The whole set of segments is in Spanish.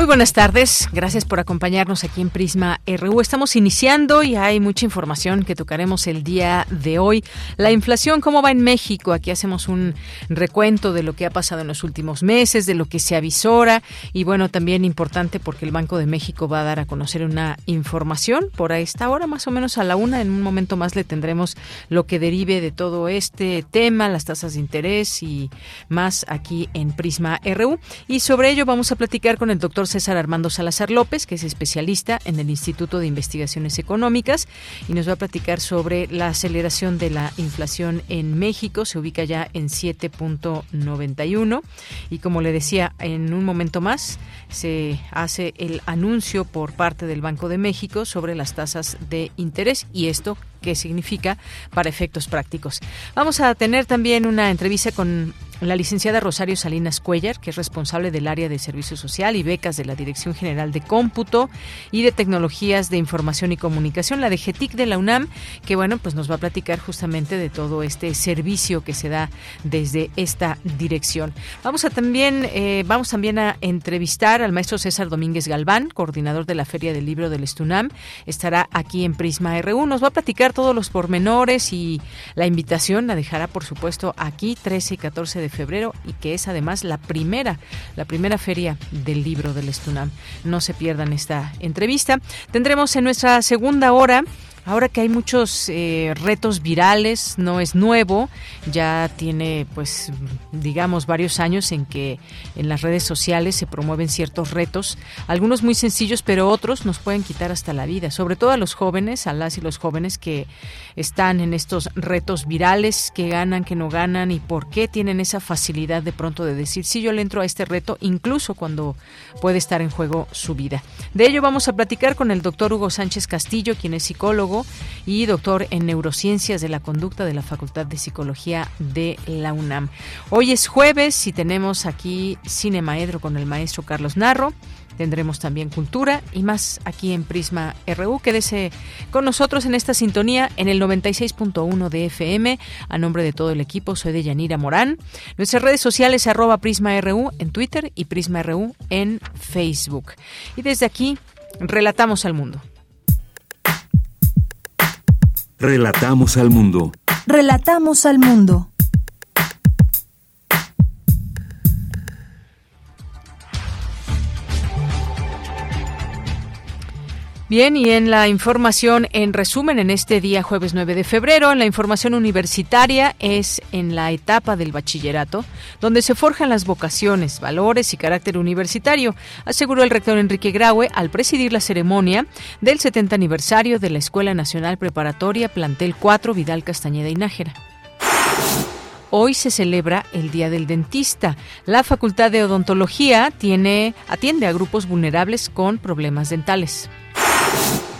Muy buenas tardes, gracias por acompañarnos aquí en Prisma RU. Estamos iniciando y hay mucha información que tocaremos el día de hoy. La inflación, ¿cómo va en México? Aquí hacemos un recuento de lo que ha pasado en los últimos meses, de lo que se avisora y bueno, también importante porque el Banco de México va a dar a conocer una información por esta hora, más o menos a la una. En un momento más le tendremos lo que derive de todo este tema, las tasas de interés y más aquí en Prisma RU. Y sobre ello vamos a platicar con el doctor César Armando Salazar López, que es especialista en el Instituto de Investigaciones Económicas y nos va a platicar sobre la aceleración de la inflación en México. Se ubica ya en 7.91 y como le decía, en un momento más se hace el anuncio por parte del Banco de México sobre las tasas de interés y esto qué significa para efectos prácticos. Vamos a tener también una entrevista con la licenciada Rosario Salinas Cuellar, que es responsable del área de Servicio Social y becas de la Dirección General de Cómputo y de Tecnologías de Información y Comunicación, la de GETIC de la UNAM, que bueno, pues nos va a platicar justamente de todo este servicio que se da desde esta dirección. Vamos a también, eh, vamos también a entrevistar al maestro César Domínguez Galván, coordinador de la Feria del Libro del Estunam. Estará aquí en Prisma RU. Nos va a platicar todos los pormenores y la invitación la dejará, por supuesto, aquí 13 y 14 de febrero y que es además la primera, la primera feria del libro del Estunam. No se pierdan esta entrevista. Tendremos en nuestra segunda hora Ahora que hay muchos eh, retos virales, no es nuevo, ya tiene pues digamos varios años en que en las redes sociales se promueven ciertos retos, algunos muy sencillos, pero otros nos pueden quitar hasta la vida, sobre todo a los jóvenes, a las y los jóvenes que están en estos retos virales, que ganan, que no ganan y por qué tienen esa facilidad de pronto de decir, sí, yo le entro a este reto, incluso cuando puede estar en juego su vida. De ello vamos a platicar con el doctor Hugo Sánchez Castillo, quien es psicólogo, y doctor en neurociencias de la conducta de la Facultad de Psicología de la UNAM. Hoy es jueves y tenemos aquí Cine Maedro con el maestro Carlos Narro. Tendremos también cultura y más aquí en Prisma RU. Quédese con nosotros en esta sintonía en el 96.1 de FM. A nombre de todo el equipo, soy de Yanira Morán. Nuestras redes sociales arroba Prisma RU en Twitter y Prisma RU en Facebook. Y desde aquí, relatamos al mundo. Relatamos al mundo. Relatamos al mundo. Bien, y en la información, en resumen, en este día jueves 9 de febrero, en la información universitaria es en la etapa del bachillerato, donde se forjan las vocaciones, valores y carácter universitario, aseguró el rector Enrique Graue al presidir la ceremonia del 70 aniversario de la Escuela Nacional Preparatoria Plantel 4 Vidal Castañeda y Nájera. Hoy se celebra el Día del Dentista. La Facultad de Odontología tiene, atiende a grupos vulnerables con problemas dentales.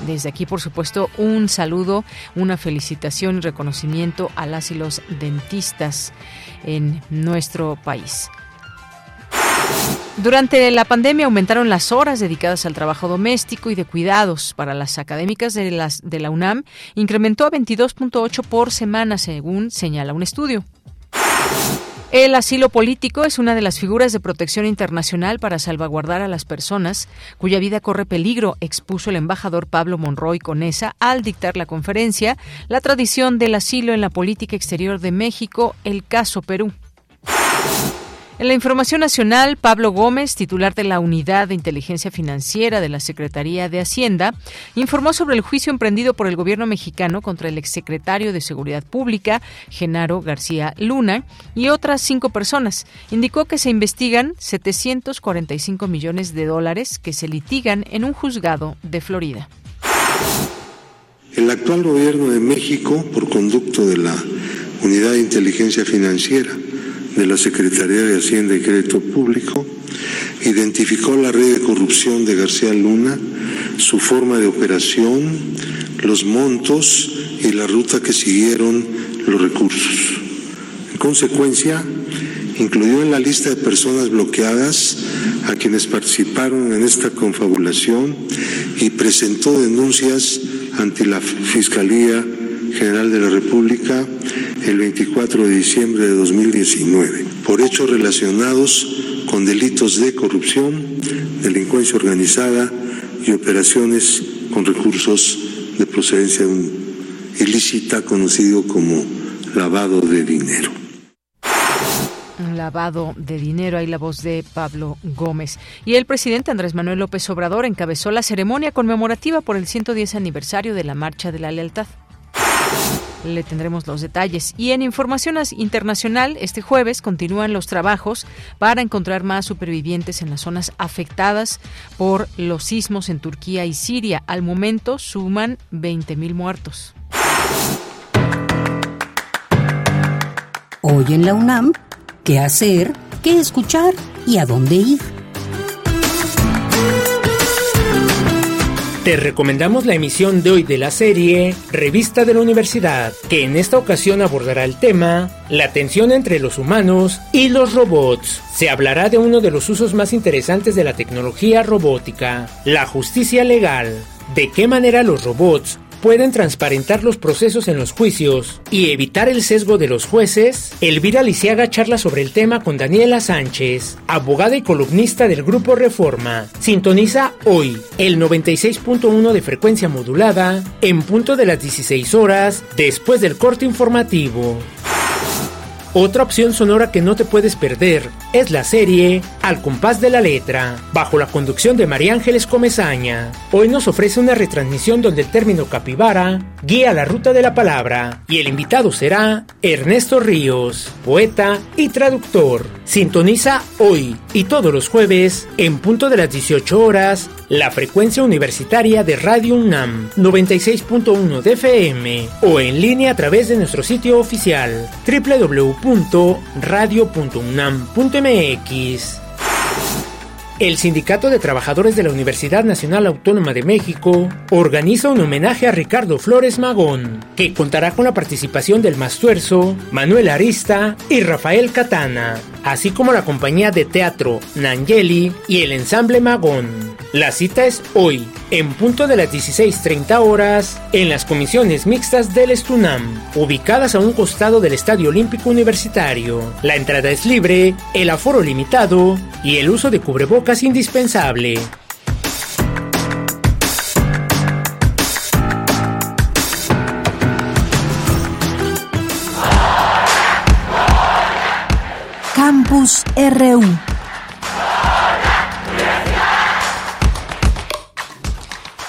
Desde aquí, por supuesto, un saludo, una felicitación y reconocimiento a las y los dentistas en nuestro país. Durante la pandemia aumentaron las horas dedicadas al trabajo doméstico y de cuidados para las académicas de, las, de la UNAM. Incrementó a 22.8 por semana, según señala un estudio. El asilo político es una de las figuras de protección internacional para salvaguardar a las personas cuya vida corre peligro, expuso el embajador Pablo Monroy Conesa al dictar la conferencia La tradición del asilo en la política exterior de México, el caso Perú. En la información nacional, Pablo Gómez, titular de la Unidad de Inteligencia Financiera de la Secretaría de Hacienda, informó sobre el juicio emprendido por el gobierno mexicano contra el exsecretario de Seguridad Pública, Genaro García Luna, y otras cinco personas. Indicó que se investigan 745 millones de dólares que se litigan en un juzgado de Florida. El actual gobierno de México, por conducto de la Unidad de Inteligencia Financiera, de la Secretaría de Hacienda y Crédito Público, identificó la red de corrupción de García Luna, su forma de operación, los montos y la ruta que siguieron los recursos. En consecuencia, incluyó en la lista de personas bloqueadas a quienes participaron en esta confabulación y presentó denuncias ante la Fiscalía General de la República el 24 de diciembre de 2019 por hechos relacionados con delitos de corrupción, delincuencia organizada y operaciones con recursos de procedencia ilícita conocido como lavado de dinero lavado de dinero. Ahí la voz de Pablo Gómez. Y el presidente Andrés Manuel López Obrador encabezó la ceremonia conmemorativa por el 110 aniversario de la Marcha de la Lealtad. Le tendremos los detalles. Y en información internacional, este jueves continúan los trabajos para encontrar más supervivientes en las zonas afectadas por los sismos en Turquía y Siria. Al momento suman 20.000 muertos. Hoy en la UNAM, ¿qué hacer? ¿Qué escuchar? ¿Y a dónde ir? Te recomendamos la emisión de hoy de la serie Revista de la Universidad, que en esta ocasión abordará el tema La tensión entre los humanos y los robots. Se hablará de uno de los usos más interesantes de la tecnología robótica, la justicia legal. De qué manera los robots pueden transparentar los procesos en los juicios y evitar el sesgo de los jueces, Elvira Lisiaga charla sobre el tema con Daniela Sánchez, abogada y columnista del Grupo Reforma. Sintoniza hoy el 96.1 de frecuencia modulada en punto de las 16 horas después del corte informativo. Otra opción sonora que no te puedes perder es la serie Al compás de la letra, bajo la conducción de María Ángeles Comezaña. Hoy nos ofrece una retransmisión donde el término capibara guía la ruta de la palabra y el invitado será Ernesto Ríos, poeta y traductor. Sintoniza hoy y todos los jueves en punto de las 18 horas la frecuencia universitaria de Radio UNAM 96.1 de FM o en línea a través de nuestro sitio oficial www.radio.unam.mx. El Sindicato de Trabajadores de la Universidad Nacional Autónoma de México organiza un homenaje a Ricardo Flores Magón, que contará con la participación del Mastuerzo, Manuel Arista y Rafael Catana, así como la compañía de teatro Nangeli y el ensamble Magón. La cita es hoy, en punto de las 16.30 horas, en las comisiones mixtas del Estunam, ubicadas a un costado del Estadio Olímpico Universitario. La entrada es libre, el aforo limitado y el uso de cubrebocas indispensable. Campus RU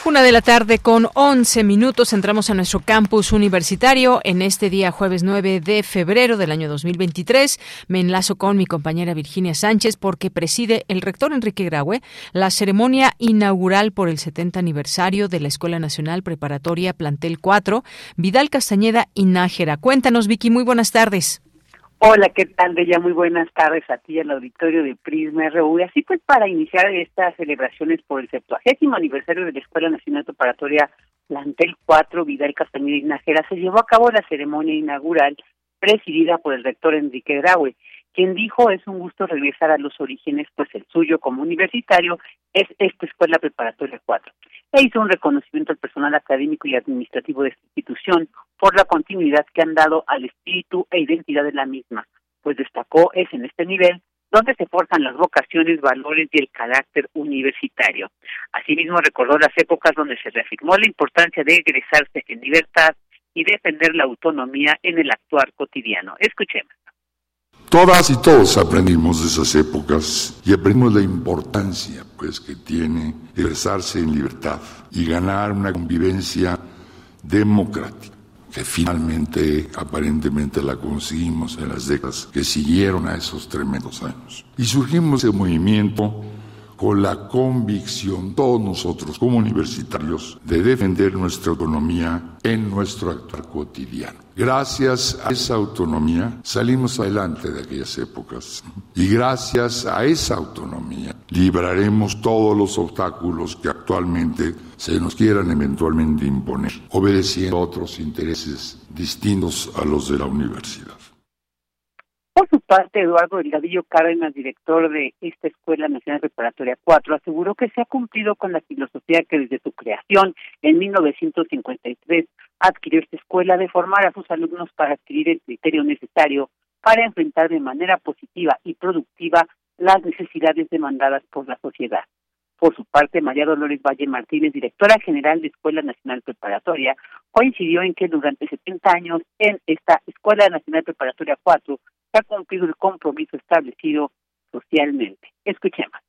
Una de la tarde con 11 minutos entramos a nuestro campus universitario en este día jueves 9 de febrero del año 2023. Me enlazo con mi compañera Virginia Sánchez porque preside el rector Enrique Graue la ceremonia inaugural por el 70 aniversario de la Escuela Nacional Preparatoria Plantel 4 Vidal Castañeda y Nájera. Cuéntanos Vicky, muy buenas tardes. Hola, ¿qué tal, Bella? Muy buenas tardes a ti, al auditorio de Prisma RU. Así pues, para iniciar estas celebraciones por el 70 aniversario de la Escuela Nacional Preparatoria Plantel 4 Vidal Castañeda y Nájera, se llevó a cabo la ceremonia inaugural presidida por el rector Enrique Graue quien dijo es un gusto regresar a los orígenes, pues el suyo como universitario es esta Escuela Preparatoria 4. E hizo un reconocimiento al personal académico y administrativo de esta institución por la continuidad que han dado al espíritu e identidad de la misma, pues destacó es en este nivel donde se forjan las vocaciones, valores y el carácter universitario. Asimismo, recordó las épocas donde se reafirmó la importancia de egresarse en libertad y defender la autonomía en el actuar cotidiano. Escuchemos Todas y todos aprendimos de esas épocas y aprendimos la importancia pues que tiene expresarse en libertad y ganar una convivencia democrática que finalmente aparentemente la conseguimos en las décadas que siguieron a esos tremendos años. Y surgimos ese movimiento con la convicción, todos nosotros como universitarios, de defender nuestra autonomía en nuestro actual cotidiano. Gracias a esa autonomía salimos adelante de aquellas épocas y gracias a esa autonomía libraremos todos los obstáculos que actualmente se nos quieran eventualmente imponer, obedeciendo a otros intereses distintos a los de la universidad. Por su parte, Eduardo Delgadillo Cárdenas, director de esta Escuela Nacional Preparatoria 4, aseguró que se ha cumplido con la filosofía que desde su creación en 1953 adquirió esta escuela de formar a sus alumnos para adquirir el criterio necesario para enfrentar de manera positiva y productiva las necesidades demandadas por la sociedad. Por su parte, María Dolores Valle Martínez, directora general de Escuela Nacional Preparatoria, coincidió en que durante 70 años en esta Escuela Nacional Preparatoria 4 ha cumplido el compromiso establecido socialmente. Escuchemos.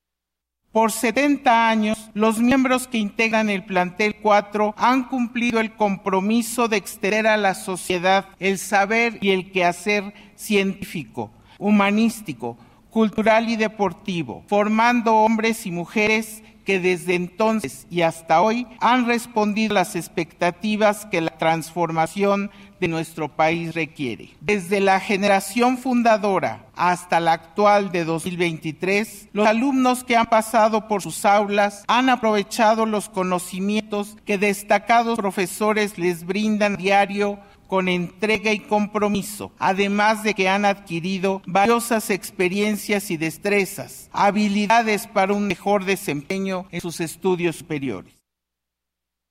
Por 70 años, los miembros que integran el plantel 4 han cumplido el compromiso de extender a la sociedad el saber y el quehacer científico, humanístico, cultural y deportivo, formando hombres y mujeres que desde entonces y hasta hoy han respondido las expectativas que la transformación de nuestro país requiere. Desde la generación fundadora hasta la actual de 2023, los alumnos que han pasado por sus aulas han aprovechado los conocimientos que destacados profesores les brindan diario con entrega y compromiso, además de que han adquirido valiosas experiencias y destrezas, habilidades para un mejor desempeño en sus estudios superiores.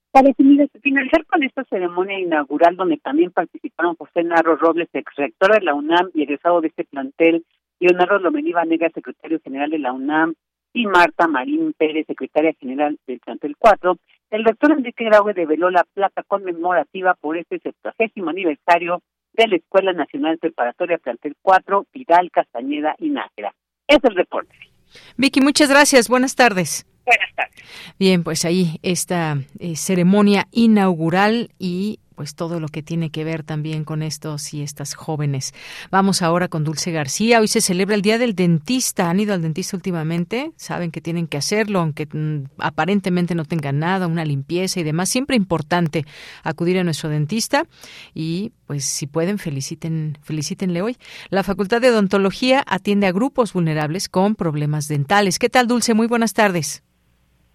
Para finalizar con esta ceremonia inaugural donde también participaron José Narro Robles, ex rector de la UNAM y egresado de este plantel, Leonardo Lomeniva Nega, secretario general de la UNAM, y Marta Marín Pérez, secretaria general del plantel 4, el doctor Enrique Graue develó la placa conmemorativa por este 70 aniversario de la Escuela Nacional Preparatoria Plantel 4, Vidal, Castañeda y Nájera. Es el reporte. Vicky, muchas gracias. Buenas tardes. Buenas tardes. Bien, pues ahí esta eh, ceremonia inaugural y pues todo lo que tiene que ver también con estos y estas jóvenes. Vamos ahora con Dulce García. Hoy se celebra el Día del Dentista. ¿Han ido al dentista últimamente? Saben que tienen que hacerlo, aunque mm, aparentemente no tengan nada, una limpieza y demás. Siempre importante acudir a nuestro dentista y pues si pueden feliciten felicítenle hoy. La Facultad de Odontología atiende a grupos vulnerables con problemas dentales. ¿Qué tal, Dulce? Muy buenas tardes.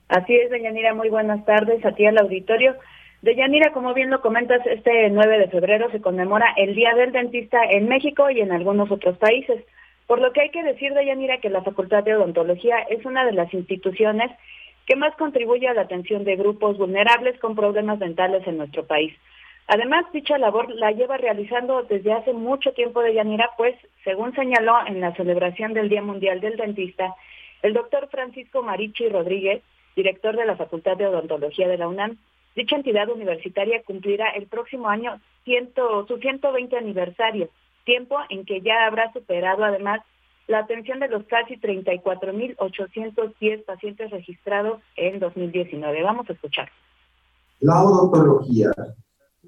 Así es, doña Nira, muy buenas tardes a ti al auditorio. De Yanira, como bien lo comentas, este 9 de febrero se conmemora el Día del Dentista en México y en algunos otros países. Por lo que hay que decir de Yanira que la Facultad de Odontología es una de las instituciones que más contribuye a la atención de grupos vulnerables con problemas dentales en nuestro país. Además, dicha labor la lleva realizando desde hace mucho tiempo de Yanira, pues, según señaló en la celebración del Día Mundial del Dentista, el doctor Francisco Marichi Rodríguez, director de la Facultad de Odontología de la UNAM, Dicha entidad universitaria cumplirá el próximo año su 120 aniversario, tiempo en que ya habrá superado además la atención de los casi 34.810 pacientes registrados en 2019. Vamos a escuchar. La odontología,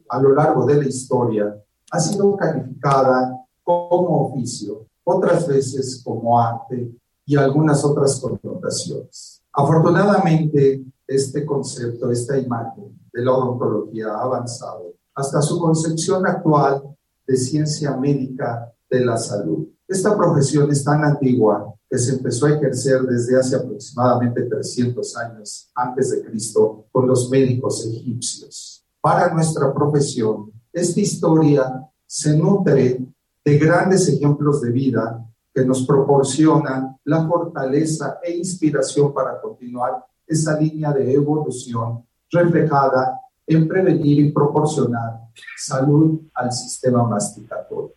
a lo largo de la historia, ha sido calificada como oficio, otras veces como arte y algunas otras connotaciones. Afortunadamente, este concepto, esta imagen de la odontología ha avanzado hasta su concepción actual de ciencia médica de la salud. Esta profesión es tan antigua que se empezó a ejercer desde hace aproximadamente 300 años antes de Cristo con los médicos egipcios. Para nuestra profesión, esta historia se nutre de grandes ejemplos de vida que nos proporcionan la fortaleza e inspiración para continuar esa línea de evolución reflejada en prevenir y proporcionar salud al sistema masticatorio.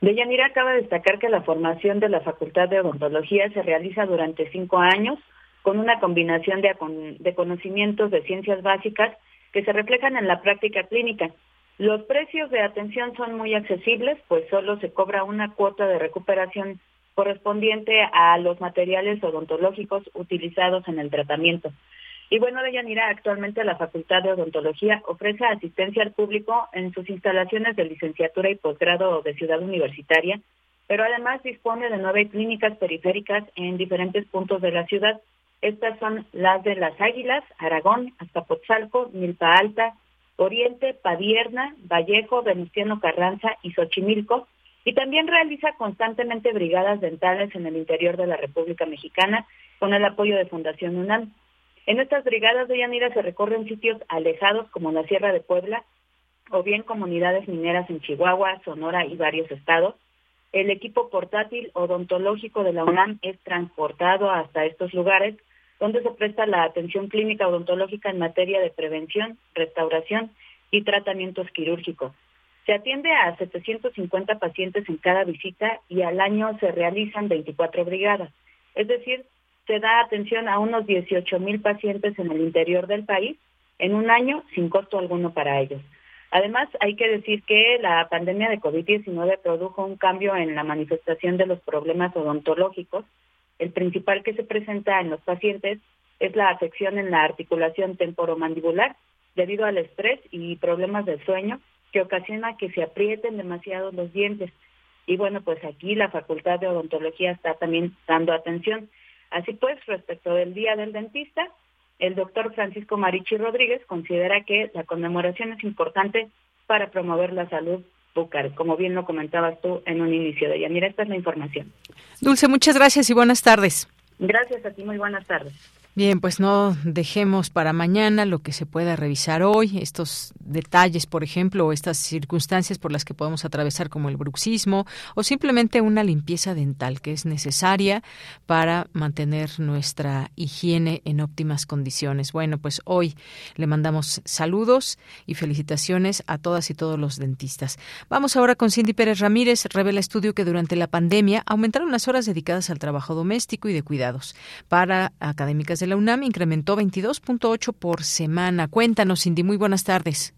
Deyanira acaba de destacar que la formación de la Facultad de Odontología se realiza durante cinco años con una combinación de, de conocimientos de ciencias básicas que se reflejan en la práctica clínica. Los precios de atención son muy accesibles, pues solo se cobra una cuota de recuperación correspondiente a los materiales odontológicos utilizados en el tratamiento. Y bueno, Deyanira, actualmente la Facultad de Odontología ofrece asistencia al público en sus instalaciones de licenciatura y posgrado de Ciudad Universitaria, pero además dispone de nueve clínicas periféricas en diferentes puntos de la ciudad. Estas son las de Las Águilas, Aragón, Azcapotzalco, Milpa Alta, Oriente, Padierna, Vallejo, Venustiano Carranza y Xochimilco, y también realiza constantemente brigadas dentales en el interior de la República Mexicana con el apoyo de Fundación UNAM. En estas brigadas de Yanira se recorren sitios alejados como la Sierra de Puebla o bien comunidades mineras en Chihuahua, Sonora y varios estados. El equipo portátil odontológico de la UNAM es transportado hasta estos lugares donde se presta la atención clínica odontológica en materia de prevención, restauración y tratamientos quirúrgicos. Se atiende a 750 pacientes en cada visita y al año se realizan 24 brigadas. Es decir, se da atención a unos 18 mil pacientes en el interior del país en un año sin costo alguno para ellos. Además, hay que decir que la pandemia de COVID-19 produjo un cambio en la manifestación de los problemas odontológicos. El principal que se presenta en los pacientes es la afección en la articulación temporomandibular debido al estrés y problemas del sueño, que ocasiona que se aprieten demasiado los dientes. Y bueno, pues aquí la Facultad de Odontología está también dando atención. Así pues, respecto del Día del Dentista, el doctor Francisco Marichi Rodríguez considera que la conmemoración es importante para promover la salud bucal, como bien lo comentabas tú en un inicio de ella. Mira, esta es la información. Dulce, muchas gracias y buenas tardes. Gracias a ti, muy buenas tardes. Bien, pues no dejemos para mañana lo que se pueda revisar hoy, estos detalles, por ejemplo, o estas circunstancias por las que podemos atravesar como el bruxismo o simplemente una limpieza dental que es necesaria para mantener nuestra higiene en óptimas condiciones. Bueno, pues hoy le mandamos saludos y felicitaciones a todas y todos los dentistas. Vamos ahora con Cindy Pérez Ramírez, revela estudio que durante la pandemia aumentaron las horas dedicadas al trabajo doméstico y de cuidados para académicas de la UNAM incrementó 22.8 por semana. Cuéntanos, Cindy, muy buenas tardes.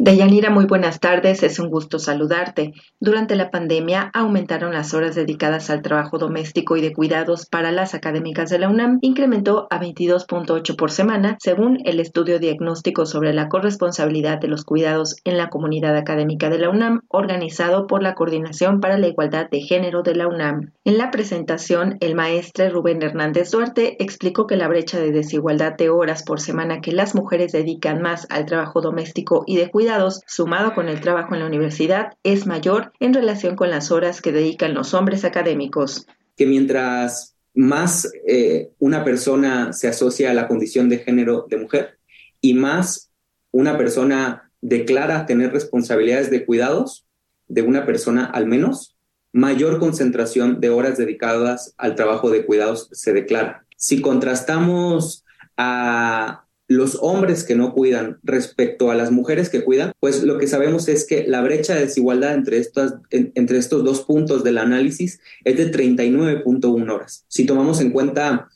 Deyanira, muy buenas tardes, es un gusto saludarte. Durante la pandemia aumentaron las horas dedicadas al trabajo doméstico y de cuidados para las académicas de la UNAM, incrementó a 22.8 por semana, según el estudio diagnóstico sobre la corresponsabilidad de los cuidados en la comunidad académica de la UNAM, organizado por la Coordinación para la Igualdad de Género de la UNAM. En la presentación, el maestre Rubén Hernández Duarte explicó que la brecha de desigualdad de horas por semana que las mujeres dedican más al trabajo doméstico y de cuidados sumado con el trabajo en la universidad, es mayor en relación con las horas que dedican los hombres académicos. Que mientras más eh, una persona se asocia a la condición de género de mujer y más una persona declara tener responsabilidades de cuidados de una persona al menos, mayor concentración de horas dedicadas al trabajo de cuidados se declara. Si contrastamos a los hombres que no cuidan respecto a las mujeres que cuidan, pues lo que sabemos es que la brecha de desigualdad entre, estas, entre estos dos puntos del análisis es de 39.1 horas. Si tomamos en cuenta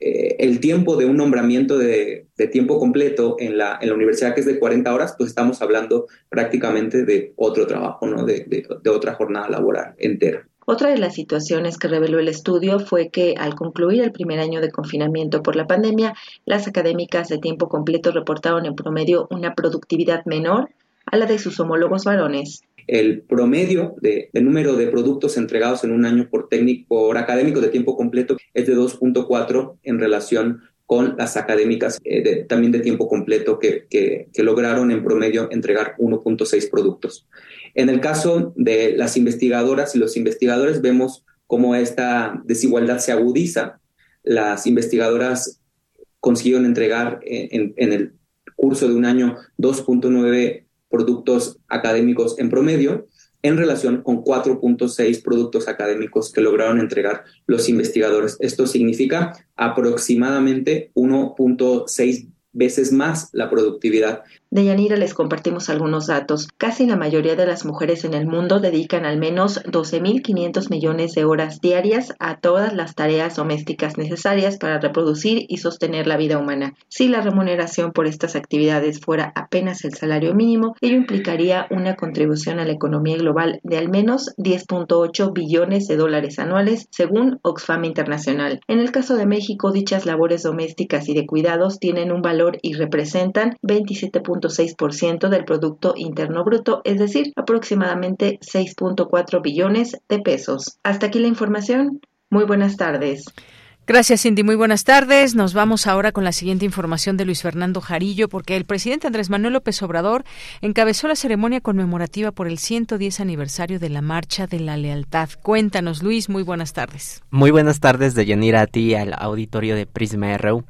eh, el tiempo de un nombramiento de, tiempo completo en la, en la, universidad, que es de 40 horas, pues estamos hablando prácticamente de otro trabajo, ¿no? de, de otra jornada laboral entera. Otra de las situaciones que reveló el estudio fue que al concluir el primer año de confinamiento por la pandemia, las académicas de tiempo completo reportaron en promedio una productividad menor a la de sus homólogos varones. El promedio de, número de productos entregados en un año por, técnico, académico de tiempo completo es de 2.4 en relación con las académicas eh, también de tiempo completo que, lograron en promedio entregar 1.6 productos. En el caso de las investigadoras y los investigadores vemos cómo esta desigualdad se agudiza. Las investigadoras consiguieron entregar en, en el curso de un año 2.9 productos académicos en promedio en relación con 4.6 productos académicos que lograron entregar los investigadores. Esto significa aproximadamente 1.6 veces más la productividad. De Yanira les compartimos algunos datos. Casi la mayoría de las mujeres en el mundo dedican al menos 12.500 millones de horas diarias a todas las tareas domésticas necesarias para reproducir y sostener la vida humana. Si la remuneración por estas actividades fuera apenas el salario mínimo, ello implicaría una contribución a la economía global de al menos 10.8 billones de dólares anuales, según Oxfam Internacional. En el caso de México, dichas labores domésticas y de cuidados tienen un valor y representan 27 ciento del Producto Interno Bruto, es decir, aproximadamente 6.4 billones de pesos. Hasta aquí la información. Muy buenas tardes. Gracias, Cindy. Muy buenas tardes. Nos vamos ahora con la siguiente información de Luis Fernando Jarillo, porque el presidente Andrés Manuel López Obrador encabezó la ceremonia conmemorativa por el 110 aniversario de la Marcha de la Lealtad. Cuéntanos, Luis. Muy buenas tardes. Muy buenas tardes, de Yanira, a ti al auditorio de Prisma RU.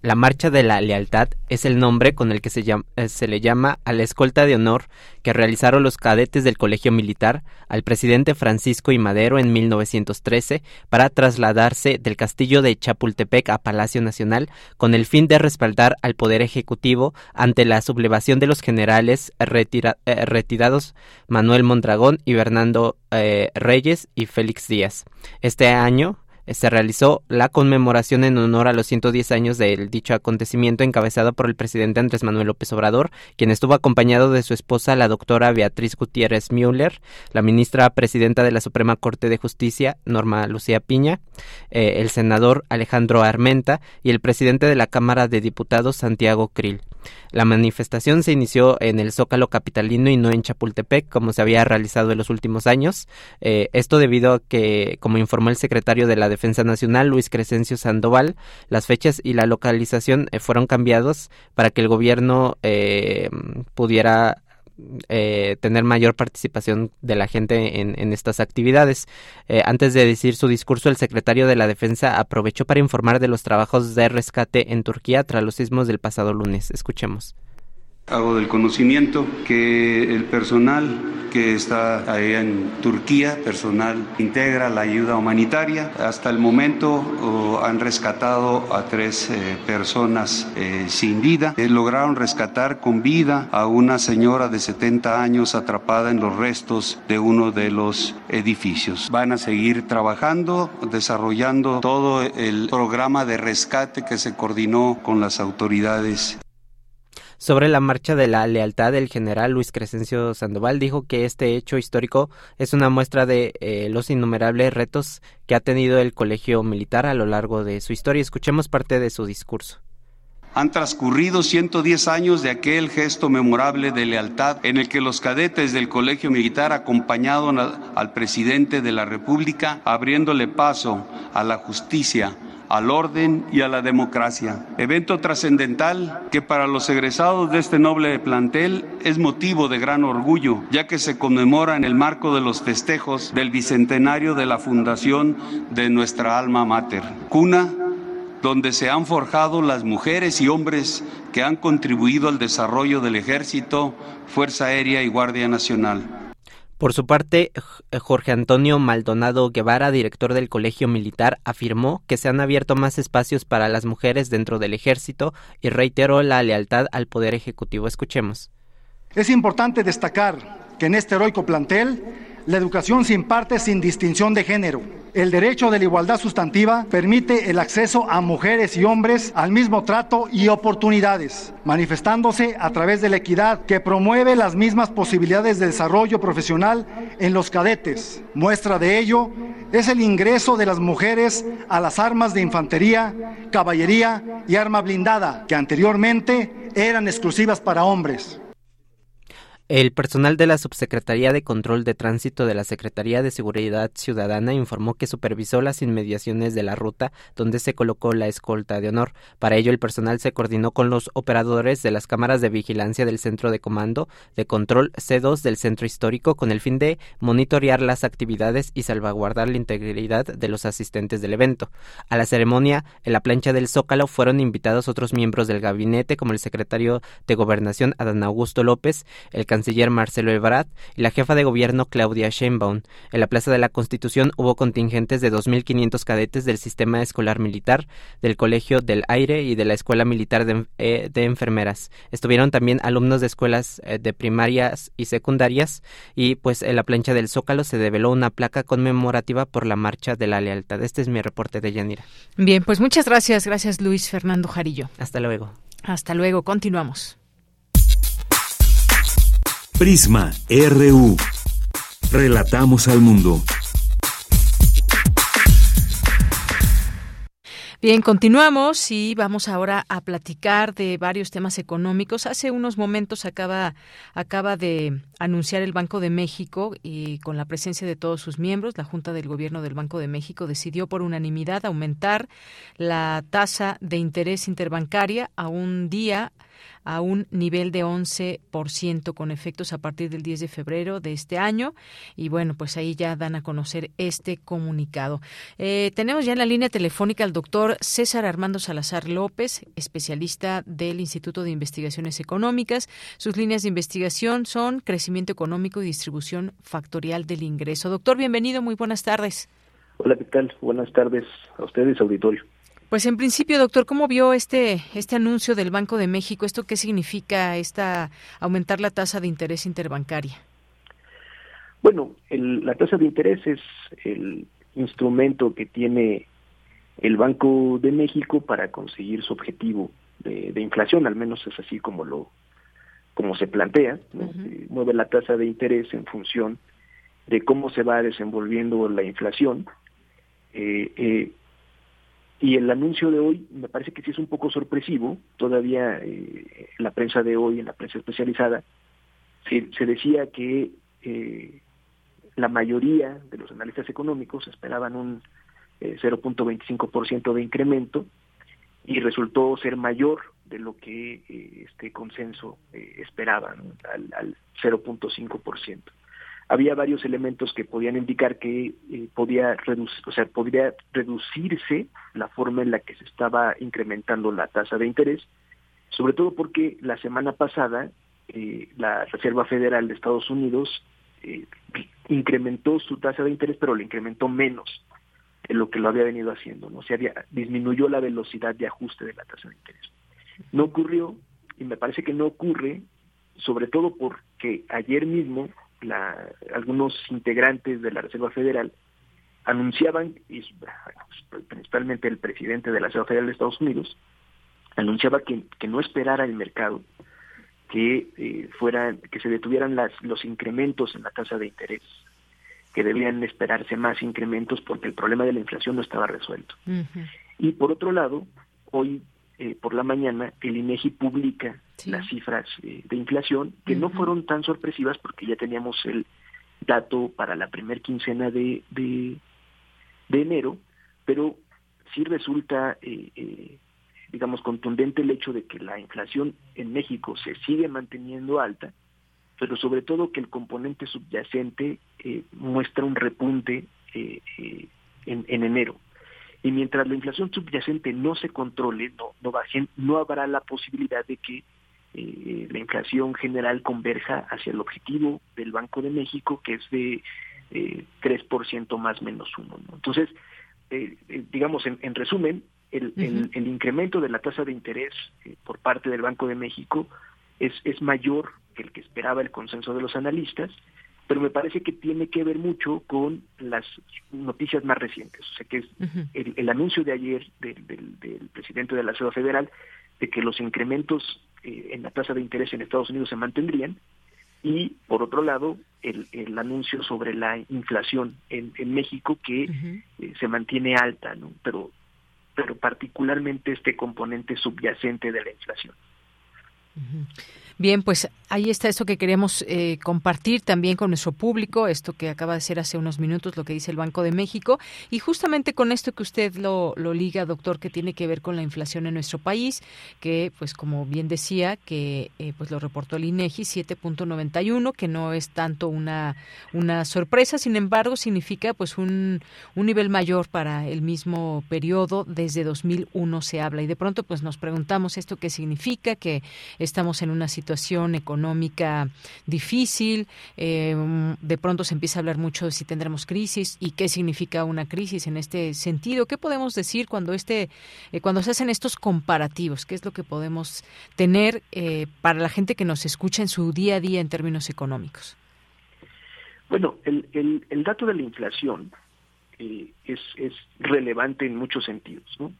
La Marcha de la Lealtad es el nombre con el que se, eh, se, le llama a la escolta de honor que realizaron los cadetes del Colegio Militar al presidente Francisco I. Madero en 1913 para trasladarse del castillo de Chapultepec a Palacio Nacional con el fin de respaldar al Poder Ejecutivo ante la sublevación de los generales eh, retirados Manuel Mondragón y Bernardo eh, Reyes y Félix Díaz. Este año se realizó la conmemoración en honor a los 110 años del dicho acontecimiento encabezado por el presidente Andrés Manuel López Obrador, quien estuvo acompañado de su esposa, la doctora Beatriz Gutiérrez Müller, la ministra presidenta de la Suprema Corte de Justicia, Norma Lucía Piña, eh, el senador Alejandro Armenta y el presidente de la Cámara de Diputados, Santiago Krill. La manifestación se inició en el Zócalo Capitalino y no en Chapultepec, como se había realizado en los últimos años. Eh, esto debido a que, como informó el secretario de la Defensa Nacional, Luis Crescencio Sandoval, las fechas y la localización eh, fueron cambiados para que el gobierno eh, pudiera eh, tener mayor participación de la gente en, estas actividades. Eh, antes de decir su discurso, el secretario de la Defensa aprovechó para informar de los trabajos de rescate en Turquía tras los sismos del pasado lunes. Escuchemos. Hago del conocimiento que el personal que está ahí en Turquía, personal integra la ayuda humanitaria. Hasta el momento oh, han rescatado a tres eh, personas eh, sin vida. Eh, lograron rescatar con vida a una señora de 70 años atrapada en los restos de uno de los edificios. Van a seguir trabajando, desarrollando todo el programa de rescate que se coordinó con las autoridades sobre la marcha de la lealtad, el general Luis Crescencio Sandoval dijo que este hecho histórico es una muestra de eh, los innumerables retos que ha tenido el colegio militar a lo largo de su historia. Escuchemos parte de su discurso. Han transcurrido 110 años de aquel gesto memorable de lealtad en el que los cadetes del Colegio Militar acompañaron al presidente de la República, abriéndole paso a la justicia, al orden y a la democracia. Evento trascendental que para los egresados de este noble plantel es motivo de gran orgullo, ya que se conmemora en el marco de los festejos del bicentenario de la fundación de nuestra alma mater, cuna donde se han forjado las mujeres y hombres que han contribuido al desarrollo del ejército, Fuerza Aérea y Guardia Nacional. Por su parte, Jorge Antonio Maldonado Guevara, director del Colegio Militar, afirmó que se han abierto más espacios para las mujeres dentro del ejército y reiteró la lealtad al Poder Ejecutivo. Escuchemos. Es importante destacar que en este heroico plantel la educación se imparte sin distinción de género. El derecho de la igualdad sustantiva permite el acceso a mujeres y hombres al mismo trato y oportunidades, manifestándose a través de la equidad que promueve las mismas posibilidades de desarrollo profesional en los cadetes. Muestra de ello es el ingreso de las mujeres a las armas de infantería, caballería y arma blindada, que anteriormente eran exclusivas para hombres. El personal de la Subsecretaría de Control de Tránsito de la Secretaría de Seguridad Ciudadana informó que supervisó las inmediaciones de la ruta donde se colocó la escolta de honor. Para ello, el personal se coordinó con los operadores de las cámaras de vigilancia del Centro de Comando de Control C2 del Centro Histórico con el fin de monitorear las actividades y salvaguardar la integridad de los asistentes del evento. A la ceremonia, en la plancha del Zócalo, fueron invitados otros miembros del gabinete como el secretario de Gobernación Adán Augusto López, el canciller Marcelo Ebrard y la jefa de gobierno Claudia Sheinbaum. En la Plaza de la Constitución hubo contingentes de 2.500 cadetes del sistema escolar militar, del Colegio del Aire y de la Escuela Militar de, eh, Enfermeras. Estuvieron también alumnos de escuelas eh, de primarias y secundarias y pues en la plancha del Zócalo se develó una placa conmemorativa por la Marcha de la Lealtad. Este es mi reporte de Yanira. Bien, pues muchas gracias. Gracias Luis Fernando Jarillo. Hasta luego. Hasta luego. Continuamos. Prisma RU. Relatamos al mundo. Bien, continuamos y vamos ahora a platicar de varios temas económicos. Hace unos momentos acaba, acaba de anunciar el Banco de México y con la presencia de todos sus miembros, la Junta del Gobierno del Banco de México decidió por unanimidad aumentar la tasa de interés interbancaria a un día a un nivel de 11% con efectos a partir del 10 de febrero de este año. Y bueno, pues ahí ya dan a conocer este comunicado. Eh, tenemos ya en la línea telefónica al doctor César Armando Salazar López, especialista del Instituto de Investigaciones Económicas. Sus líneas de investigación son crecimiento económico y distribución factorial del ingreso. Doctor, bienvenido, muy buenas tardes. Hola, ¿qué tal? Buenas tardes a ustedes, auditorio. Pues en principio, doctor, ¿cómo vio este este anuncio del Banco de México? ¿Esto qué significa esta aumentar la tasa de interés interbancaria? Bueno, la tasa de interés es el instrumento que tiene el Banco de México para conseguir su objetivo de, inflación, al menos es así como lo como se plantea, mueve la tasa de interés en función de cómo se va desenvolviendo la inflación. Eh, eh, y el anuncio de hoy me parece que sí es un poco sorpresivo, todavía eh, en la prensa de hoy, en la prensa especializada, se, decía que eh, la mayoría de los analistas económicos esperaban un 0.25% eh, de incremento y resultó ser mayor de lo que este consenso esperaba, al, al 0.5% había varios elementos que podían indicar que eh, podía reducir, o sea, podría reducirse la forma en la que se estaba incrementando la tasa de interés, sobre todo porque la semana pasada eh, la Reserva Federal de Estados Unidos eh, incrementó su tasa de interés, pero lo incrementó menos de lo que lo había venido haciendo, ¿no? O sea, había, disminuyó la velocidad de ajuste de la tasa de interés. No ocurrió, y me parece que no ocurre, sobre todo porque ayer mismo la, algunos integrantes de la Reserva Federal anunciaban, y principalmente el presidente de la Reserva Federal de Estados Unidos, anunciaba que, que no esperara el mercado que eh, fueran, que se detuvieran las, los incrementos en la tasa de interés, que debían esperarse más incrementos porque el problema de la inflación no estaba resuelto. Y por otro lado, hoy eh, por la mañana el INEGI publica las cifras eh, de inflación que no fueron tan sorpresivas porque ya teníamos el dato para la primer quincena de, de, enero, pero sí resulta, eh, digamos, contundente el hecho de que la inflación en México se sigue manteniendo alta, pero sobre todo que el componente subyacente muestra un repunte en, en enero. Y mientras la inflación subyacente no se controle, no, no bajen, no habrá la posibilidad de que eh, la inflación general converja hacia el objetivo del Banco de México, que es de eh, 3% más menos uno. Entonces, eh, eh, digamos, en, en resumen, el, el, el, incremento de la tasa de interés por parte del Banco de México es, es mayor que el que esperaba el consenso de los analistas pero me parece que tiene que ver mucho con las noticias más recientes. O sea, que es el, anuncio de ayer del, del, presidente de la Reserva Federal de que los incrementos eh, en la tasa de interés en Estados Unidos se mantendrían y, por otro lado, el, el anuncio sobre la inflación en, en México que eh, se mantiene alta, ¿no? pero, pero particularmente este componente subyacente de la inflación. Bien, pues ahí está eso que queremos eh, compartir también con nuestro público, esto que acaba de ser hace unos minutos, lo que dice el Banco de México, y justamente con esto que usted lo, lo liga, doctor, que tiene que ver con la inflación en nuestro país, que pues como bien decía, que eh, pues lo reportó el INEGI 7.91, que no es tanto una, una sorpresa, sin embargo significa pues un, un nivel mayor para el mismo periodo, desde 2001 se habla, y de pronto pues nos preguntamos esto qué significa, que estamos en una situación situación económica difícil, eh, de pronto se empieza a hablar mucho de si tendremos crisis y qué significa una crisis en este sentido. ¿Qué podemos decir cuando este, eh, cuando se hacen estos comparativos? ¿Qué es lo que podemos tener eh, para la gente que nos escucha en su día a día en términos económicos? Bueno, el, el, dato de la inflación es, es relevante en muchos sentidos. ¿no?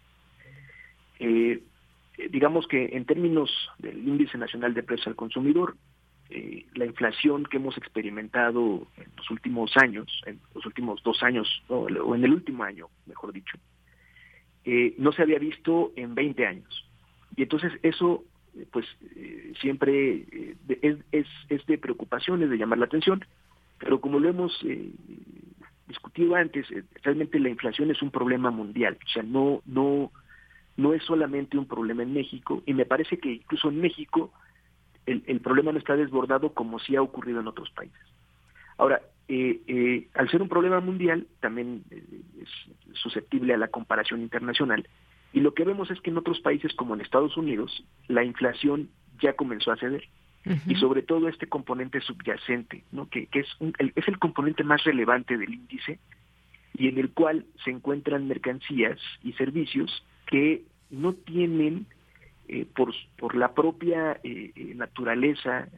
Digamos que en términos del índice nacional de precios al consumidor, eh, la inflación que hemos experimentado en los últimos años, en los últimos dos años, o en el último año, mejor dicho, eh, no se había visto en 20 años. Y entonces eso, pues, eh, siempre es, es, es, de preocupación, es de llamar la atención, pero como lo hemos discutido antes, realmente la inflación es un problema mundial, o sea, no, no, no es solamente un problema en México, y me parece que incluso en México, el, problema no está desbordado como sí ha ocurrido en otros países. Ahora, eh, eh, al ser un problema mundial, también eh, es susceptible a la comparación internacional. Y lo que vemos es que en otros países, como en Estados Unidos, la inflación ya comenzó a ceder. Y sobre todo este componente subyacente, ¿no? que, es, el, es el componente más relevante del índice y en el cual se encuentran mercancías y servicios que no tienen eh, por, por la propia eh, eh, naturaleza,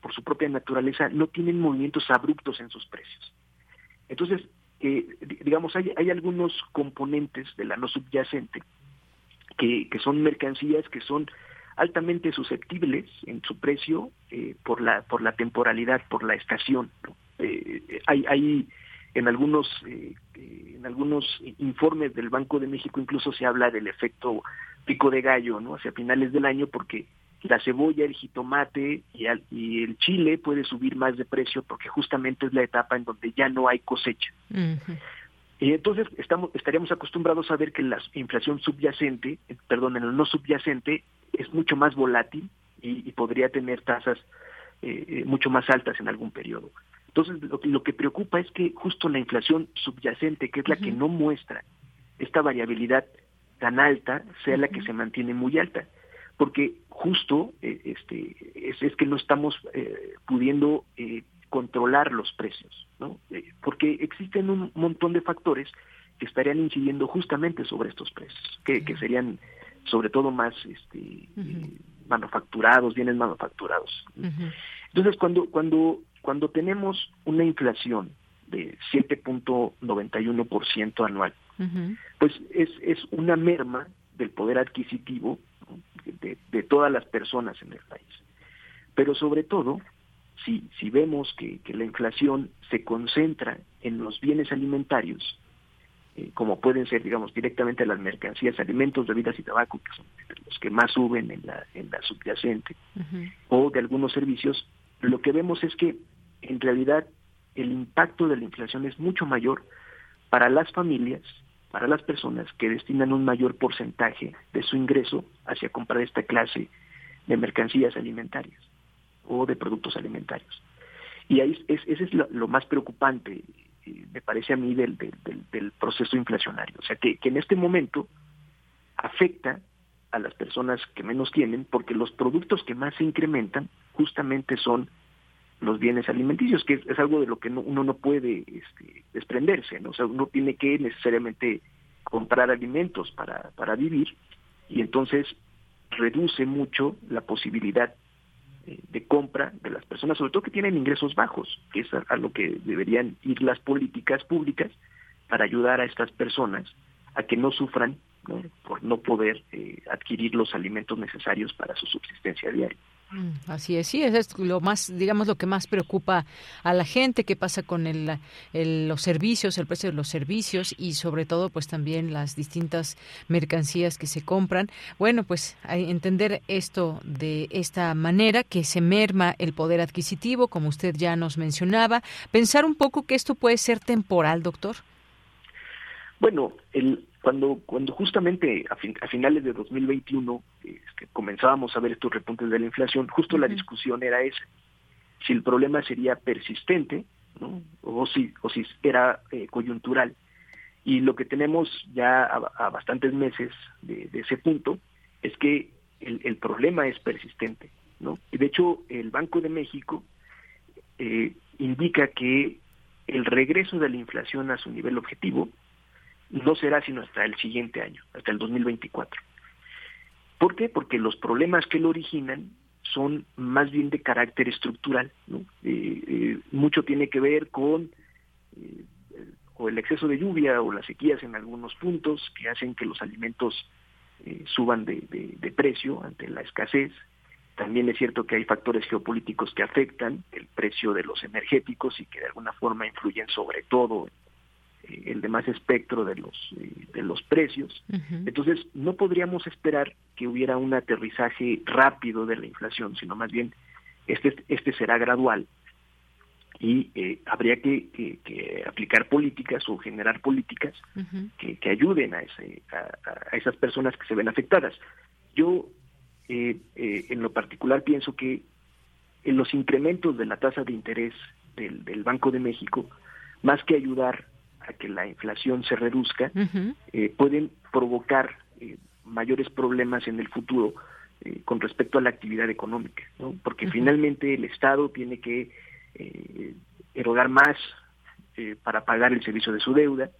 por su propia naturaleza, no tienen movimientos abruptos en sus precios. Entonces, digamos, hay, hay algunos componentes de la no subyacente que, que son mercancías que son altamente susceptibles en su precio por la por la temporalidad, por la estación. hay, hay en algunos en algunos informes del Banco de México incluso se habla del efecto pico de gallo, ¿no? Hacia finales del año porque la cebolla, el jitomate y, y, el chile puede subir más de precio porque justamente es la etapa en donde ya no hay cosecha. Y entonces estamos, estaríamos acostumbrados a ver que la inflación subyacente, eh, perdón, en el no subyacente, es mucho más volátil y, podría tener tasas eh, eh, mucho más altas en algún periodo. Entonces, lo, lo, que preocupa es que justo la inflación subyacente, que es la que no muestra esta variabilidad tan alta sea la que se mantiene muy alta. Porque justo eh, este es, que no estamos eh, pudiendo eh, controlar los precios no porque existen un montón de factores que estarían incidiendo justamente sobre estos precios que, que serían sobre todo más este manufacturados bienes manufacturados. Entonces cuando cuando cuando tenemos una inflación de 7.91% anual pues es, es una merma del poder adquisitivo de, todas las personas en el país. Pero sobre todo, si, si vemos que, la inflación se concentra en los bienes alimentarios, eh, como pueden ser, digamos, directamente las mercancías, alimentos, bebidas y tabaco, que son los que más suben en la, en la subyacente, o de algunos servicios, lo que vemos es que en realidad el impacto de la inflación es mucho mayor para las familias para las personas que destinan un mayor porcentaje de su ingreso hacia comprar esta clase de mercancías alimentarias o de productos alimentarios. Y ahí es, ese es lo, más preocupante, eh, me parece a mí, del, del, proceso inflacionario. O sea, que, que en este momento afecta a las personas que menos tienen porque los productos que más se incrementan justamente son los bienes alimenticios, que es, algo de lo que uno no puede este, desprenderse, ¿no? O sea, uno tiene que necesariamente comprar alimentos para, para vivir y entonces reduce mucho la posibilidad eh, de compra de las personas, sobre todo que tienen ingresos bajos, que es a, lo que deberían ir las políticas públicas para ayudar a estas personas a que no sufran por no poder eh, adquirir los alimentos necesarios para su subsistencia diaria. Mm, así es, sí, es lo más, digamos, lo que más preocupa a la gente, qué pasa con el, los servicios, el precio de los servicios y sobre todo, pues también las distintas mercancías que se compran. Bueno, pues entender esto de esta manera, que se merma el poder adquisitivo, como usted ya nos mencionaba, pensar un poco que esto puede ser temporal, doctor. Bueno, el, cuando, cuando justamente a, a finales de 2021 este, comenzábamos a ver estos repuntes de la inflación, justo la discusión era esa, si el problema sería persistente o, si, o si era eh, coyuntural. Y lo que tenemos ya a, bastantes meses de, ese punto es que el, el, problema es persistente. ¿no? Y de hecho, el Banco de México eh, indica que el regreso de la inflación a su nivel objetivo no será sino hasta el siguiente año, hasta el 2024. ¿Por qué? Porque los problemas que lo originan son más bien de carácter estructural. ¿no? Eh, eh, mucho tiene que ver con eh, el exceso de lluvia o las sequías en algunos puntos que hacen que los alimentos suban de, precio ante la escasez. También es cierto que hay factores geopolíticos que afectan el precio de los energéticos y que de alguna forma influyen sobre todo el demás espectro de los eh, de los precios. Entonces, no podríamos esperar que hubiera un aterrizaje rápido de la inflación, sino más bien este este será gradual y eh, habría que, que, aplicar políticas o generar políticas que, que, ayuden a, ese, a, esas personas que se ven afectadas. Yo, eh, en lo particular, pienso que en los incrementos de la tasa de interés del, del Banco de México, más que ayudar a que la inflación se reduzca, eh, pueden provocar eh, mayores problemas en el futuro eh, con respecto a la actividad económica, ¿no? porque finalmente el Estado tiene que erogar más para pagar el servicio de su deuda,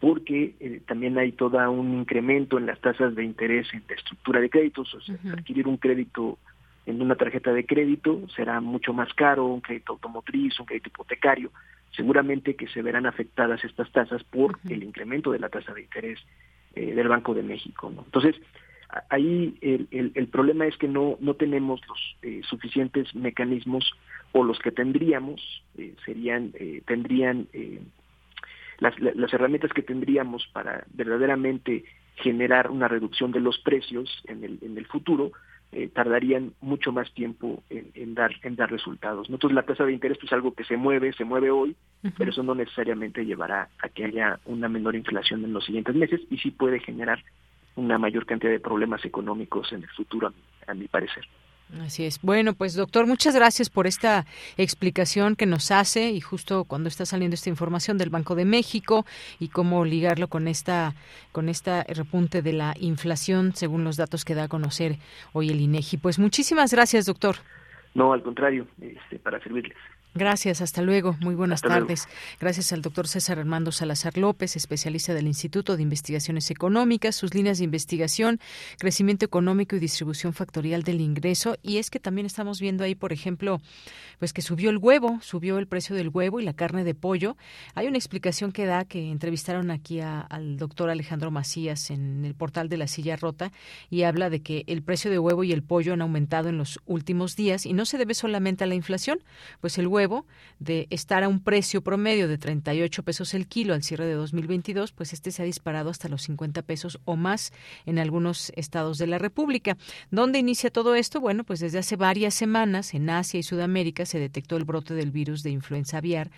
porque también hay todo un incremento en las tasas de interés en la estructura de créditos, o sea, adquirir un crédito en una tarjeta de crédito será mucho más caro, un crédito automotriz, un crédito hipotecario, seguramente que se verán afectadas estas tasas por el incremento de la tasa de interés eh, del Banco de México. Entonces, ahí el, el, problema es que no, no tenemos los eh, suficientes mecanismos o los que tendríamos eh, serían tendrían las, las herramientas que tendríamos para verdaderamente generar una reducción de los precios en el, en el futuro eh, tardarían mucho más tiempo en, dar en dar resultados. Entonces la tasa de interés es algo que se mueve, se mueve hoy, pero eso no necesariamente llevará a que haya una menor inflación en los siguientes meses y sí puede generar una mayor cantidad de problemas económicos en el futuro, a mi parecer. Así es. Bueno, pues doctor, muchas gracias por esta explicación que nos hace y justo cuando está saliendo esta información del Banco de México y cómo ligarlo con esta con esta repunte de la inflación según los datos que da a conocer hoy el INEGI. Pues muchísimas gracias, doctor. No, al contrario, este, para servirles. Gracias, hasta luego. Muy buenas tardes. Gracias al doctor César Armando Salazar López, especialista del Instituto de Investigaciones Económicas, sus líneas de investigación, crecimiento económico y distribución factorial del ingreso. Y es que también estamos viendo ahí, por ejemplo, pues que subió el huevo, subió el precio del huevo y la carne de pollo. Hay una explicación que da que entrevistaron aquí al doctor Alejandro Macías en el portal de la silla rota y habla de que el precio de huevo y el pollo han aumentado en los últimos días y no se debe solamente a la inflación, pues el huevo de estar a un precio promedio de 38 pesos el kilo al cierre de 2022, pues este se ha disparado hasta los 50 pesos o más en algunos estados de la República. ¿Dónde inicia todo esto? Bueno, pues desde hace varias semanas en Asia y Sudamérica se detectó el brote del virus de influenza aviar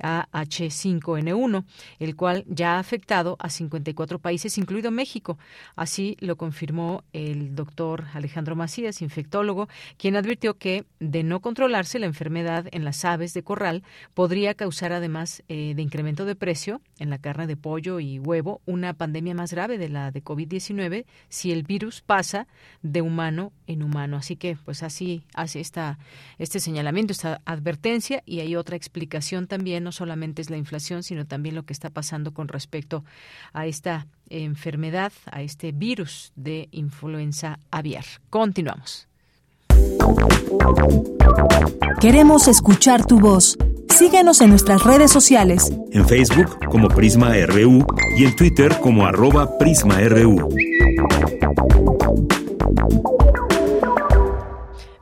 AH5N1, el cual ya ha afectado a 54 países, incluido México. Así lo confirmó el doctor Alejandro Macías, infectólogo, quien advirtió que de no controlarse la enfermedad en las aves de corral podría causar, además eh, de incremento de precio en la carne de pollo y huevo, una pandemia más grave de la de COVID-19 si el virus pasa de humano en humano. Así que, pues así hace esta, este señalamiento, esta advertencia y hay otra explicación también, no solamente es la inflación, sino también lo que está pasando con respecto a esta enfermedad, a este virus de influenza aviar. Continuamos. Queremos escuchar tu voz. Síguenos en nuestras redes sociales. En Facebook como Prisma RU y en Twitter como arroba PrismaRU.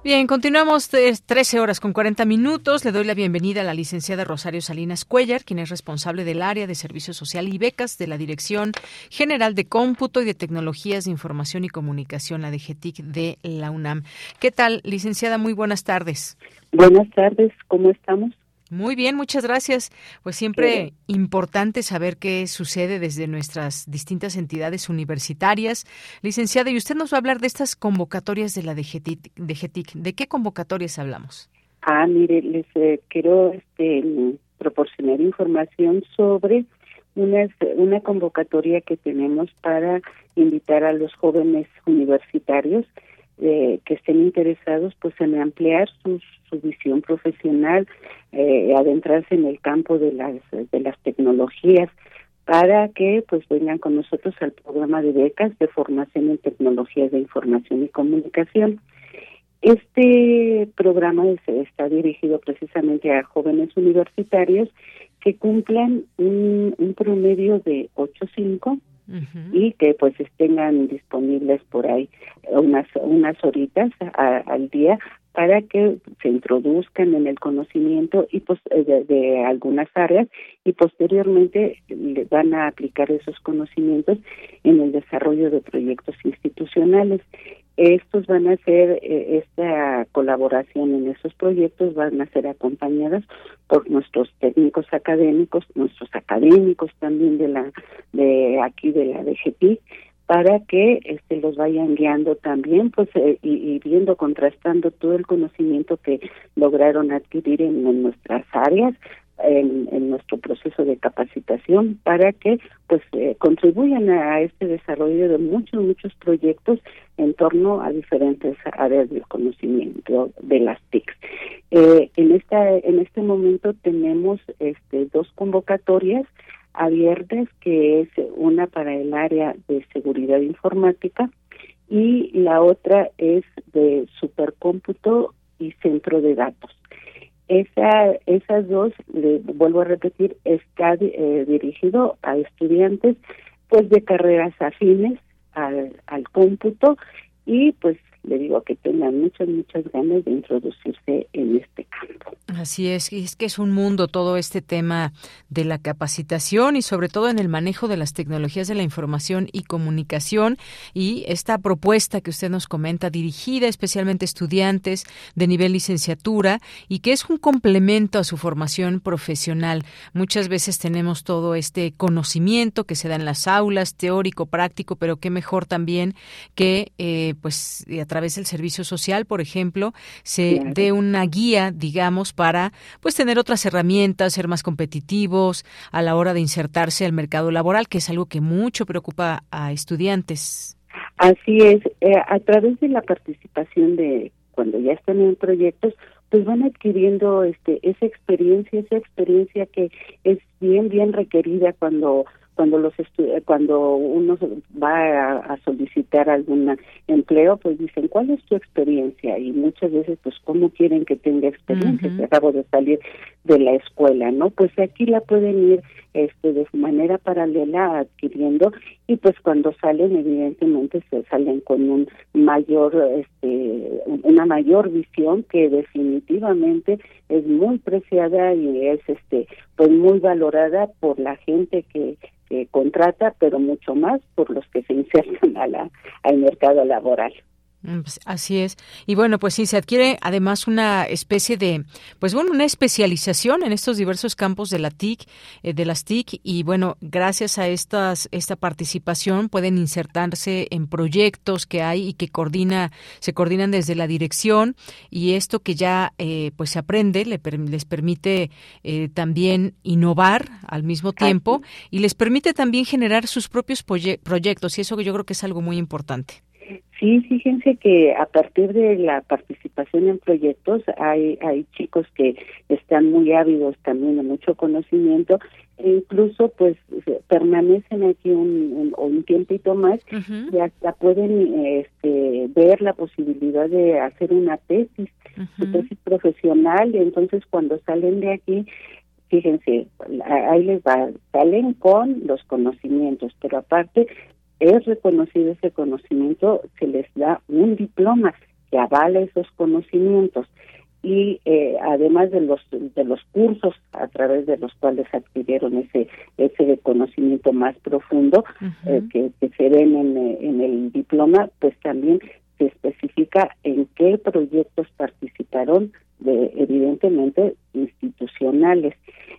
Bien, continuamos 13 horas con 40 minutos. Le doy la bienvenida a la licenciada Rosario Salinas Cuellar, quien es responsable del área de Servicio Social y Becas de la Dirección General de Cómputo y de Tecnologías de Información y Comunicación, la DGTIC de la UNAM. ¿Qué tal, licenciada? Muy buenas tardes. Buenas tardes, ¿cómo estamos? Muy bien, muchas gracias. Pues siempre importante saber qué sucede desde nuestras distintas entidades universitarias. Licenciada, y usted nos va a hablar de estas convocatorias de la DGTIC. ¿De, qué convocatorias hablamos? Ah, mire, les eh, quiero este, proporcionar información sobre una, una convocatoria que tenemos para invitar a los jóvenes universitarios eh, que estén interesados pues en ampliar su, su visión profesional, eh, adentrarse en el campo de las de las tecnologías para que pues vengan con nosotros al programa de becas de formación en tecnologías de información y comunicación. Este programa está dirigido precisamente a jóvenes universitarios que cumplan un, un promedio de 8.5 y que pues tengan disponibles por ahí unas unas horitas al día para que se introduzcan en el conocimiento y pues de, de, algunas áreas y posteriormente van a aplicar esos conocimientos en el desarrollo de proyectos institucionales estos van a ser, eh, esta colaboración en esos proyectos van a ser acompañadas por nuestros técnicos académicos, nuestros académicos también de la, de aquí de la DGP, para que este los vayan guiando también pues eh, y, viendo contrastando todo el conocimiento que lograron adquirir en nuestras áreas en, nuestro proceso de capacitación para que pues eh, contribuyan a, este desarrollo de muchos muchos proyectos en torno a diferentes áreas del conocimiento de las TICs. Eh, en esta en este momento tenemos este dos convocatorias abiertas que es una para el área de seguridad informática y la otra es de supercómputo y centro de datos. Esa, esas dos, le vuelvo a repetir, está eh, dirigido a estudiantes pues de carreras afines al, al cómputo y pues le digo que tengan muchas, muchas ganas de introducirse en este campo. Así es, y es que es un mundo todo este tema de la capacitación y sobre todo en el manejo de las tecnologías de la información y comunicación y esta propuesta que usted nos comenta dirigida especialmente a estudiantes de nivel licenciatura y que es un complemento a su formación profesional. Muchas veces tenemos todo este conocimiento que se da en las aulas, teórico, práctico, pero qué mejor también que eh, pues través del servicio social, por ejemplo, se dé una guía, digamos, para pues tener otras herramientas, ser más competitivos a la hora de insertarse al mercado laboral, que es algo que mucho preocupa a estudiantes. Así es, eh, a través de la participación de cuando ya están en proyectos, pues van adquiriendo este esa experiencia, esa experiencia que es bien bien requerida cuando cuando los cuando uno va a, solicitar algún empleo pues dicen cuál es tu experiencia y muchas veces pues cómo quieren que tenga experiencia acabo de salir de la escuela no pues aquí la pueden ir este de manera paralela adquiriendo y pues cuando salen evidentemente se salen con un mayor este una mayor visión que definitivamente es muy preciada y es este pues muy valorada por la gente que contrata, pero mucho más por los que se insertan a la, al mercado laboral. Mm, pues así es. Y bueno, pues sí, se adquiere además una especie de, pues bueno, una especialización en estos diversos campos de la TIC, eh, de las TIC, y bueno, gracias a estas, esta participación pueden insertarse en proyectos que hay y que coordina, se coordinan desde la dirección, y esto que ya eh, pues se aprende le, les permite eh, también innovar al mismo tiempo y les permite también generar sus propios proyectos, y eso yo creo que es algo muy importante. Sí, fíjense que a partir de la participación en proyectos hay, hay chicos que están muy ávidos también de mucho conocimiento e incluso pues permanecen aquí un, un, tiempito más y hasta pueden este, ver la posibilidad de hacer una tesis, tesis profesional y entonces cuando salen de aquí fíjense, ahí les va, salen con los conocimientos, pero aparte es reconocido ese conocimiento, se les da un diploma que avala esos conocimientos. Y eh, además de los de los cursos a través de los cuales adquirieron ese ese conocimiento más profundo eh, que, se ven en, en el diploma pues también se especifica en qué proyectos participaron de evidentemente institucionales.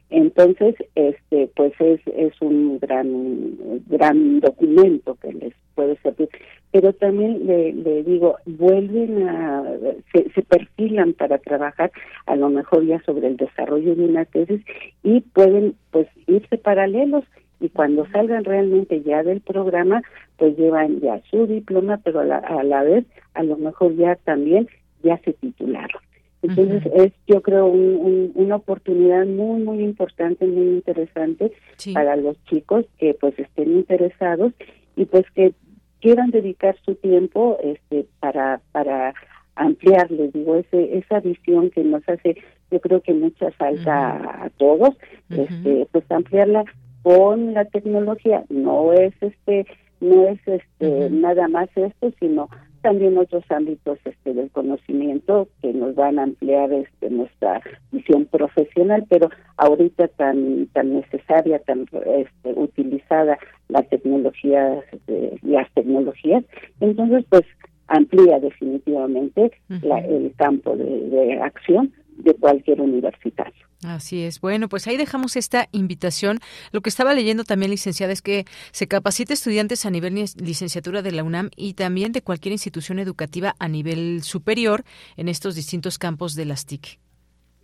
Entonces este pues es es un gran gran documento que les puede servir. Pero también le, le digo vuelven a se, se perfilan para trabajar a lo mejor ya sobre el desarrollo de una tesis y pueden pues irse paralelos y cuando salgan realmente ya del programa, pues llevan ya su diploma, pero a la, a la vez a lo mejor ya también ya se titularon. Entonces es yo creo una oportunidad muy muy importante, muy interesante para los chicos que pues estén interesados y pues que quieran dedicar su tiempo este para para ampliar, les digo, ese, esa visión que nos hace, yo creo que mucha falta a todos, este, pues ampliarla con la tecnología, no es este, no es este nada más esto, sino también otros ámbitos este del conocimiento que nos van a ampliar este nuestra visión profesional pero ahorita tan tan necesaria tan este, utilizada la tecnología este, las tecnologías entonces pues amplía definitivamente el campo de acción de cualquier universitario Así es. Bueno, pues ahí dejamos esta invitación. Lo que estaba leyendo también, licenciada, es que se capacita estudiantes a nivel licenciatura de la UNAM y también de cualquier institución educativa a nivel superior en estos distintos campos de las TIC.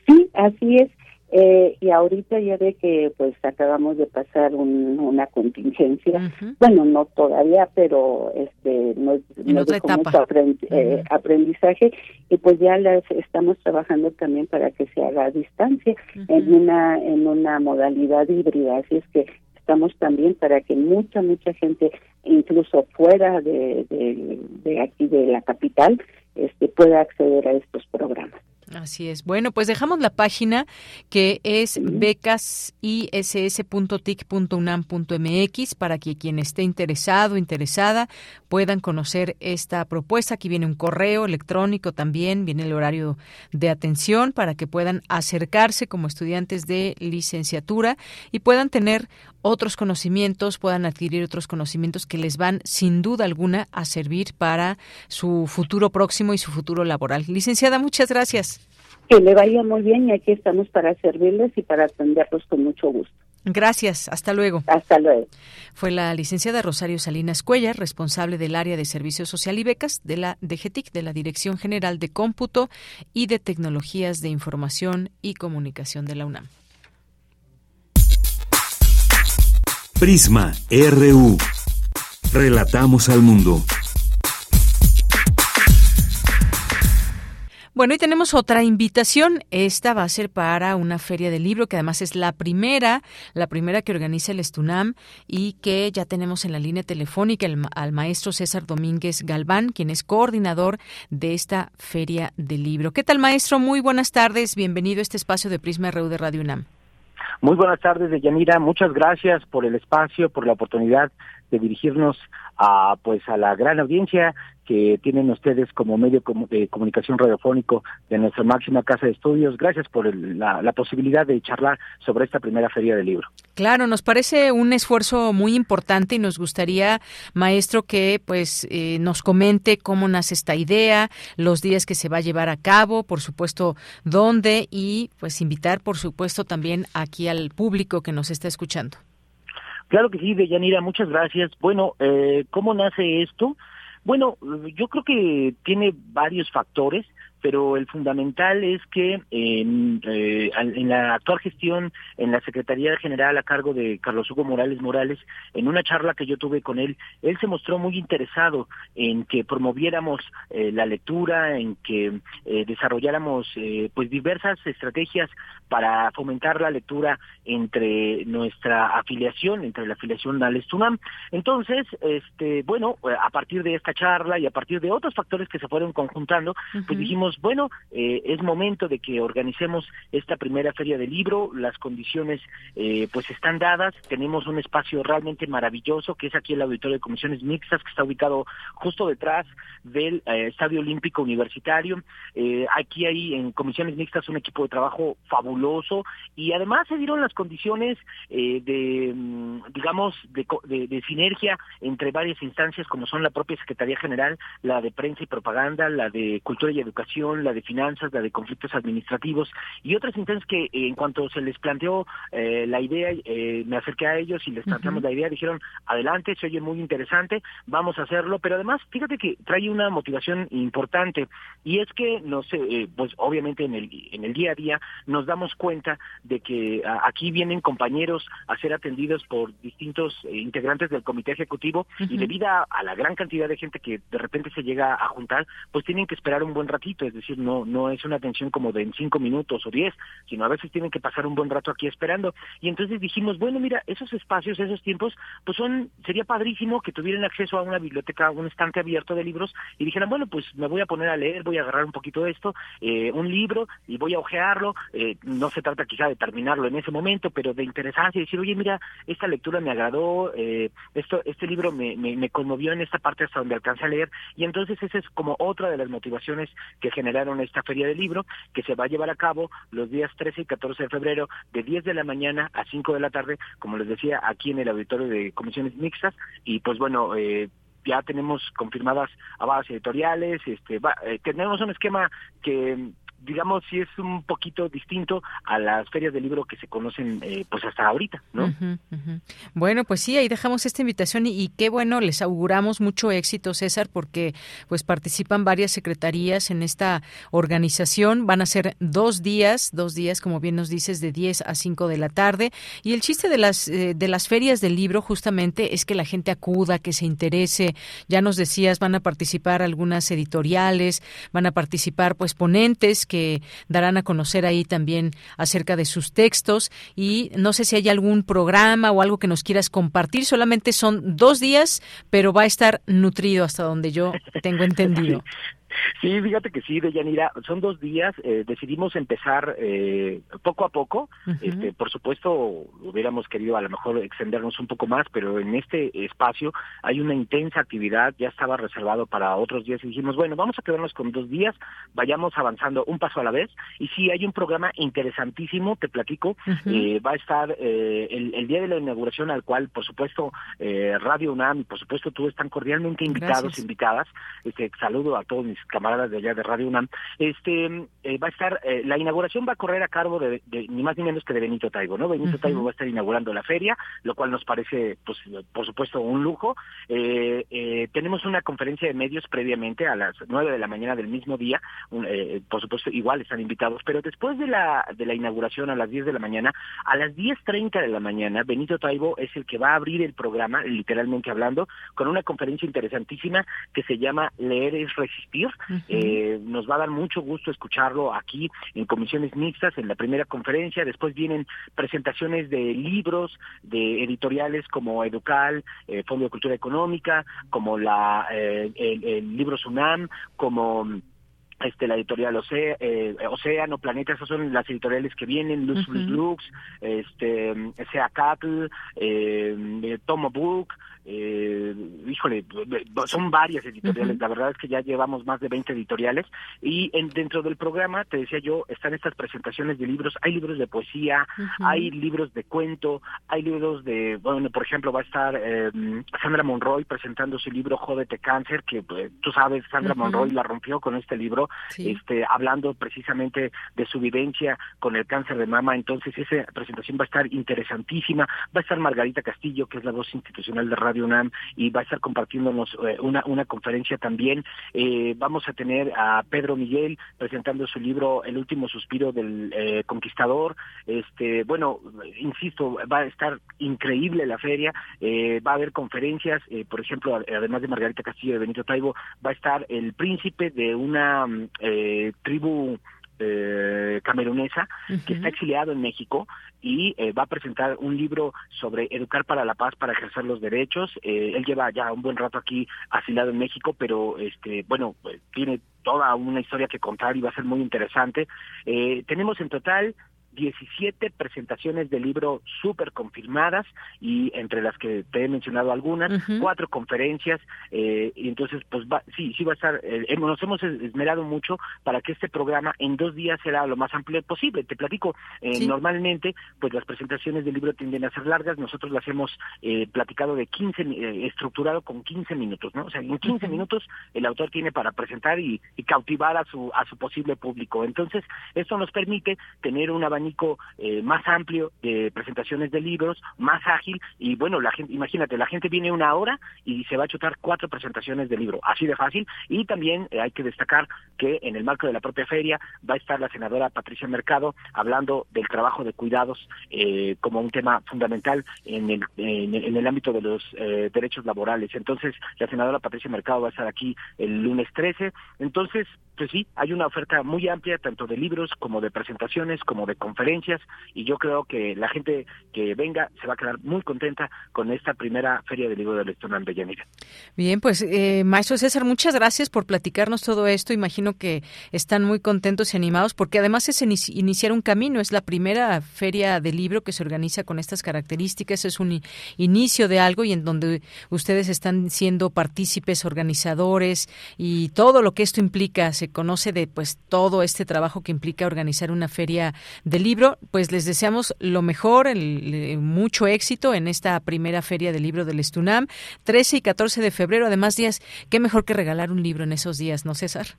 Sí, así es. Eh, y ahorita ya ve que pues acabamos de pasar una contingencia, bueno, no todavía, pero este nos, nos mucho eh, aprendizaje. Y pues ya las estamos trabajando también para que se haga a distancia en una en una modalidad híbrida, así es que estamos también para que mucha mucha gente incluso fuera de, de, de aquí de la capital este pueda acceder a estos programas. Así es. Bueno, pues dejamos la página que es becasiss.tic.unam.mx para que quien esté interesado, interesada, puedan conocer esta propuesta. Aquí viene un correo electrónico también, viene el horario de atención para que puedan acercarse como estudiantes de licenciatura y puedan tener otros conocimientos, puedan adquirir otros conocimientos que les van sin duda alguna a servir para su futuro próximo y su futuro laboral. Licenciada, muchas gracias. Que le vaya muy bien y aquí estamos para servirles y para atenderlos con mucho gusto. Gracias, hasta luego. Hasta luego. Fue la licenciada Rosario Salinas Cuellar, responsable del área de Servicios Social y Becas de la DGTIC, de la Dirección General de Cómputo y de Tecnologías de Información y Comunicación de la UNAM. Prisma RU. Relatamos al mundo. Bueno, y tenemos otra invitación. Esta va a ser para una feria de libro, que además es la primera, la primera que organiza el Estunam y que ya tenemos en la línea telefónica al maestro César Domínguez Galván, quien es coordinador de esta feria de libro. ¿Qué tal, maestro? Muy buenas tardes. Bienvenido a este espacio de Prisma RU de Radio UNAM. Muy buenas tardes, Deyanira. Muchas gracias por el espacio, por la oportunidad de dirigirnos a pues a la gran audiencia que tienen ustedes como medio de comunicación radiofónico de nuestra máxima casa de estudios. Gracias por la, posibilidad de charlar sobre esta primera feria del libro. Claro, nos parece un esfuerzo muy importante y nos gustaría, maestro, que pues eh, nos comente cómo nace esta idea, los días que se va a llevar a cabo, por supuesto, dónde y pues invitar, por supuesto, también aquí al público que nos está escuchando. Claro que sí, Deyanira, muchas gracias. Bueno, eh, ¿cómo nace esto? Bueno, yo creo que tiene varios factores pero el fundamental es que en, eh, en, la actual gestión en la Secretaría General a cargo de Carlos Hugo Morales Morales, en una charla que yo tuve con él, él se mostró muy interesado en que promoviéramos eh, la lectura, en que eh, desarrolláramos pues diversas estrategias para fomentar la lectura entre nuestra afiliación, entre la afiliación al Estunam. Entonces, este, bueno, a partir de esta charla y a partir de otros factores que se fueron conjuntando, pues dijimos bueno, eh, es momento de que organicemos esta primera feria del libro, las condiciones eh, pues están dadas, tenemos un espacio realmente maravilloso que es aquí el Auditorio de Comisiones Mixtas que está ubicado justo detrás del eh, Estadio Olímpico Universitario. aquí hay en Comisiones Mixtas un equipo de trabajo fabuloso y además se dieron las condiciones de, mm, digamos, de, de sinergia entre varias instancias como son la propia Secretaría General, la de Prensa y Propaganda, la de Cultura y Educación, educación, la de finanzas, la de conflictos administrativos y otras instancias que en cuanto se les planteó la idea, me acerqué a ellos y les planteamos la idea, dijeron, adelante, se oye muy interesante, vamos a hacerlo, pero además, fíjate que trae una motivación importante y es que, no sé, pues obviamente en el, en el día a día nos damos cuenta de que aquí vienen compañeros a ser atendidos por distintos eh, integrantes del comité ejecutivo y debido a, la gran cantidad de gente que de repente se llega a juntar, pues tienen que esperar un buen ratito, es decir, no no es una atención como de en cinco minutos o diez, sino a veces tienen que pasar un buen rato aquí esperando. Y entonces dijimos, bueno, mira, esos espacios, esos tiempos, pues son, sería padrísimo que tuvieran acceso a una biblioteca, un estante abierto de libros y dijeran, bueno, pues me voy a poner a leer, voy a agarrar un poquito de esto, eh, un libro y voy a ojearlo, eh, no se trata quizá de terminarlo en ese momento, pero de interesarse y decir, oye, mira, esta lectura me agradó, eh, esto, este libro me, me, conmovió en esta parte hasta donde alcancé a leer, y entonces esa es como otra de las motivaciones que generaron esta feria del libro, que se va a llevar a cabo los días 13 y 14 de febrero, de 10 de la mañana a 5 de la tarde, como les decía, aquí en el auditorio de comisiones mixtas, y pues bueno, eh, ya tenemos confirmadas abadas editoriales, este, eh, tenemos un esquema que digamos, sí es un poquito distinto a las ferias de libro que se conocen eh, pues hasta ahorita, ¿no? Bueno, pues sí, ahí dejamos esta invitación y, qué bueno, les auguramos mucho éxito, César, porque pues participan varias secretarías en esta organización. Van a ser dos días, dos días, como bien nos dices, de 10 a 5 de la tarde. Y el chiste de las, eh, de las ferias del libro justamente es que la gente acuda, que se interese. Ya nos decías, van a participar algunas editoriales, van a participar pues ponentes que darán a conocer ahí también acerca de sus textos y no sé si hay algún programa o algo que nos quieras compartir. Solamente son dos días, pero va a estar nutrido hasta donde yo tengo entendido. Sí, fíjate que sí, Deyanira, son dos días, eh, decidimos empezar eh, poco a poco, este, por supuesto hubiéramos querido a lo mejor extendernos un poco más, pero en este espacio hay una intensa actividad, ya estaba reservado para otros días y dijimos, bueno, vamos a quedarnos con dos días, vayamos avanzando un paso a la vez, y sí, hay un programa interesantísimo, te platico, eh, va a estar el, día de la inauguración al cual, por supuesto, Radio UNAM y por supuesto tú están cordialmente invitados, invitadas, este, saludo a todos mis camaradas de allá de Radio UNAM, este eh, va a estar, eh, la inauguración va a correr a cargo de, ni más ni menos que de Benito Taibo, ¿no? Benito Taibo va a estar inaugurando la feria, lo cual nos parece, pues, por supuesto, un lujo. Eh, tenemos una conferencia de medios previamente a las nueve de la mañana del mismo día, por supuesto, igual están invitados, pero después de la, de la inauguración a las 10 de la mañana, a las 10.30 de la mañana, Benito Taibo es el que va a abrir el programa, literalmente hablando, con una conferencia interesantísima que se llama Leer es Resistir, eh, nos va a dar mucho gusto escucharlo aquí en comisiones mixtas, en la primera conferencia. Después vienen presentaciones de libros, de editoriales como Educal, eh, Fondo de Cultura Económica, como la eh, el, libro Sunam, como este la editorial Océ, eh, Océano, Planeta, esas son las editoriales que vienen, Luz Lux, este, Sea Cattle, eh, Tomo Book, eh, híjole, son varias editoriales, la verdad es que ya llevamos más de 20 editoriales y en, dentro del programa, te decía yo, están estas presentaciones de libros, hay libros de poesía, hay libros de cuento, hay libros de, bueno, por ejemplo, va a estar eh, Sandra Monroy presentando su libro Jódete Cáncer, que pues, tú sabes, Sandra Monroy la rompió con este libro, este hablando precisamente de su vivencia con el cáncer de mama, entonces esa presentación va a estar interesantísima, va a estar Margarita Castillo, que es la voz institucional de Radio UNAM y va a estar compartiéndonos eh, una, una conferencia también. Eh, vamos a tener a Pedro Miguel presentando su libro El último suspiro del eh, conquistador. Este, bueno, insisto, va a estar increíble la feria, va a haber conferencias, por ejemplo, además de Margarita Castillo de Benito Taibo, va a estar el príncipe de una tribu eh, camerunesa que está exiliado en México y eh, va a presentar un libro sobre educar para la paz para ejercer los derechos. Eh, él lleva ya un buen rato aquí asilado en México, pero este bueno pues, tiene toda una historia que contar y va a ser muy interesante. tenemos en total 17 presentaciones de libro súper confirmadas y entre las que te he mencionado algunas, cuatro conferencias eh, y entonces pues va, sí, sí va a estar, eh, nos hemos esmerado mucho para que este programa en dos días será lo más amplio posible. Te platico, eh, normalmente pues las presentaciones del libro tienden a ser largas, nosotros las hemos eh, platicado de 15, eh, estructurado con 15 minutos, ¿no? O sea, en 15 minutos el autor tiene para presentar y, y, cautivar a su, a su posible público. Entonces, esto nos permite tener un abanico eh, más amplio de presentaciones de libros, más ágil y bueno, la gente, imagínate, la gente viene una hora y se va a chutar cuatro presentaciones de libro, así de fácil. Y también hay que destacar que en el marco de la propia feria va a estar la senadora Patricia Mercado hablando del trabajo de cuidados como un tema fundamental en el, en el, ámbito de los derechos laborales. Entonces, la senadora Patricia Mercado va a estar aquí el lunes 13. Entonces, pues sí, hay una oferta muy amplia, tanto de libros como de presentaciones, como de conferencias, y yo creo que la gente que venga se va a quedar muy contenta con esta primera Feria del Libro de Estonal de Yanira. Bien, pues eh, maestro César, muchas gracias por platicarnos todo esto. Imagino que están muy contentos y animados, porque además es iniciar un camino, es la primera feria de libro que se organiza con estas características, es un inicio de algo y en donde ustedes están siendo partícipes, organizadores y todo lo que esto implica. Se conoce de pues todo este trabajo que implica organizar una feria de libro. Pues les deseamos lo mejor, el, mucho éxito en esta primera feria de libro del Estunam, 13 y 14 de febrero. Además, días, qué mejor que regalar un libro en esos días, ¿no, César?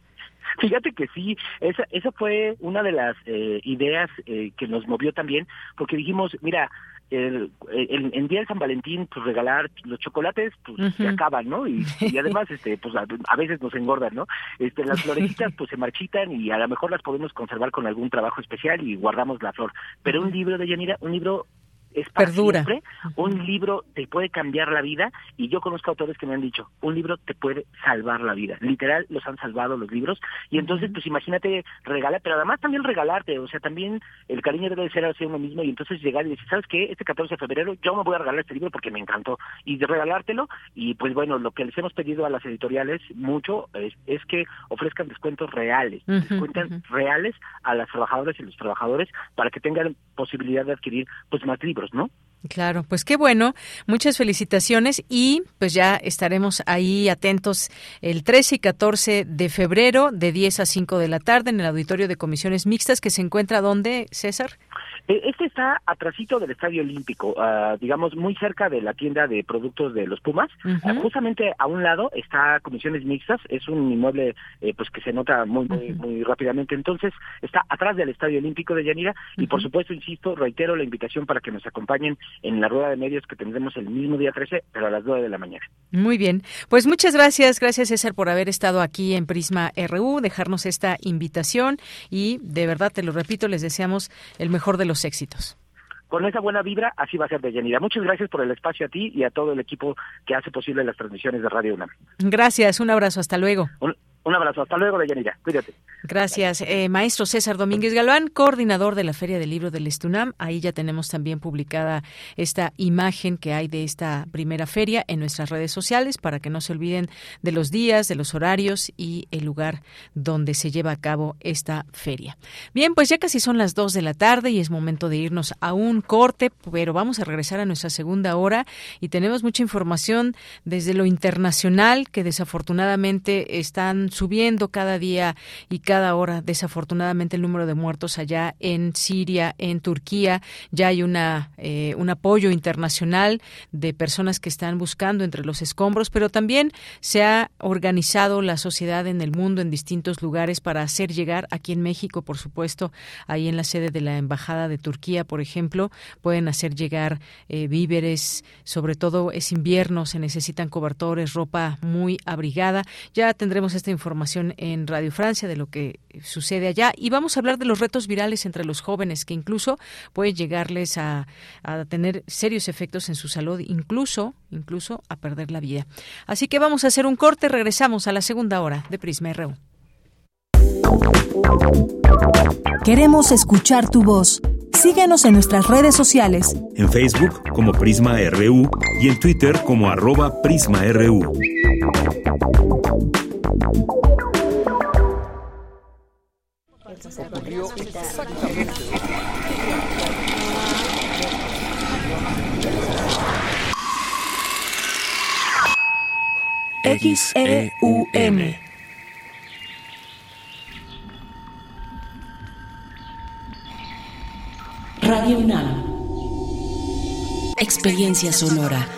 Fíjate que sí, esa, esa fue una de las eh, ideas eh, que nos movió también, porque dijimos, mira, el, el, día de San Valentín pues regalar los chocolates pues se acaban no y, además este pues a, veces nos engordan no este las florecitas pues se marchitan y a lo mejor las podemos conservar con algún trabajo especial y guardamos la flor pero un libro de Yanira un libro es para Perdura. siempre. Un libro te puede cambiar la vida y yo conozco autores que me han dicho, un libro te puede salvar la vida. Literal, los han salvado los libros. Y entonces, pues imagínate regalar, pero además también regalarte, o sea, también el cariño debe ser hacia uno mismo y entonces llegar y decir, ¿sabes qué? Este 14 de febrero yo me voy a regalar este libro porque me encantó. Y de regalártelo y pues bueno, lo que les hemos pedido a las editoriales mucho es, es que ofrezcan descuentos reales, descuentos reales a las trabajadoras y los trabajadores para que tengan posibilidad de adquirir pues más libros ¿no? Claro, pues qué bueno, muchas felicitaciones y pues ya estaremos ahí atentos el 13 y 14 de febrero de 10 a 5 de la tarde en el auditorio de comisiones mixtas que se encuentra donde, César? Eh, este está atrasito del Estadio Olímpico, ah, digamos muy cerca de la tienda de productos de los Pumas. Ah, justamente a un lado está Comisiones Mixtas, es un inmueble eh, pues que se nota muy muy, muy rápidamente. Entonces está atrás del Estadio Olímpico de Yanira. Y por supuesto insisto reitero la invitación para que nos acompañen en la rueda de medios que tendremos el mismo día 13, pero a las 9 de la mañana. Muy bien, pues muchas gracias, gracias César por haber estado aquí en Prisma RU, dejarnos esta invitación. Y de verdad te lo repito les deseamos el mejor de los éxitos con esa buena vibra, así va a ser de Yanira. Muchas gracias por el espacio a ti y a todo el equipo que hace posible las transmisiones de Radio UNAM. Gracias, un abrazo, hasta luego. Un abrazo, hasta luego, Deyanira. Cuídate. Gracias. Eh, maestro César Domínguez Galván, coordinador de la Feria del Libro del Estunam. Ahí ya tenemos también publicada esta imagen que hay de esta primera feria en nuestras redes sociales para que no se olviden de los días, de los horarios y el lugar donde se lleva a cabo esta feria. Bien, pues ya casi son las dos de la tarde y es momento de irnos a un corte, pero vamos a regresar a nuestra segunda hora y tenemos mucha información desde lo internacional que desafortunadamente están subiendo cada día y cada hora, desafortunadamente, el número de muertos allá en Siria, en Turquía. Ya hay una, eh, un apoyo internacional de personas que están buscando entre los escombros, pero también se ha organizado la sociedad en el mundo en distintos lugares para hacer llegar aquí en México, por supuesto, ahí en la sede de la Embajada de Turquía, por ejemplo, pueden hacer llegar eh, víveres, sobre todo es invierno, se necesitan cobertores, ropa muy abrigada. Ya tendremos esta información información en Radio Francia de lo que sucede allá y vamos a hablar de los retos virales entre los jóvenes que incluso pueden llegarles a, a tener serios efectos en su salud, incluso, incluso a perder la vida. Así que vamos a hacer un corte, regresamos a la segunda hora de Prisma RU. Queremos escuchar tu voz. Síguenos en nuestras redes sociales. En Facebook como Prisma RU y en Twitter como arroba PrismaRU. Ocurrió. XEUM. Radio UNAM. Experiencia sonora.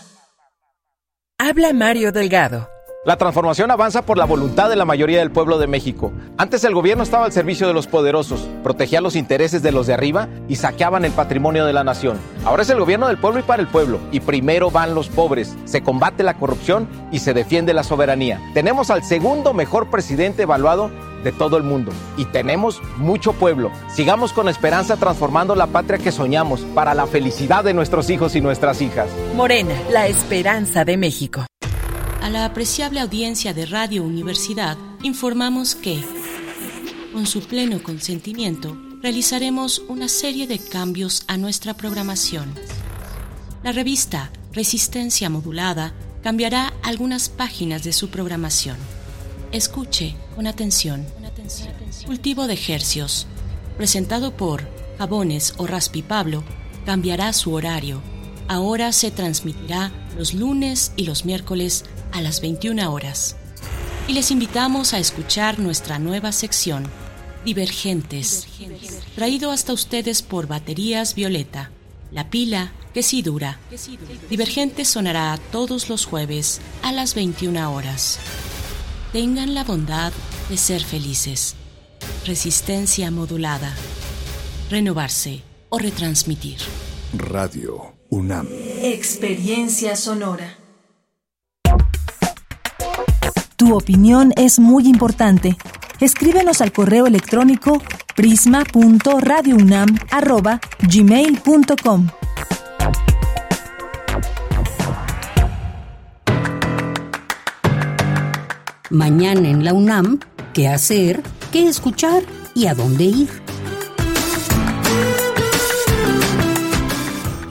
Habla Mario Delgado. La transformación avanza por la voluntad de la mayoría del pueblo de México. Antes el gobierno estaba al servicio de los poderosos, protegía los intereses de los de arriba y saqueaban el patrimonio de la nación. Ahora es el gobierno del pueblo y para el pueblo, y primero van los pobres. Se combate la corrupción y se defiende la soberanía. Tenemos al segundo mejor presidente evaluado de todo el mundo y tenemos mucho pueblo. Sigamos con esperanza transformando la patria que soñamos para la felicidad de nuestros hijos y nuestras hijas. Morena, la esperanza de México. A la apreciable audiencia de Radio Universidad informamos que, con su pleno consentimiento, realizaremos una serie de cambios a nuestra programación. La revista Resistencia Modulada cambiará algunas páginas de su programación. Escuche con atención. Cultivo de Hercios, presentado por Jabones o Raspi Pablo, cambiará su horario. Ahora se transmitirá los lunes y los miércoles a las 21 horas. Y les invitamos a escuchar nuestra nueva sección, Divergentes, traído hasta ustedes por Baterías Violeta, la pila que sí dura. Divergentes sonará todos los jueves a las 21 horas. Tengan la bondad de ser felices. Resistencia modulada. Renovarse o retransmitir. Radio UNAM. Experiencia sonora. Tu opinión es muy importante. Escríbenos al correo electrónico prisma.radiounam@gmail.com. Mañana en la UNAM, ¿qué hacer? ¿Qué escuchar? ¿Y a dónde ir?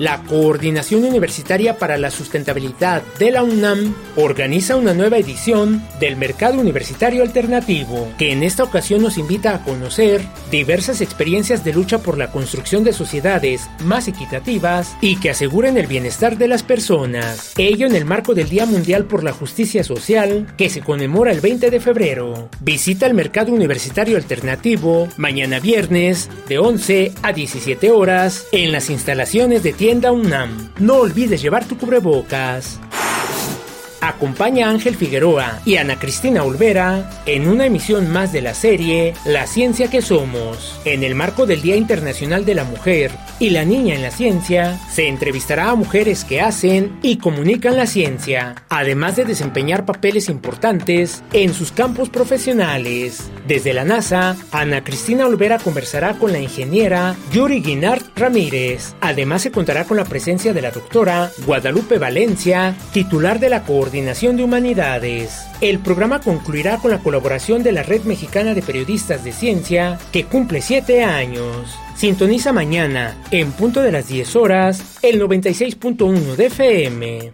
La Coordinación Universitaria para la Sustentabilidad de la UNAM organiza una nueva edición del Mercado Universitario Alternativo, que en esta ocasión nos invita a conocer diversas experiencias de lucha por la construcción de sociedades más equitativas y que aseguren el bienestar de las personas. Ello en el marco del Día Mundial por la Justicia Social, que se conmemora el 20 de febrero. Visita el Mercado Universitario Alternativo mañana viernes de 11 a 17 horas en las instalaciones de tienda UNAM. No olvides llevar tu cubrebocas. Acompaña a Ángel Figueroa y Ana Cristina Olvera en una emisión más de la serie La Ciencia que Somos. En el marco del Día Internacional de la Mujer y la Niña en la Ciencia, se entrevistará a mujeres que hacen y comunican la ciencia, además de desempeñar papeles importantes en sus campos profesionales. Desde la NASA, Ana Cristina Olvera conversará con la ingeniera Yuri Guinart Ramírez. Además se contará con la presencia de la doctora Guadalupe Valencia, titular de la Coordinación de Humanidades. El programa concluirá con la colaboración de la Red Mexicana de Periodistas de Ciencia, que cumple siete años. Sintoniza mañana, en punto de las 10 horas, el 96.1 de FM.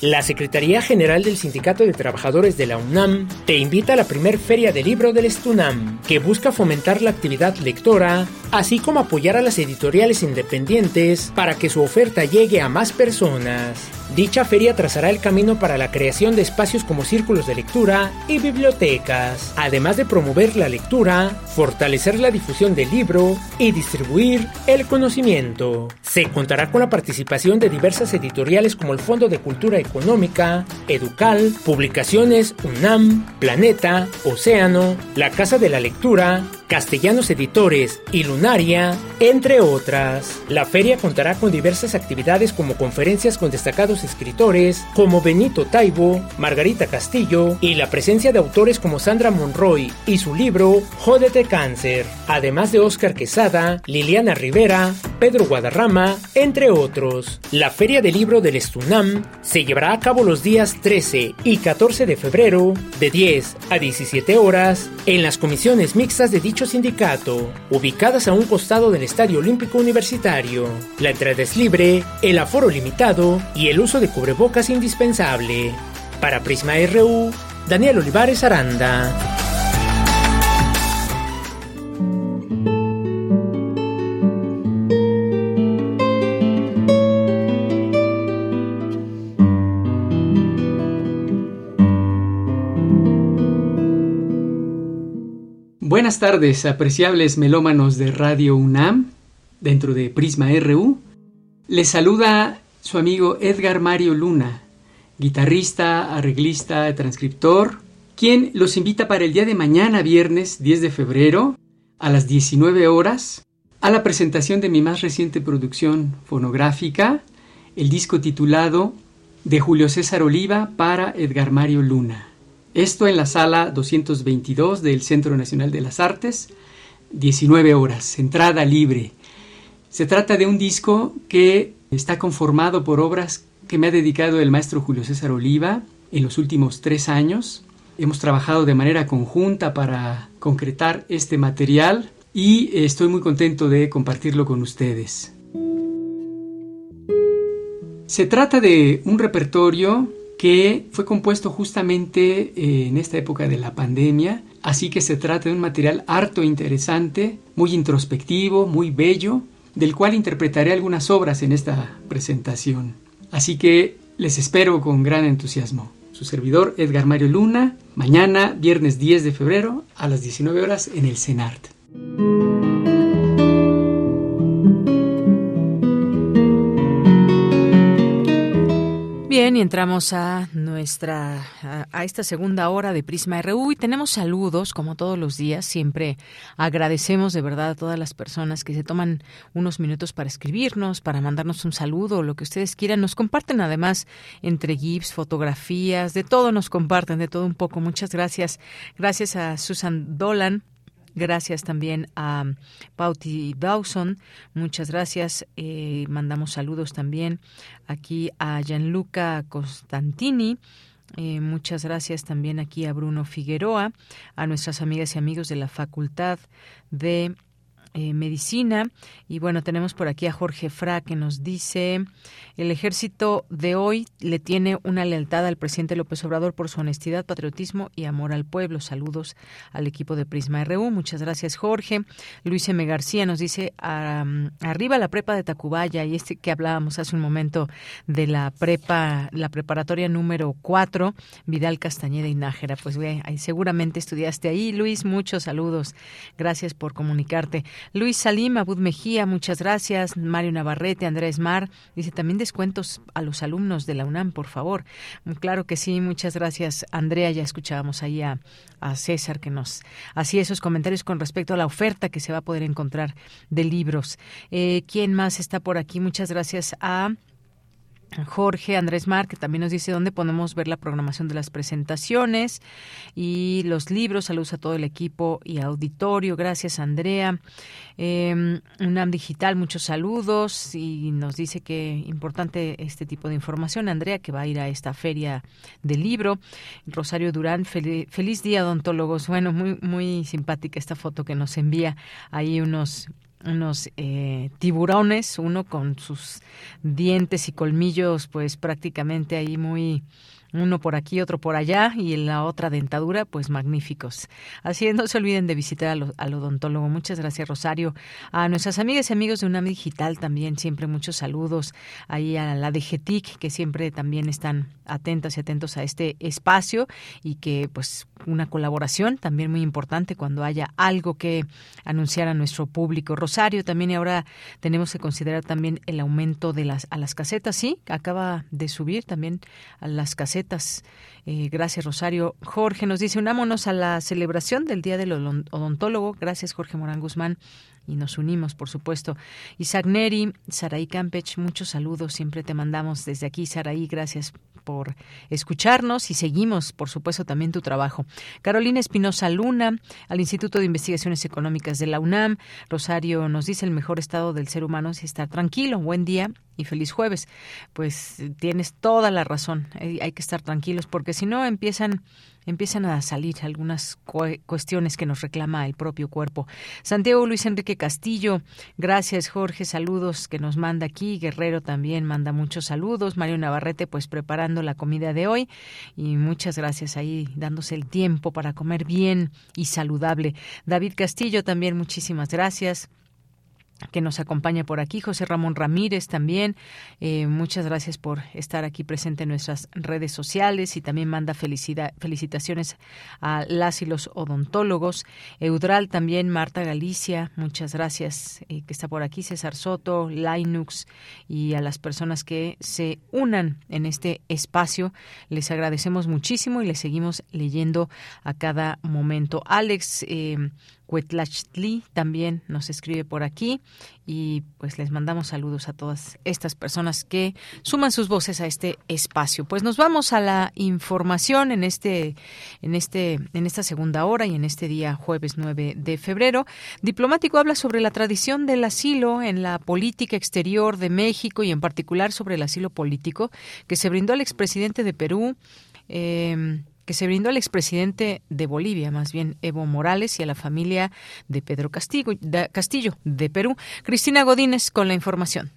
La Secretaría General del Sindicato de Trabajadores de la UNAM te invita a la primer Feria de Libro del Estunam, que busca fomentar la actividad lectora, así como apoyar a las editoriales independientes para que su oferta llegue a más personas. Dicha feria trazará el camino para la creación de espacios como círculos de lectura y bibliotecas, además de promover la lectura, fortalecer la difusión del libro y distribuir el conocimiento. Se contará con la participación de diversas editoriales como el Fondo de Cultura Económica, Educal, Publicaciones UNAM, Planeta, Océano, La Casa de la Lectura, Castellanos Editores y Lunaria, entre otras. La feria contará con diversas actividades como conferencias con destacados escritores como Benito Taibo, Margarita Castillo y la presencia de autores como Sandra Monroy y su libro Jódete Cáncer, además de Óscar Quesada, Liliana Rivera, Pedro Guadarrama, entre otros. La Feria del Libro del Estunam se llevará a cabo los días 13 y 14 de febrero de 10 a 17 horas en las comisiones mixtas de dicho sindicato, ubicadas a un costado del Estadio Olímpico Universitario. La entrada es libre, el aforo limitado y el uso de cubrebocas indispensable. Para Prisma RU, Daniel Olivares Aranda. Buenas tardes, apreciables melómanos de Radio UNAM, dentro de Prisma RU. Les saluda su amigo Edgar Mario Luna, guitarrista, arreglista, transcriptor, quien los invita para el día de mañana, viernes 10 de febrero, a las 19 horas, a la presentación de mi más reciente producción fonográfica, el disco titulado De Julio César Oliva para Edgar Mario Luna. Esto en la sala 222 del Centro Nacional de las Artes, 19 horas, entrada libre. Se trata de un disco que está conformado por obras que me ha dedicado el maestro Julio César Oliva en los últimos tres años. Hemos trabajado de manera conjunta para concretar este material y estoy muy contento de compartirlo con ustedes. Se trata de un repertorio que fue compuesto justamente eh, en esta época de la pandemia, así que se trata de un material harto interesante, muy introspectivo, muy bello, del cual interpretaré algunas obras en esta presentación. Así que les espero con gran entusiasmo. Su servidor Edgar Mario Luna, mañana, viernes 10 de febrero, a las 19 horas en el CENART. Bien, y entramos a nuestra a, esta segunda hora de Prisma RU y tenemos saludos como todos los días. Siempre agradecemos de verdad a todas las personas que se toman unos minutos para escribirnos, para mandarnos un saludo, lo que ustedes quieran. Nos comparten además entre GIFs, fotografías, de todo nos comparten, de todo un poco. Muchas gracias. Gracias a Susan Dolan Gracias también a Pauti Dawson. Muchas gracias. Eh, mandamos saludos también aquí a Gianluca Costantini. Eh, muchas gracias también aquí a Bruno Figueroa, a nuestras amigas y amigos de la Facultad de eh, medicina. Y bueno, tenemos por aquí a Jorge Fra que nos dice, el ejército de hoy le tiene una lealtad al presidente López Obrador por su honestidad, patriotismo y amor al pueblo. Saludos al equipo de Prisma RU. Muchas gracias, Jorge. Luis M. García nos dice, arriba la prepa de Tacubaya y este que hablábamos hace un momento de la prepa, la preparatoria número 4, Vidal Castañeda y Nájera. Pues ve, seguramente estudiaste ahí, Luis. Muchos saludos. Gracias por comunicarte. Luis Salim, Abud Mejía, muchas gracias. Mario Navarrete, Andrés Mar, dice también descuentos a los alumnos de la UNAM, por favor. Mm, claro que sí, muchas gracias, Andrea. Ya escuchábamos ahí a, César que nos hacía esos comentarios con respecto a la oferta que se va a poder encontrar de libros. Eh, ¿Quién más está por aquí? Muchas gracias a Jorge Andrés Mar, que también nos dice dónde podemos ver la programación de las presentaciones y los libros. Saludos a todo el equipo y auditorio. Gracias, Andrea. Eh, UNAM Digital, muchos saludos y nos dice que importante este tipo de información. Andrea, que va a ir a esta feria del libro. Rosario Durán, feliz día, odontólogos. Bueno, muy, muy simpática esta foto que nos envía ahí unos unos eh, tiburones, uno con sus dientes y colmillos pues prácticamente ahí muy uno por aquí, otro por allá y la otra dentadura, pues magníficos. Así no se olviden de visitar al, odontólogo. Muchas gracias, Rosario. A nuestras amigas y amigos de UNAM Digital también, siempre muchos saludos. Ahí a la DGTIC, que siempre también están atentas y atentos a este espacio y que pues una colaboración también muy importante cuando haya algo que anunciar a nuestro público. Rosario también ahora tenemos que considerar también el aumento de las a las casetas, sí, acaba de subir también a las casetas Eh, gracias, Rosario. Jorge nos dice, unámonos a la celebración del Día del Odontólogo. Gracias, Jorge Morán Guzmán y nos unimos, por supuesto. Isaac Neri, Saraí Campech, muchos saludos, siempre te mandamos desde aquí, Saraí, gracias por escucharnos y seguimos, por supuesto, también tu trabajo. Carolina Espinosa Luna, al Instituto de Investigaciones Económicas de la UNAM. Rosario nos dice el mejor estado del ser humano es estar tranquilo. Buen día y feliz jueves. Pues tienes toda la razón. Hay que estar tranquilos porque si no empiezan empiezan a salir algunas cuestiones que nos reclama el propio cuerpo. Santiago Luis Enrique Castillo, gracias Jorge, saludos que nos manda aquí. Guerrero también manda muchos saludos. Mario Navarrete, pues preparando la comida de hoy. Y muchas gracias ahí, dándose el tiempo para comer bien y saludable. David Castillo también, muchísimas gracias que nos acompaña por aquí, José Ramón Ramírez también. Eh, muchas gracias por estar aquí presente en nuestras redes sociales y también manda felicitaciones a las y los odontólogos. Eudral también, Marta Galicia, muchas gracias eh, que está por aquí, César Soto, Linux y a las personas que se unan en este espacio. Les agradecemos muchísimo y les seguimos leyendo a cada momento. Alex, eh, Cuetlachtli también nos escribe por aquí y pues les mandamos saludos a todas estas personas que suman sus voces a este espacio. Pues nos vamos a la información en este en este en esta segunda hora y en este día jueves 9 de febrero. Diplomático habla sobre la tradición del asilo en la política exterior de México y en particular sobre el asilo político que se brindó al expresidente de Perú eh, que se brindó al expresidente de Bolivia, más bien Evo Morales, y a la familia de Pedro Castillo de, Castillo, de Perú. Cristina Godínez con la información.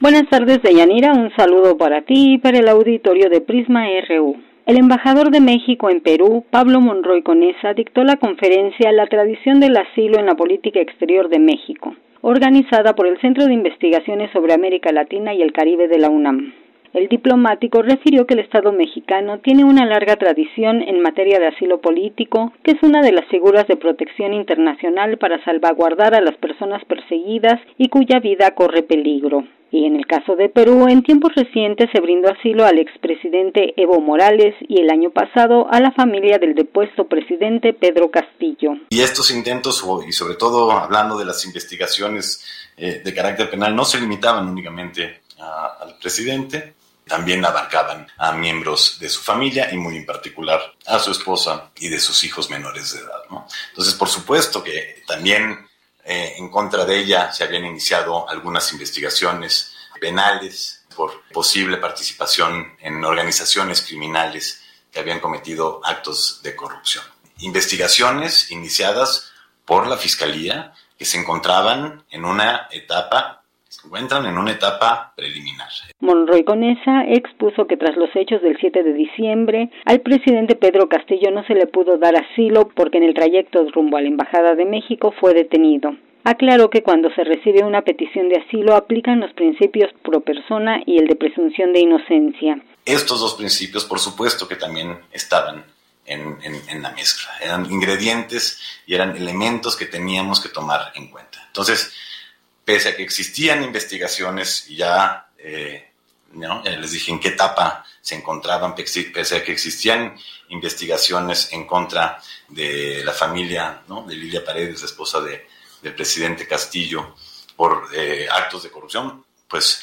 Buenas tardes, Deyanira. Un saludo para ti y para el auditorio de Prisma RU. El embajador de México en Perú, Pablo Monroy Conesa, dictó la conferencia La tradición del asilo en la política exterior de México, organizada por el Centro de Investigaciones sobre América Latina y el Caribe de la UNAM. El diplomático refirió que el Estado mexicano tiene una larga tradición en materia de asilo político, que es una de las figuras de protección internacional para salvaguardar a las personas perseguidas y cuya vida corre peligro. Y en el caso de Perú, en tiempos recientes se brindó asilo al expresidente Evo Morales y el año pasado a la familia del depuesto presidente Pedro Castillo. Y estos intentos, y sobre todo hablando de las investigaciones eh, de carácter penal, no se limitaban únicamente al presidente, también abarcaban a miembros de su familia y muy en particular a su esposa y de sus hijos menores de edad. Entonces, por supuesto que también eh, en contra de ella se habían iniciado algunas investigaciones penales por posible participación en organizaciones criminales que habían cometido actos de corrupción. Investigaciones iniciadas por la Fiscalía que se encontraban en una etapa se encuentran en una etapa preliminar. Monroy Conesa expuso que tras los hechos del 7 de diciembre, al presidente Pedro Castillo no se le pudo dar asilo porque en el trayecto rumbo a la Embajada de México fue detenido. Aclaró que cuando se recibe una petición de asilo aplican los principios pro persona y el de presunción de inocencia. Estos dos principios, por supuesto que también estaban en, en, la mezcla. Eran ingredientes y eran elementos que teníamos que tomar en cuenta. Entonces, pese a que existían investigaciones y ya, eh, les dije en qué etapa se encontraban, pese a que existían investigaciones en contra de la familia de Lilia Paredes, esposa de, del presidente Castillo, por eh, actos de corrupción, pues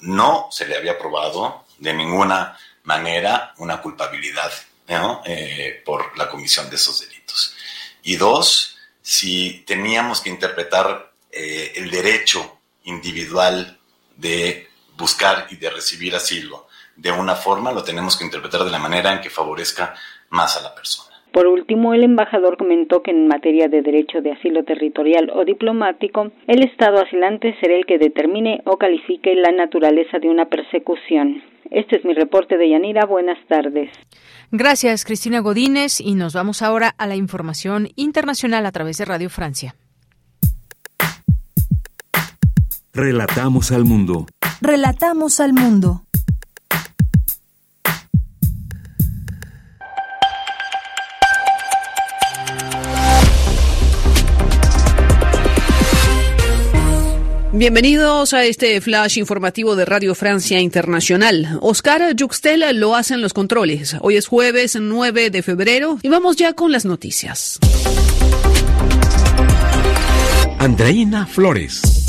no se le había probado de ninguna manera una culpabilidad eh, por la comisión de esos delitos. Y dos, si teníamos que interpretar eh, el derecho individual de buscar y de recibir asilo de una forma, lo tenemos que interpretar de la manera en que favorezca más a la persona. Por último, el embajador comentó que en materia de derecho de asilo territorial o diplomático, el Estado asilante será el que determine o califique la naturaleza de una persecución. Este es mi reporte de Yanira. Buenas tardes. Gracias, Cristina Godínez. Y nos vamos ahora a la información internacional a través de Radio Francia. Relatamos al mundo. Relatamos al mundo. Bienvenidos a este flash informativo de Radio Francia Internacional. Oscar Juxtel lo hace en los controles. Hoy es jueves 9 de febrero y vamos ya con las noticias. Andreina Flores.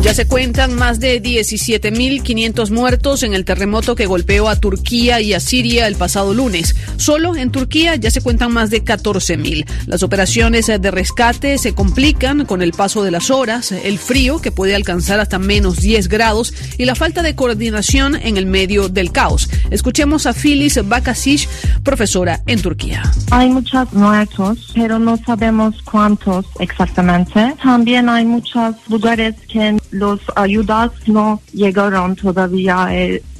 Ya se cuentan más de 17.500 muertos en el terremoto que golpeó a Turquía y a Siria el pasado lunes. Solo en Turquía ya se cuentan más de 14.000. Las operaciones de rescate se complican con el paso de las horas, el frío que puede alcanzar hasta menos 10 grados y la falta de coordinación en el medio del caos. Escuchemos a Filiz Bakasic, profesora en Turquía. Hay muchos muertos, pero no sabemos cuántos exactamente. También hay muchos lugares que los ayudas no llegaron todavía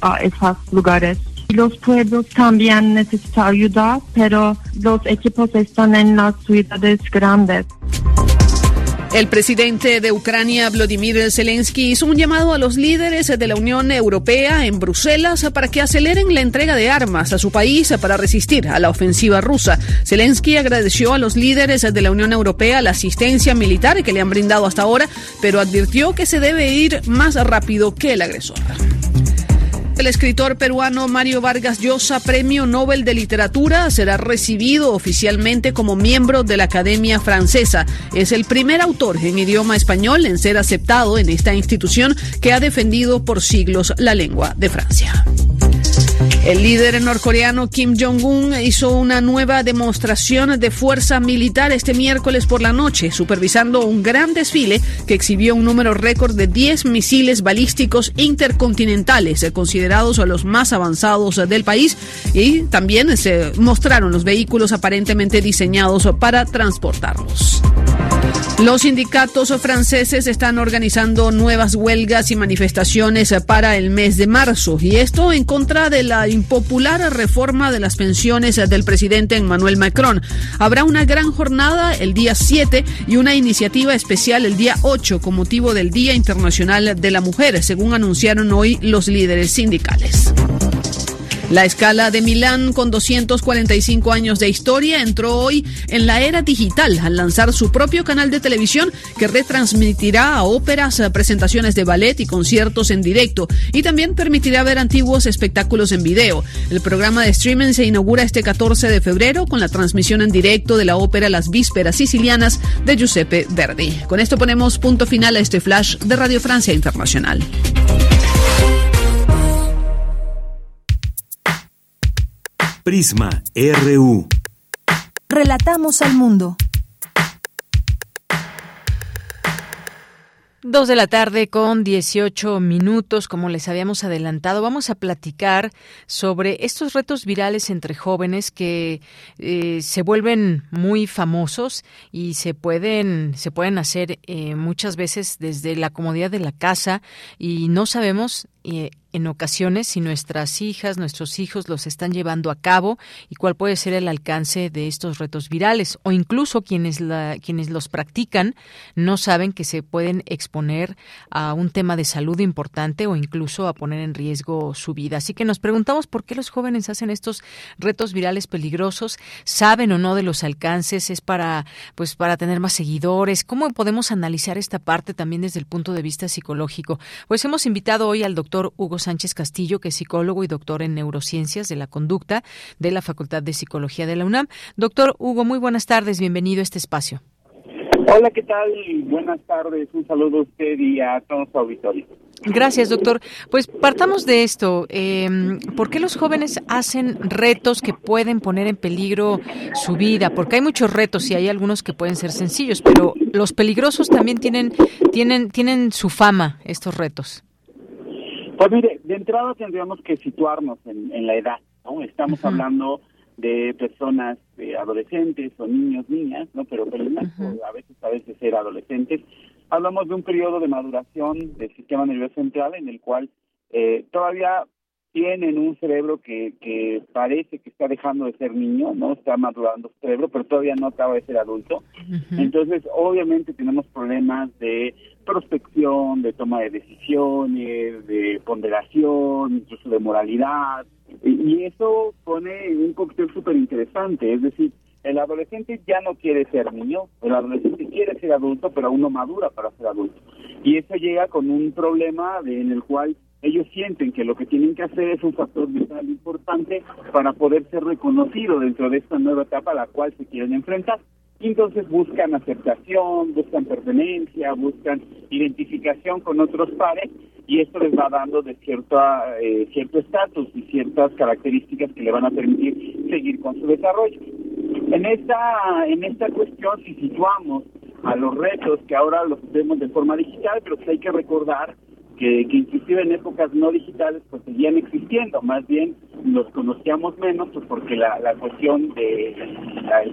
a esos lugares. Los pueblos también necesitan ayuda, pero los equipos están en las ciudades grandes. El presidente de Ucrania, Vladimir Zelensky, hizo un llamado a los líderes de la Unión Europea en Bruselas para que aceleren la entrega de armas a su país para resistir a la ofensiva rusa. Zelensky agradeció a los líderes de la Unión Europea la asistencia militar que le han brindado hasta ahora, pero advirtió que se debe ir más rápido que el agresor. El escritor peruano Mario Vargas Llosa, Premio Nobel de Literatura, será recibido oficialmente como miembro de la Academia Francesa. Es el primer autor en idioma español en ser aceptado en esta institución que ha defendido por siglos la lengua de Francia. El líder norcoreano Kim Jong-un hizo una nueva demostración de fuerza militar este miércoles por la noche, supervisando un gran desfile que exhibió un número récord de 10 misiles balísticos intercontinentales, eh, considerados los más avanzados del país, y también se mostraron los vehículos aparentemente diseñados para transportarlos. Los sindicatos franceses están organizando nuevas huelgas y manifestaciones para el mes de marzo, y esto en contra de la impopular reforma de las pensiones del presidente Emmanuel Macron. Habrá una gran jornada el día 7 y una iniciativa especial el día 8 con motivo del Día Internacional de la Mujer, según anunciaron hoy los líderes sindicales. La escala de Milán, con 245 años de historia, entró hoy en la era digital al lanzar su propio canal de televisión que retransmitirá óperas, presentaciones de ballet y conciertos en directo y también permitirá ver antiguos espectáculos en video. El programa de streaming se inaugura este 14 de febrero con la transmisión en directo de la ópera Las Vísperas Sicilianas de Giuseppe Verdi. Con esto ponemos punto final a este flash de Radio Francia Internacional. Prisma RU. Relatamos al mundo. Dos de la tarde con 18 minutos, como les habíamos adelantado, vamos a platicar sobre estos retos virales entre jóvenes que eh, se vuelven muy famosos y se pueden se pueden hacer eh, muchas veces desde la comodidad de la casa y no sabemos eh, en ocasiones si nuestras hijas, nuestros hijos los están llevando a cabo y cuál puede ser el alcance de estos retos virales o incluso quienes la, quienes los practican no saben que se pueden exponer a un tema de salud importante o incluso a poner en riesgo su vida. Así que nos preguntamos por qué los jóvenes hacen estos retos virales peligrosos, saben o no de los alcances, es para pues para tener más seguidores, cómo podemos analizar esta parte también desde el punto de vista psicológico. Pues hemos invitado hoy al doctor Hugo Sánchez Castillo, que es psicólogo y doctor en neurociencias de la conducta de la Facultad de Psicología de la UNAM. Doctor Hugo, muy buenas tardes, bienvenido a este espacio. Hola, ¿qué tal? Buenas tardes, un saludo a usted y a todos los auditores. Gracias, doctor. Pues partamos de esto. Eh, ¿Por qué los jóvenes hacen retos que pueden poner en peligro su vida? Porque hay muchos retos y hay algunos que pueden ser sencillos, pero los peligrosos también tienen, tienen, tienen su fama, estos retos. Pues mire, de entrada tendríamos que situarnos en, la edad, ¿no? Estamos hablando de personas de adolescentes o niños, niñas, ¿no? Pero, pero a veces a veces ser adolescentes. Hablamos de un periodo de maduración del sistema nervioso central en el cual eh, todavía tienen un cerebro que, que parece que está dejando de ser niño, no está madurando su cerebro, pero todavía no acaba de ser adulto. Entonces, obviamente tenemos problemas de prospección, de toma de decisiones, de ponderación, incluso de moralidad, y, eso pone un cóctel súper interesante, es decir, el adolescente ya no quiere ser niño, el adolescente quiere ser adulto, pero aún no madura para ser adulto. Y eso llega con un problema en el cual ellos sienten que lo que tienen que hacer es un factor vital importante para poder ser reconocido dentro de esta nueva etapa a la cual se quieren enfrentar. Entonces buscan aceptación, buscan pertenencia, buscan identificación con otros pares y esto les va dando de cierta, eh, cierto estatus y ciertas características que le van a permitir seguir con su desarrollo. En esta, en esta cuestión, si situamos a los retos que ahora los vemos de forma digital, pero que hay que recordar que, que inclusive en épocas no digitales pues seguían existiendo, más bien los conocíamos menos pues porque la, la cuestión de,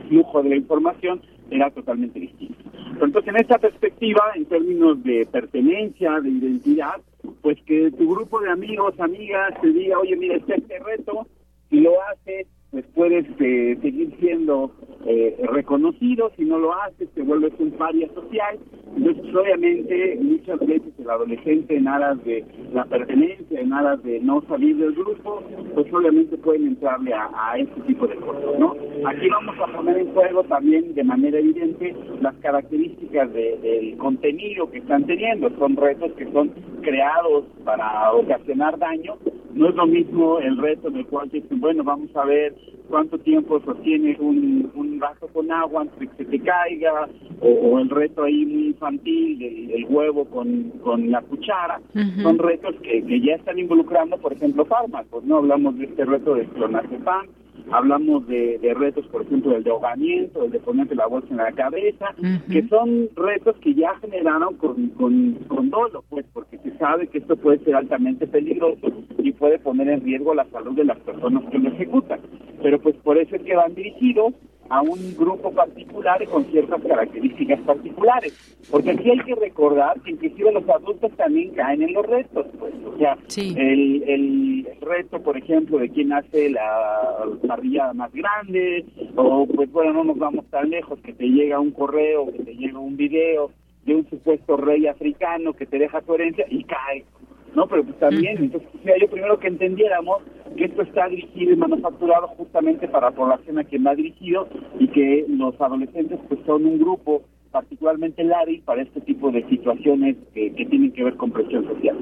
flujo de la información era totalmente distinta. Entonces en esta perspectiva, en términos de pertenencia, de identidad, pues que tu grupo de amigos, amigas te diga, oye, mira, este, este reto, si lo haces, pues puedes eh, seguir siendo eh, reconocido, si no lo haces te vuelves un paria social. Entonces, obviamente, muchas veces el adolescente en aras de la pertenencia, en aras de no salir del grupo, pues obviamente pueden entrarle a, a este tipo de cosas, ¿no? Aquí vamos a poner en juego también de manera evidente las características de, del contenido que están teniendo. Son retos que son creados para ocasionar daño. No es lo mismo el reto en el cual dicen, bueno, vamos a ver cuánto tiempo sostienes un, un vaso con agua antes de que se te caiga, o, o el reto ahí muy infantil, el, el huevo con, con la cuchara. Son retos que, que ya están involucrando, por ejemplo, fármacos, ¿no? Hablamos de este reto de clonazepam, hablamos de, de retos, por ejemplo, del de ahogamiento, el de ponerte la bolsa en la cabeza, que son retos que ya generaron con, con, con dolo, pues, porque se sabe que esto puede ser altamente peligroso y puede poner en riesgo la salud de las personas que lo ejecutan. Pero pues por eso es que van dirigidos a un grupo particular y con ciertas características particulares. Porque aquí hay que recordar que inclusive los adultos también caen en los retos. Pues. O sea, el, el reto, por ejemplo, de quién hace la parrillada más grande, o pues bueno, no nos vamos tan lejos, que te llega un correo, que te llega un video de un supuesto rey africano que te deja su herencia y cae. ¿No? Pero pues también, entonces, quisiera yo primero que entendiéramos que esto está dirigido y manufacturado justamente para la población a quien va dirigido y que los adolescentes pues son un grupo particularmente lábil para este tipo de situaciones que, tienen que ver con presión social.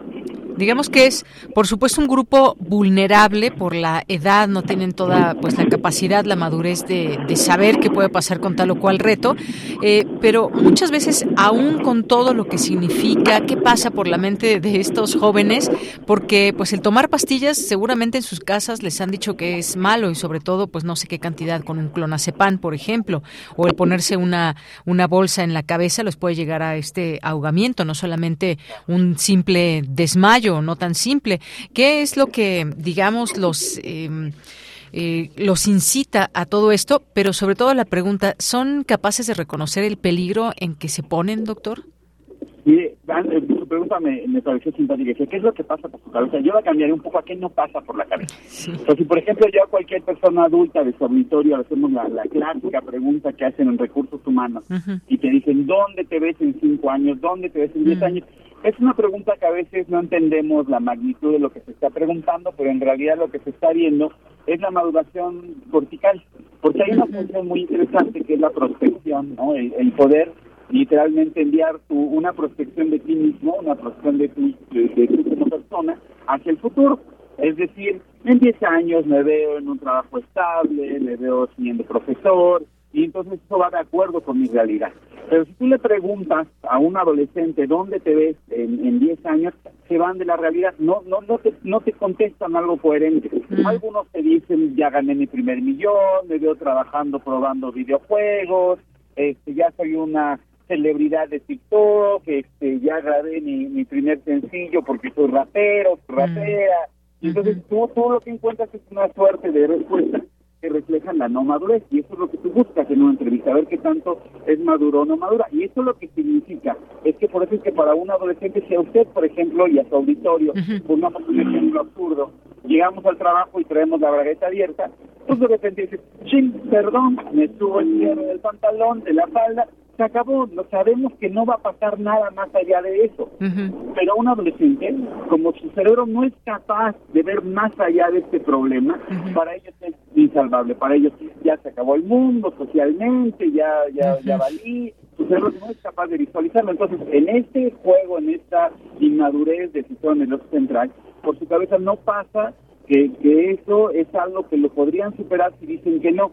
Digamos que es, por supuesto, un grupo vulnerable por la edad, no tienen toda pues la capacidad, la madurez de, de saber qué puede pasar con tal o cual reto, eh, pero muchas veces, aún con todo lo que significa, qué pasa por la mente de estos jóvenes, porque pues el tomar pastillas seguramente en sus casas les han dicho que es malo y sobre todo pues no sé qué cantidad con un clonazepam, por ejemplo, o el ponerse una, una bolsa en la cabeza los puede llegar a este ahogamiento, no solamente un simple desmayo, no tan simple. ¿Qué es lo que, digamos, los... Eh, eh, los incita a todo esto, pero sobre todo la pregunta, ¿son capaces de reconocer el peligro en que se ponen, doctor? Mire, pregunta me, me pareció simpática. Dice, ¿Qué es lo que pasa por su cabeza? Yo la cambiaría un poco a qué no pasa por la cabeza. Entonces, si por ejemplo yo a cualquier persona adulta de su auditorio le hacemos la, la clásica pregunta que hacen en recursos humanos y te dicen, ¿dónde te ves en cinco años? ¿Dónde te ves en diez años? Es una pregunta que a veces no entendemos la magnitud de lo que se está preguntando, pero en realidad lo que se está viendo es la maduración cortical, porque hay una función muy interesante que es la prospección, ¿no? El, el poder literalmente enviar tu, una prospección de ti mismo, una prospección de ti, de, de ti como persona hacia el futuro. Es decir, en 10 años me veo en un trabajo estable, me veo siendo profesor, y entonces eso va de acuerdo con mi realidad. Pero si tú le preguntas a un adolescente dónde te ves en, en 10 años, se van de la realidad, no no no te, no te contestan algo coherente. Algunos te dicen, ya gané mi primer millón, me veo trabajando probando videojuegos, este ya soy una celebridad de TikTok, este ya grabé mi, mi primer sencillo porque soy rapero, soy rapera. Entonces tú, tú lo que encuentras es una suerte de respuestas que reflejan la no madurez. Y eso es lo que tú buscas en una entrevista, ver qué tanto es maduro o no madura. Y eso lo que significa. Es que por eso es que para un adolescente, si a usted, por ejemplo, y a su auditorio, pongamos un ejemplo absurdo, llegamos al trabajo y traemos la bragueta abierta, pues de repente dices, ching, perdón, me subo el cierre del pantalón, de la falda, se acabó, lo sabemos que no va a pasar nada más allá de eso. Pero un adolescente, como su cerebro no es capaz de ver más allá de este problema, para ellos es insalvable, para ellos ya se acabó el mundo socialmente, ya ya ya valí, su cerebro no es capaz de visualizarlo. Entonces, en este juego, en esta inmadurez del sistema nervioso central, por su cabeza no pasa que, que eso es algo que lo podrían superar si dicen que no.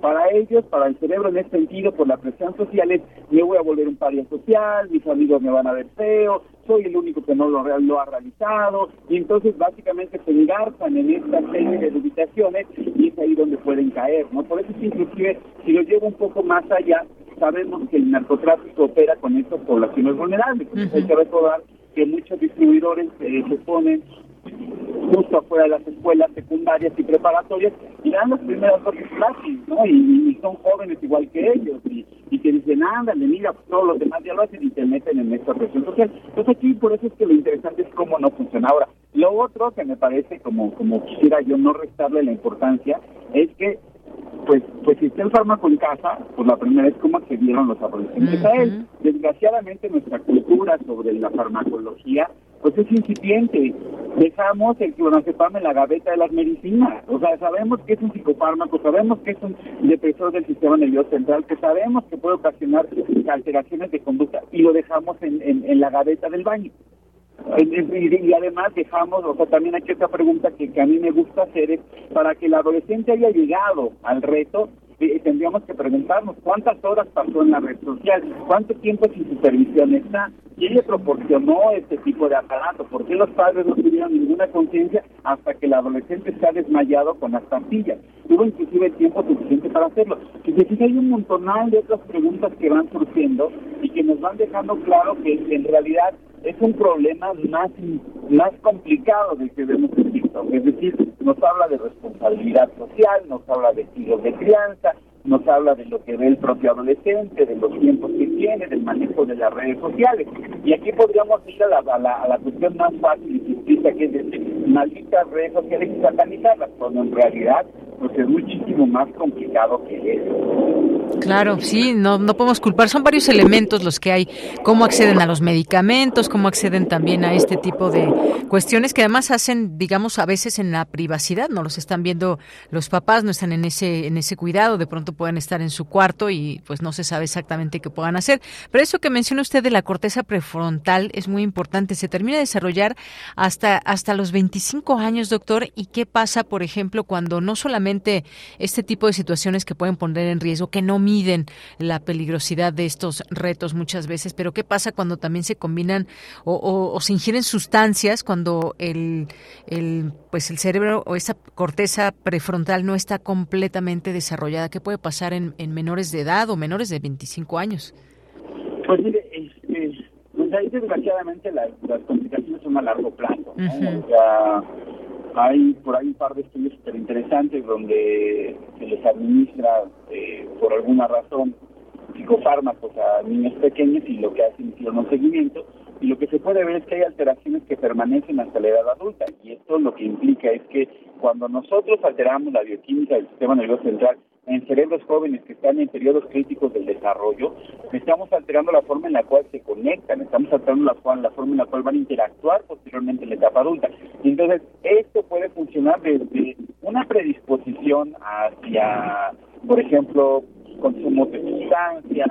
Para ellos, para el cerebro en ese sentido, por la presión social, es me voy a volver un paria social, mis amigos me van a ver feo, soy el único que no lo, lo ha realizado, y entonces básicamente se engarzan en esta serie de limitaciones y es ahí donde pueden caer, ¿no? Por eso es inclusive, si lo llevo un poco más allá, sabemos que el narcotráfico opera con estas poblaciones vulnerables. Hay que recordar que muchos distribuidores eh, se ponen justo afuera de las escuelas secundarias y preparatorias y dan las primeras dosis gratis, ¿no? Y, son jóvenes igual que ellos y, y que dicen, ándale, mira, pues, todos los demás ya lo hacen y te meten en esta presión social. Entonces aquí por eso es que lo interesante es cómo no funciona. Ahora, lo otro que me parece, como, como quisiera yo no restarle la importancia, es que pues pues si está el fármaco en casa, pues la primera es cómo accedieron los adolescentes a él. Desgraciadamente nuestra cultura sobre la farmacología pues es incipiente. Dejamos el clonazepam en la gaveta de las medicinas. O sea, sabemos que es un psicofármaco, sabemos que es un depresor del sistema nervioso central, que sabemos que puede ocasionar alteraciones de conducta y lo dejamos en, en, la gaveta del baño. Y, además dejamos, o sea, también hay otra pregunta que, que a mí me gusta hacer es, para que el adolescente haya llegado al reto, tendríamos que preguntarnos cuántas horas pasó en la red social, cuánto tiempo sin supervisión está, quién le proporcionó este tipo de aparato, por qué los padres no tuvieron ninguna conciencia hasta que el adolescente se ha desmayado con las pastillas. Tuvo inclusive tiempo suficiente para hacerlo. Y si hay un montonal de otras preguntas que van surgiendo y que nos van dejando claro que en realidad es un problema más, más complicado del que vemos en TikTok. Es decir, nos habla de responsabilidad social, nos habla de estilos de crianza, nos habla de lo que ve el propio adolescente, de los tiempos que tiene, del manejo de las redes sociales. Y aquí podríamos ir a la, a la, cuestión más fácil y que es decir, malditas redes y satanizarlas, cuando en realidad pues es muchísimo más complicado que eso. Claro, sí, no, no podemos culpar. Son varios elementos los que hay. Cómo acceden a los medicamentos, cómo acceden también a este tipo de cuestiones que además hacen, digamos, a veces en la privacidad. No los están viendo los papás, no están en ese, en ese cuidado. De pronto pueden estar en su cuarto y pues no se sabe exactamente qué puedan hacer. Pero eso que menciona usted de la corteza prefrontal es muy importante. Se termina de desarrollar hasta, hasta los 25 años, doctor. ¿Y qué pasa, por ejemplo, cuando no solamente este tipo de situaciones que pueden poner en riesgo, que no miden la peligrosidad de estos retos muchas veces, pero ¿qué pasa cuando también se combinan o, se ingieren sustancias cuando el, el, pues el cerebro o esa corteza prefrontal no está completamente desarrollada? ¿Qué puede pasar en, menores de edad o menores de 25 años? Pues mire, pues ahí desgraciadamente las, complicaciones son a largo plazo. Hay por ahí un par de estudios súper interesantes donde se les administra eh, por alguna razón psicofármacos a niños pequeños y lo que hacen es un seguimiento lo que se puede ver es que hay alteraciones que permanecen hasta la edad adulta y esto lo que implica es que cuando nosotros alteramos la bioquímica del sistema nervioso central en cerebros jóvenes que están en periodos críticos del desarrollo, estamos alterando la forma en la cual se conectan, estamos alterando la, la forma en la cual van a interactuar posteriormente en la etapa adulta. Y entonces, esto puede funcionar desde una predisposición hacia, por ejemplo, consumo de sustancias,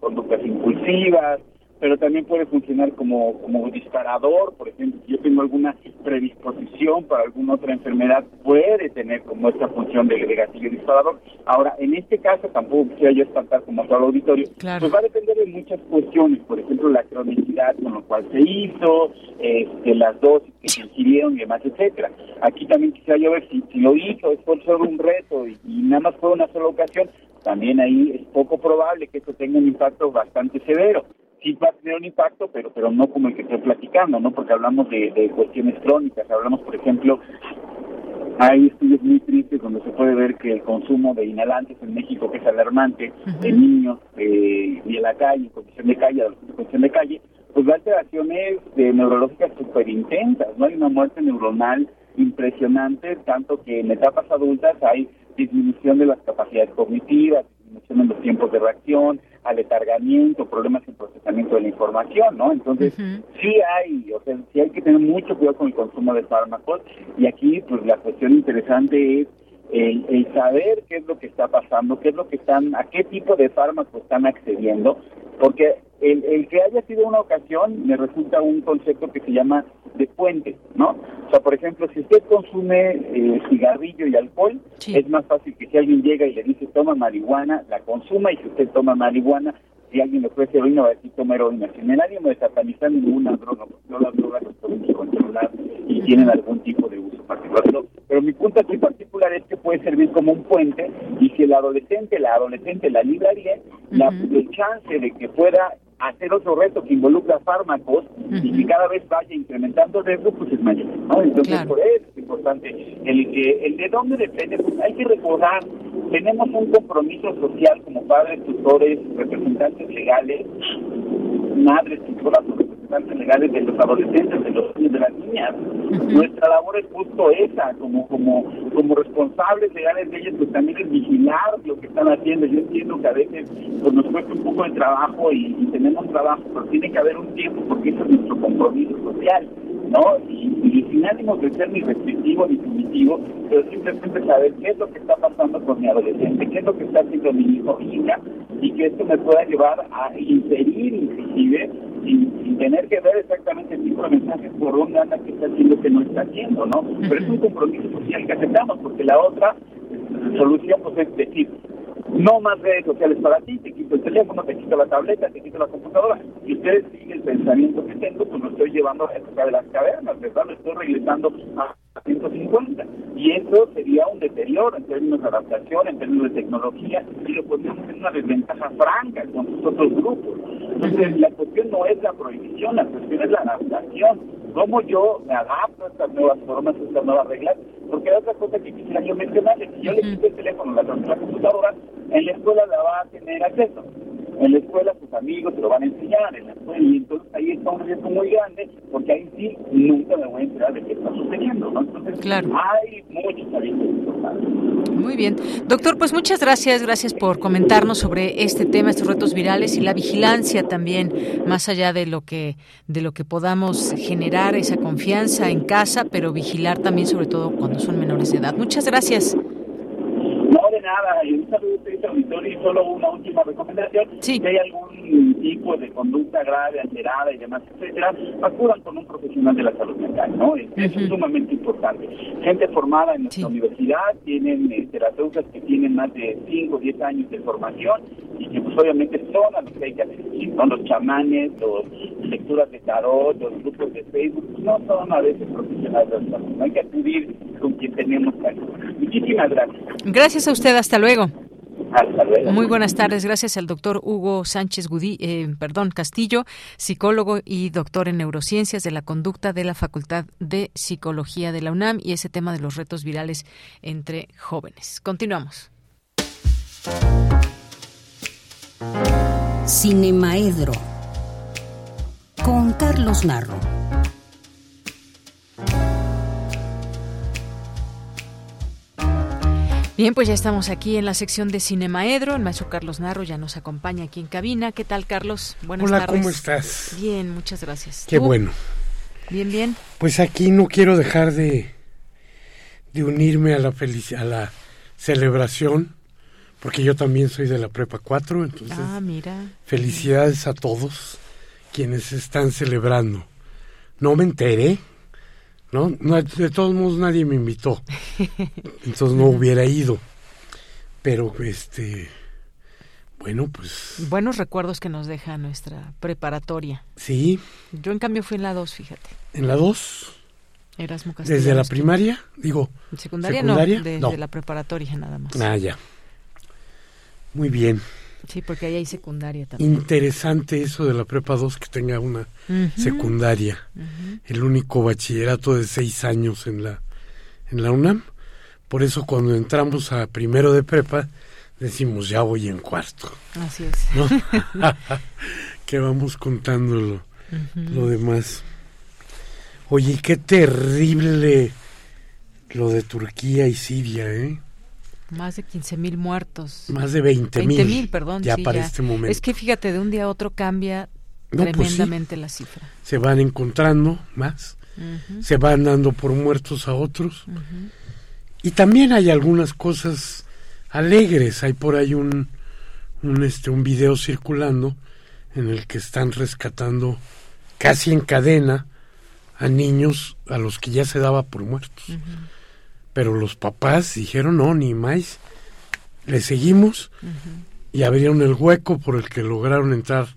conductas impulsivas, pero también puede funcionar como, como disparador, por ejemplo, si yo tengo alguna predisposición para alguna otra enfermedad, puede tener como esta función de, gatillo disparador. Ahora, en este caso, tampoco quisiera yo espantar como todo el auditorio, pues va a depender de muchas cuestiones, por ejemplo, la cronicidad con lo cual se hizo, este, las dosis que se ingirieron y demás, etcétera. Aquí también quisiera yo ver si, si lo hizo, es por solo un reto y, y nada más fue una sola ocasión, también ahí es poco probable que esto tenga un impacto bastante severo sí va a tener un impacto, pero pero no como el que estoy platicando, ¿no? Porque hablamos de, cuestiones crónicas, hablamos, por ejemplo, hay estudios muy tristes donde se puede ver que el consumo de inhalantes en México, que es alarmante, de niños eh, y en la calle, en condición de calle, en condición de calle, pues da alteraciones de neurológicas súper intensas, ¿no? Hay una muerte neuronal impresionante, tanto que en etapas adultas hay disminución de las capacidades cognitivas, disminución en los tiempos de reacción, aletargamiento, problemas en procesamiento de la información, ¿no? Entonces, sí hay, o sea, sí hay que tener mucho cuidado con el consumo de fármacos y aquí, pues, la cuestión interesante es el, el, saber qué es lo que está pasando, qué es lo que están, a qué tipo de fármacos están accediendo, porque el, el que haya sido una ocasión me resulta un concepto que se llama de puente, ¿no? O sea, por ejemplo, si usted consume eh, cigarrillo y alcohol, es más fácil que si alguien llega y le dice toma marihuana, la consuma, y si usted toma marihuana, si alguien le ofrece heroína, va a decir toma heroína. Si ánimo de satanizar ninguna droga, porque no las drogas las podemos controlar y tienen algún tipo de uso particular. Pero, pero mi punto aquí particular es que puede servir como un puente y si el adolescente, la adolescente la libraría, la, el chance de que pueda hacer otro reto que involucra fármacos y que cada vez vaya incrementando el riesgo, pues es mayor. ¿no? Entonces, por eso es importante. El, que, el de dónde depende, pues hay que recordar, tenemos un compromiso social como padres, tutores, representantes legales, madres, tutoras, representantes legales de los adolescentes, de los niños, de las niñas. Nuestra labor es justo esa, como como como responsables legales de ellos, pues también es vigilar lo que están haciendo. Yo entiendo que a veces pues, nos cuesta un poco de trabajo y, y tenemos trabajo, pero tiene que haber un tiempo porque ese es nuestro compromiso social. ¿no? Y, y, sin ánimos de ser ni restrictivo ni punitivo, pero simplemente saber qué es lo que está pasando con mi adolescente, qué es lo que está haciendo mi hijo hija, y que esto me pueda llevar a inserir inclusive, sin, sin tener que ver exactamente el tipo de mensajes por dónde anda, qué está haciendo, qué no está haciendo, ¿no? Pero es un compromiso social que aceptamos, porque la otra solución pues es decir, no más redes sociales para ti, te quito el teléfono, te quito la tableta, te quito la computadora. Si ustedes siguen el pensamiento que tengo, pues lo estoy llevando a la época de las cavernas, ¿verdad? Lo estoy regresando a 150. Y eso sería un deterioro en términos de adaptación, en términos de tecnología, y lo pondríamos en una desventaja franca con sus otros grupos. Entonces, la cuestión no es la prohibición, la cuestión es la adaptación. ¿Cómo yo me adapto a estas nuevas formas, a estas nuevas reglas? Porque hay otra cosa que quisiera yo mencionarles. Si yo le quito el teléfono, la, la computadora, en la escuela la va a tener acceso. En la escuela sus amigos se lo van a enseñar, en la escuela, y entonces ahí está un riesgo muy grande, porque ahí sí nunca me voy a enterar de qué está sucediendo, ¿no? Entonces claro. hay muchos avisos importantes. Muy bien. Doctor, pues muchas gracias, gracias por comentarnos sobre este tema, estos retos virales y la vigilancia también, más allá de lo que, de lo que podamos generar esa confianza en casa, pero vigilar también sobre todo cuando son menores de edad. Muchas gracias. No, de nada, y un saludo a este auditorio y solo una última recomendación. Sí. Si hay algún tipo de conducta grave, alterada y demás, etcétera, acudan con un profesional de la salud mental, ¿no? Es, es sumamente importante. Gente formada en nuestra universidad, tienen eh, terapeutas que tienen más de 5 o 10 años de formación y que pues obviamente son a los que hay que asistir, son los chamanes, los lecturas de tarot, los grupos de Facebook, pues, no son a veces profesionales de la salud, no hay que acudir con quien tenemos que. Muchísimas gracias. Gracias a usted, hasta luego. Hasta luego. Muy buenas tardes. Gracias al doctor Hugo Sánchez Gudí, eh, perdón, Castillo, psicólogo y doctor en neurociencias de la conducta de la Facultad de Psicología de la UNAM y ese tema de los retos virales entre jóvenes. Continuamos. Cinemaedro con Carlos Narro. Bien, pues ya estamos aquí en la sección de Cinemaedro. El maestro Carlos Narro ya nos acompaña aquí en cabina. ¿Qué tal, Carlos? Buenas Hola, tardes. ¿cómo estás? Bien, muchas gracias. Qué ¿Tú? bueno. Bien, bien. Pues aquí no quiero dejar de, de unirme a la, a la celebración, porque yo también soy de la Prepa 4, entonces Ah, mira. felicidades a todos quienes están celebrando. No me enteré, ¿no? De todos modos nadie me invitó, entonces no hubiera ido. Pero, este, bueno, pues Buenos recuerdos que nos deja nuestra preparatoria. sí, Yo, en cambio, fui en la 2, fíjate. en la 2, Erasmo desde la primaria, digo, ¿En secundaria, secundaria, no, desde no. la preparatoria nada más. Ah, ya. Muy bien. Sí, porque ahí hay secundaria también. Interesante eso de la prepa 2 que tenga una secundaria. El único bachillerato de seis años en la, en la UNAM. Por eso cuando entramos a primero de prepa decimos ya voy en cuarto. Así es. ¿no? que vamos contando lo, Ujú. lo demás. Oye, qué terrible lo de Turquía y Siria, ¿eh? Más de 15 mil muertos. Más de 20 mil. 20 mil, perdón. Ya sí, para este momento. Es que fíjate, de un día a otro cambia No, pues sí. tremendamente la cifra. Se van encontrando más, se van dando por muertos a otros. Y también hay algunas cosas alegres. Hay por ahí un, un, este, un video circulando en el que están rescatando casi en cadena a niños a los que ya se daba por muertos. Pero los papás dijeron, no, ni más, le seguimos y abrieron el hueco por el que lograron entrar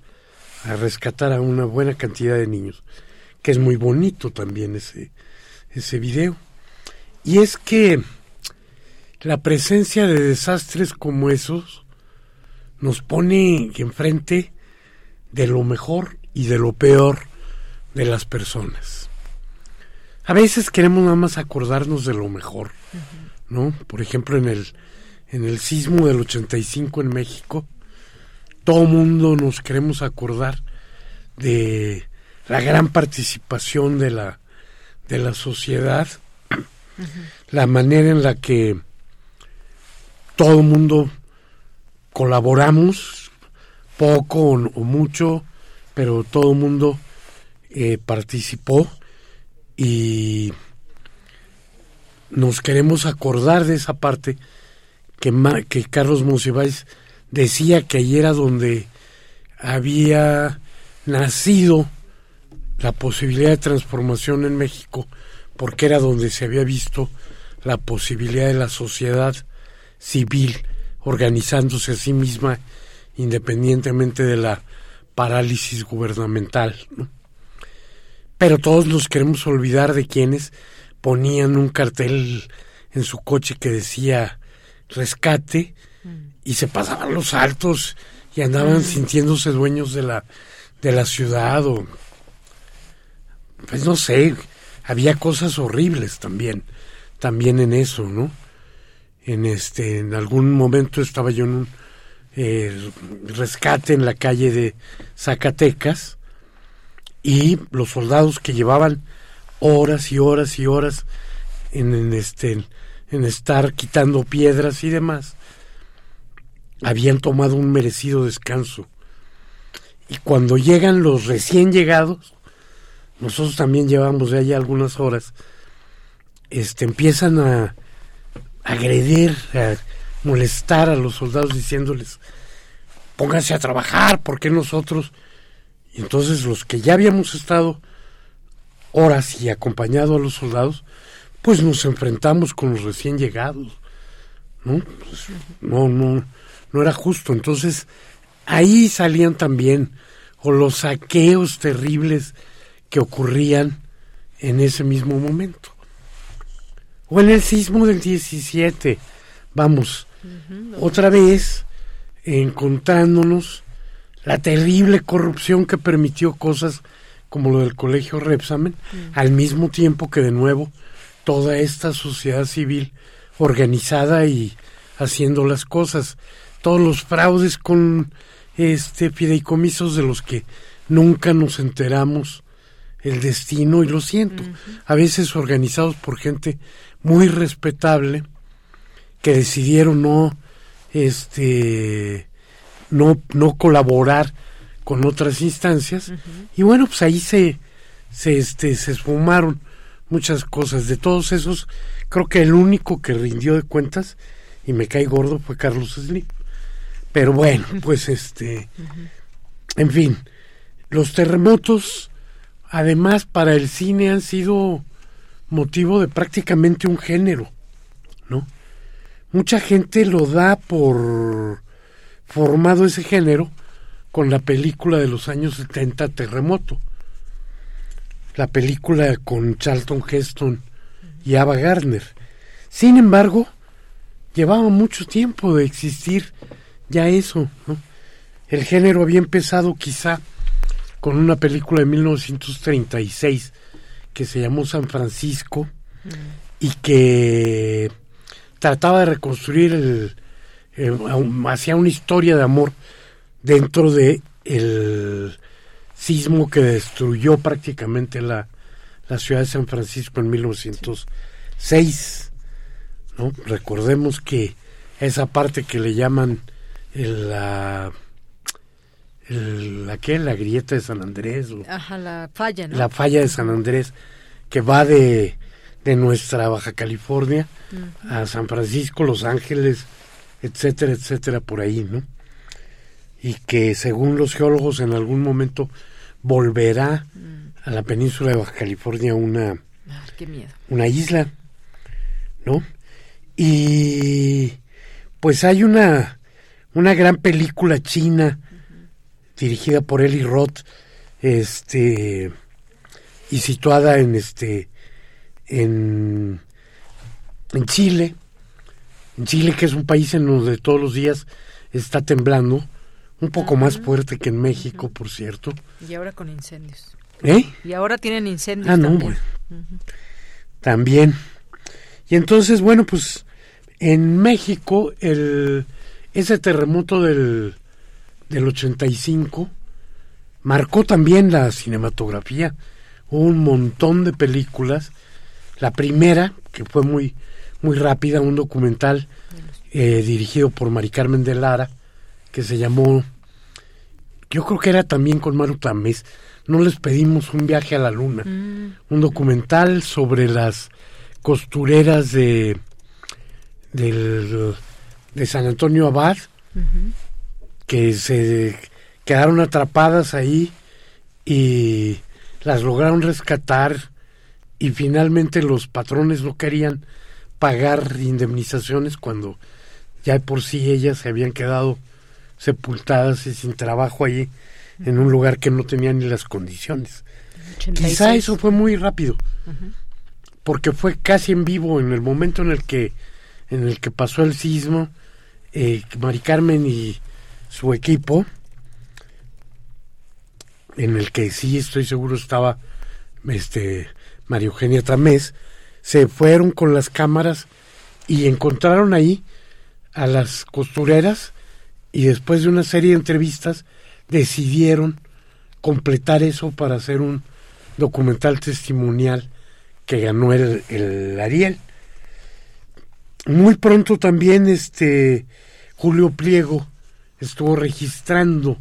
a rescatar a una buena cantidad de niños, que es muy bonito también ese, ese video. Y es que la presencia de desastres como esos nos pone enfrente de lo mejor y de lo peor de las personas. A veces queremos nada más acordarnos de lo mejor, ¿no? Por ejemplo, en el, en el sismo del 85 en México, todo mundo nos queremos acordar de la gran participación de la, de la sociedad, la manera en la que todo el mundo colaboramos, poco o, mucho, pero todo el mundo eh, participó y nos queremos acordar de esa parte que, que Carlos Monsiváis decía que ahí era donde había nacido la posibilidad de transformación en México, porque era donde se había visto la posibilidad de la sociedad civil organizándose a sí misma independientemente de la parálisis gubernamental. Pero todos nos queremos olvidar de quienes ponían un cartel en su coche que decía rescate y se pasaban los altos y andaban mm. sintiéndose dueños de la de la ciudad o pues no sé, había cosas horribles también también en eso, ¿no? En este en algún momento estaba yo en un eh, rescate en la calle de Zacatecas y los soldados que llevaban horas y horas y horas en, este en estar quitando piedras y demás habían tomado un merecido descanso y cuando llegan los recién llegados nosotros también llevamos de allá algunas horas este empiezan a agredir a molestar a los soldados diciéndoles, pónganse a trabajar, porque nosotros? Y entonces los que ya habíamos estado horas y acompañado a los soldados, pues nos enfrentamos con los recién llegados. ¿no? Pues, no, no, no era justo. Entonces, ahí salían también o los saqueos terribles que ocurrían en ese mismo momento. O en el sismo del 17, vamos, otra vez encontrándonos la terrible corrupción que permitió cosas como lo del colegio Repsamen, al mismo tiempo que de nuevo toda esta sociedad civil organizada y haciendo las cosas, todos los fraudes con este fideicomisos de los que nunca nos enteramos el destino y lo siento, a veces organizados por gente muy respetable que decidieron no este no no colaborar con otras instancias. Y bueno pues ahí se se este se esfumaron muchas cosas. De todos esos creo que el único que rindió de cuentas y me cae gordo fue Carlos Slim. Pero bueno pues este en fin los terremotos además para el cine han sido motivo de prácticamente un género no mucha gente lo da por formado ese género con la película de los años 70 Terremoto. La película con Charlton Heston y Ava Gardner. Sin embargo, llevaba mucho tiempo de existir ya eso, El género había empezado quizá con una película de 1936 que se llamó San Francisco y que trataba de reconstruir el, hacía una historia de amor dentro de el sismo que destruyó prácticamente la, la ciudad de San Francisco en 1906. ¿no? Recordemos que esa parte que le llaman la, la, ¿qué? la grieta de San Andrés. Ajá, la falla, ¿no? La falla de San Andrés, que va de de nuestra Baja California a San Francisco, Los Ángeles, etcétera, etcétera, por ahí, ¿no? Y que según los geólogos en algún momento volverá a la península de Baja California una, una isla, ¿no? Y pues hay una, una gran película china dirigida por Eli Roth, este, y situada en este, en, en Chile, en Chile que es un país en donde todos los días está temblando, un poco más fuerte que en México, por cierto. Y ahora con incendios. ¿Eh? Y ahora tienen incendios Ah, no, también. bueno. También. Y entonces, bueno, pues en México el ese terremoto del del 85 marcó también la cinematografía. Hubo un montón de películas. La primera, que fue muy muy rápida, un documental eh, dirigido por Mari Carmen de Lara, que se llamó, yo creo que era también con Maru Tamés, no les pedimos un viaje a la luna, un documental sobre las costureras de del, de San Antonio Abad que se quedaron atrapadas ahí y las lograron rescatar y finalmente los patrones no querían pagar indemnizaciones cuando ya de por sí ellas se habían quedado sepultadas y sin trabajo allí en un lugar que no tenía ni las condiciones. 86. Quizá eso fue muy rápido, porque fue casi en vivo en el momento en el que en el que pasó el sismo, eh, Mari Carmen y su equipo, en el que sí estoy seguro estaba este María Eugenia Tamés, se fueron con las cámaras y encontraron ahí a las costureras y después de una serie de entrevistas decidieron completar eso para hacer un documental testimonial que ganó el, el Ariel. Muy pronto también este Julio Pliego estuvo registrando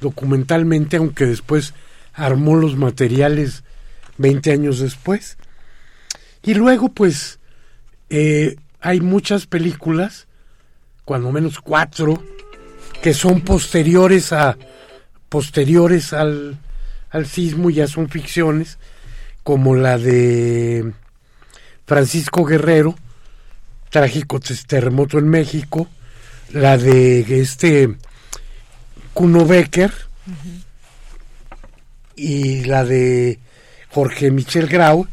documentalmente, aunque después armó los materiales 20 años después. Y luego, pues, eh, hay muchas películas, cuando menos cuatro, que son posteriores a posteriores al, al sismo, ya son ficciones, como la de Francisco Guerrero, trágico terremoto en México, la de este Kuno Becker y la de Jorge Michel Grau,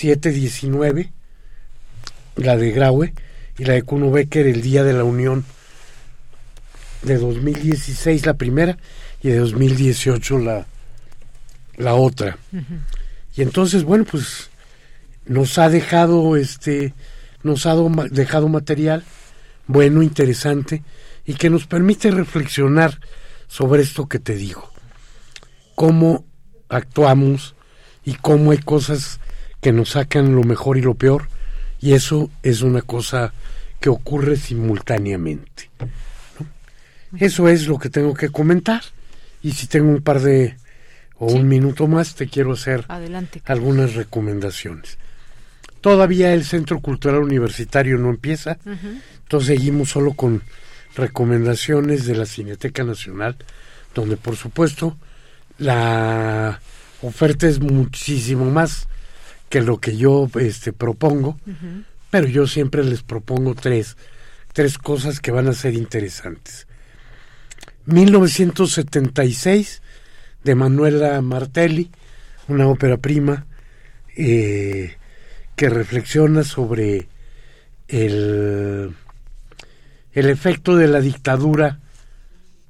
719, la de Graue, y la de Kuno Becker, el Día de la Unión de 2016, la primera, y de 2018 la, la otra. Y entonces, bueno, pues nos ha dejado este nos ha do- dejado material bueno, interesante y que nos permite reflexionar sobre esto que te digo. Cómo actuamos y cómo hay cosas que nos sacan lo mejor y lo peor y eso es una cosa que ocurre simultáneamente. ¿no? Eso es lo que tengo que comentar y si tengo un par de o un minuto más te quiero hacer Adelante. algunas recomendaciones. Todavía el Centro Cultural Universitario no empieza, entonces seguimos solo con recomendaciones de la Cineteca Nacional, donde por supuesto la oferta es muchísimo más que lo que yo este, propongo, pero yo siempre les propongo tres, tres cosas que van a ser interesantes. 1976 de Manuela Martelli, una ópera prima eh, que reflexiona sobre el, el efecto de la dictadura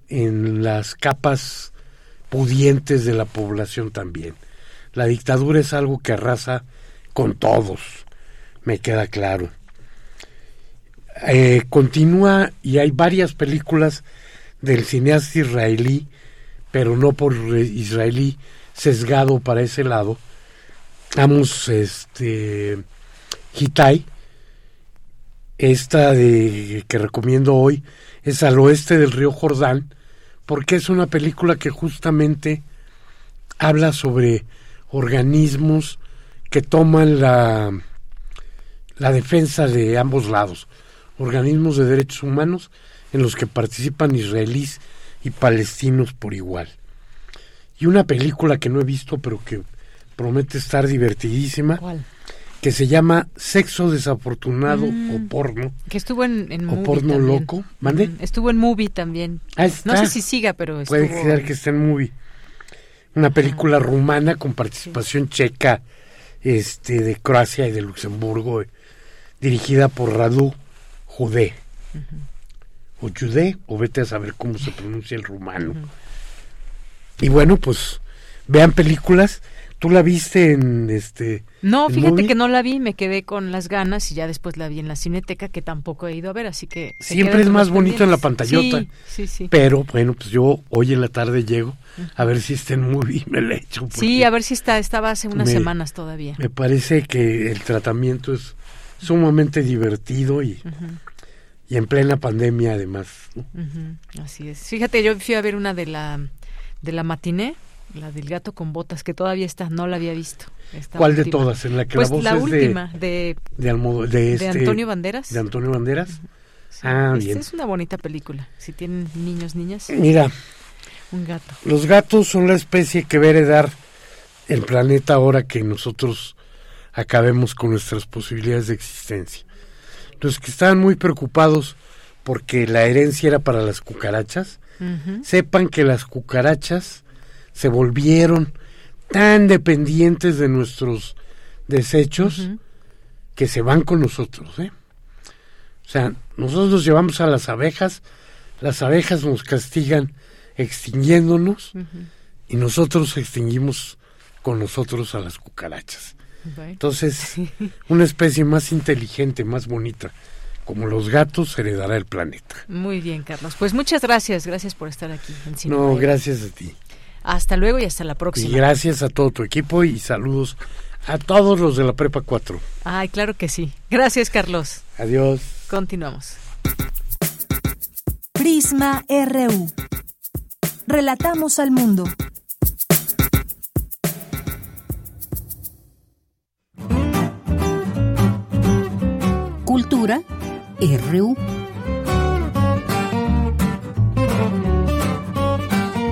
en las capas pudientes de la población también. La dictadura es algo que arrasa con todos, me queda claro. Eh, continúa y hay varias películas del cineasta israelí, pero no por israelí sesgado para ese lado. Amos este Hitai, esta de que recomiendo hoy es al oeste del río Jordán, porque es una película que justamente habla sobre organismos que toman la, la defensa de ambos lados, organismos de derechos humanos en los que participan israelíes y palestinos por igual. Y una película que no he visto, pero que promete estar divertidísima, que se llama Sexo Desafortunado Mm. o Porno. Que estuvo en, en o Porno también. Loco. ¿Mande? Ujú. Estuvo en Movie también. Ah, No está. sé si siga, pero estuvo... Puede ser que esté en movie. Una película rumana con participación checa este, de Croacia y de Luxemburgo, eh, dirigida por Radu Judé. O Judé, o vete a saber cómo se pronuncia el rumano. Y bueno, pues vean películas. ¿Tú la viste en este No, en fíjate movie? que no la vi, me quedé con las ganas y ya después la vi en la cineteca que tampoco he ido a ver, así que... Siempre es más bonito en la pantallota. Sí, sí, sí. Pero bueno, pues yo hoy en la tarde llego a ver si está en movie me la echo. Sí, a ver si está, estaba hace unas me- semanas todavía. Me parece que el tratamiento es sumamente divertido y, y en plena pandemia además. Así es. Fíjate, yo fui a ver una de la de la matiné, la del gato con botas, que todavía está, no la había visto. esta ¿Cuál de todas? En la que pues la voz la es última, de, de, Almodo- de, de este- Antonio Banderas. De Antonio Banderas. Ah, Esta bien. es una bonita película. Si tienen niños, niñas. Mira, Un gato. los gatos son la especie que va a heredar el planeta ahora que nosotros acabemos con nuestras posibilidades de existencia. Los que estaban muy preocupados porque la herencia era para las cucarachas, sepan que las cucarachas se volvieron tan dependientes de nuestros desechos que se van con nosotros. ¿eh? O sea, nosotros nos llevamos a las abejas, las abejas nos castigan extinguiéndonos y nosotros extinguimos con nosotros a las cucarachas. Bueno. Entonces, una especie más inteligente, más bonita, como los gatos, heredará el planeta. Muy bien, Carlos. Pues muchas gracias, gracias por estar aquí en No, gracias a ti. Hasta luego y hasta la Y próxima. gracias a todo tu equipo y saludos a todos los de la Prepa 4. Ay, claro que sí. Gracias, Carlos. Adiós. Continuamos. Prisma RU. Relatamos al mundo. Cultura RU.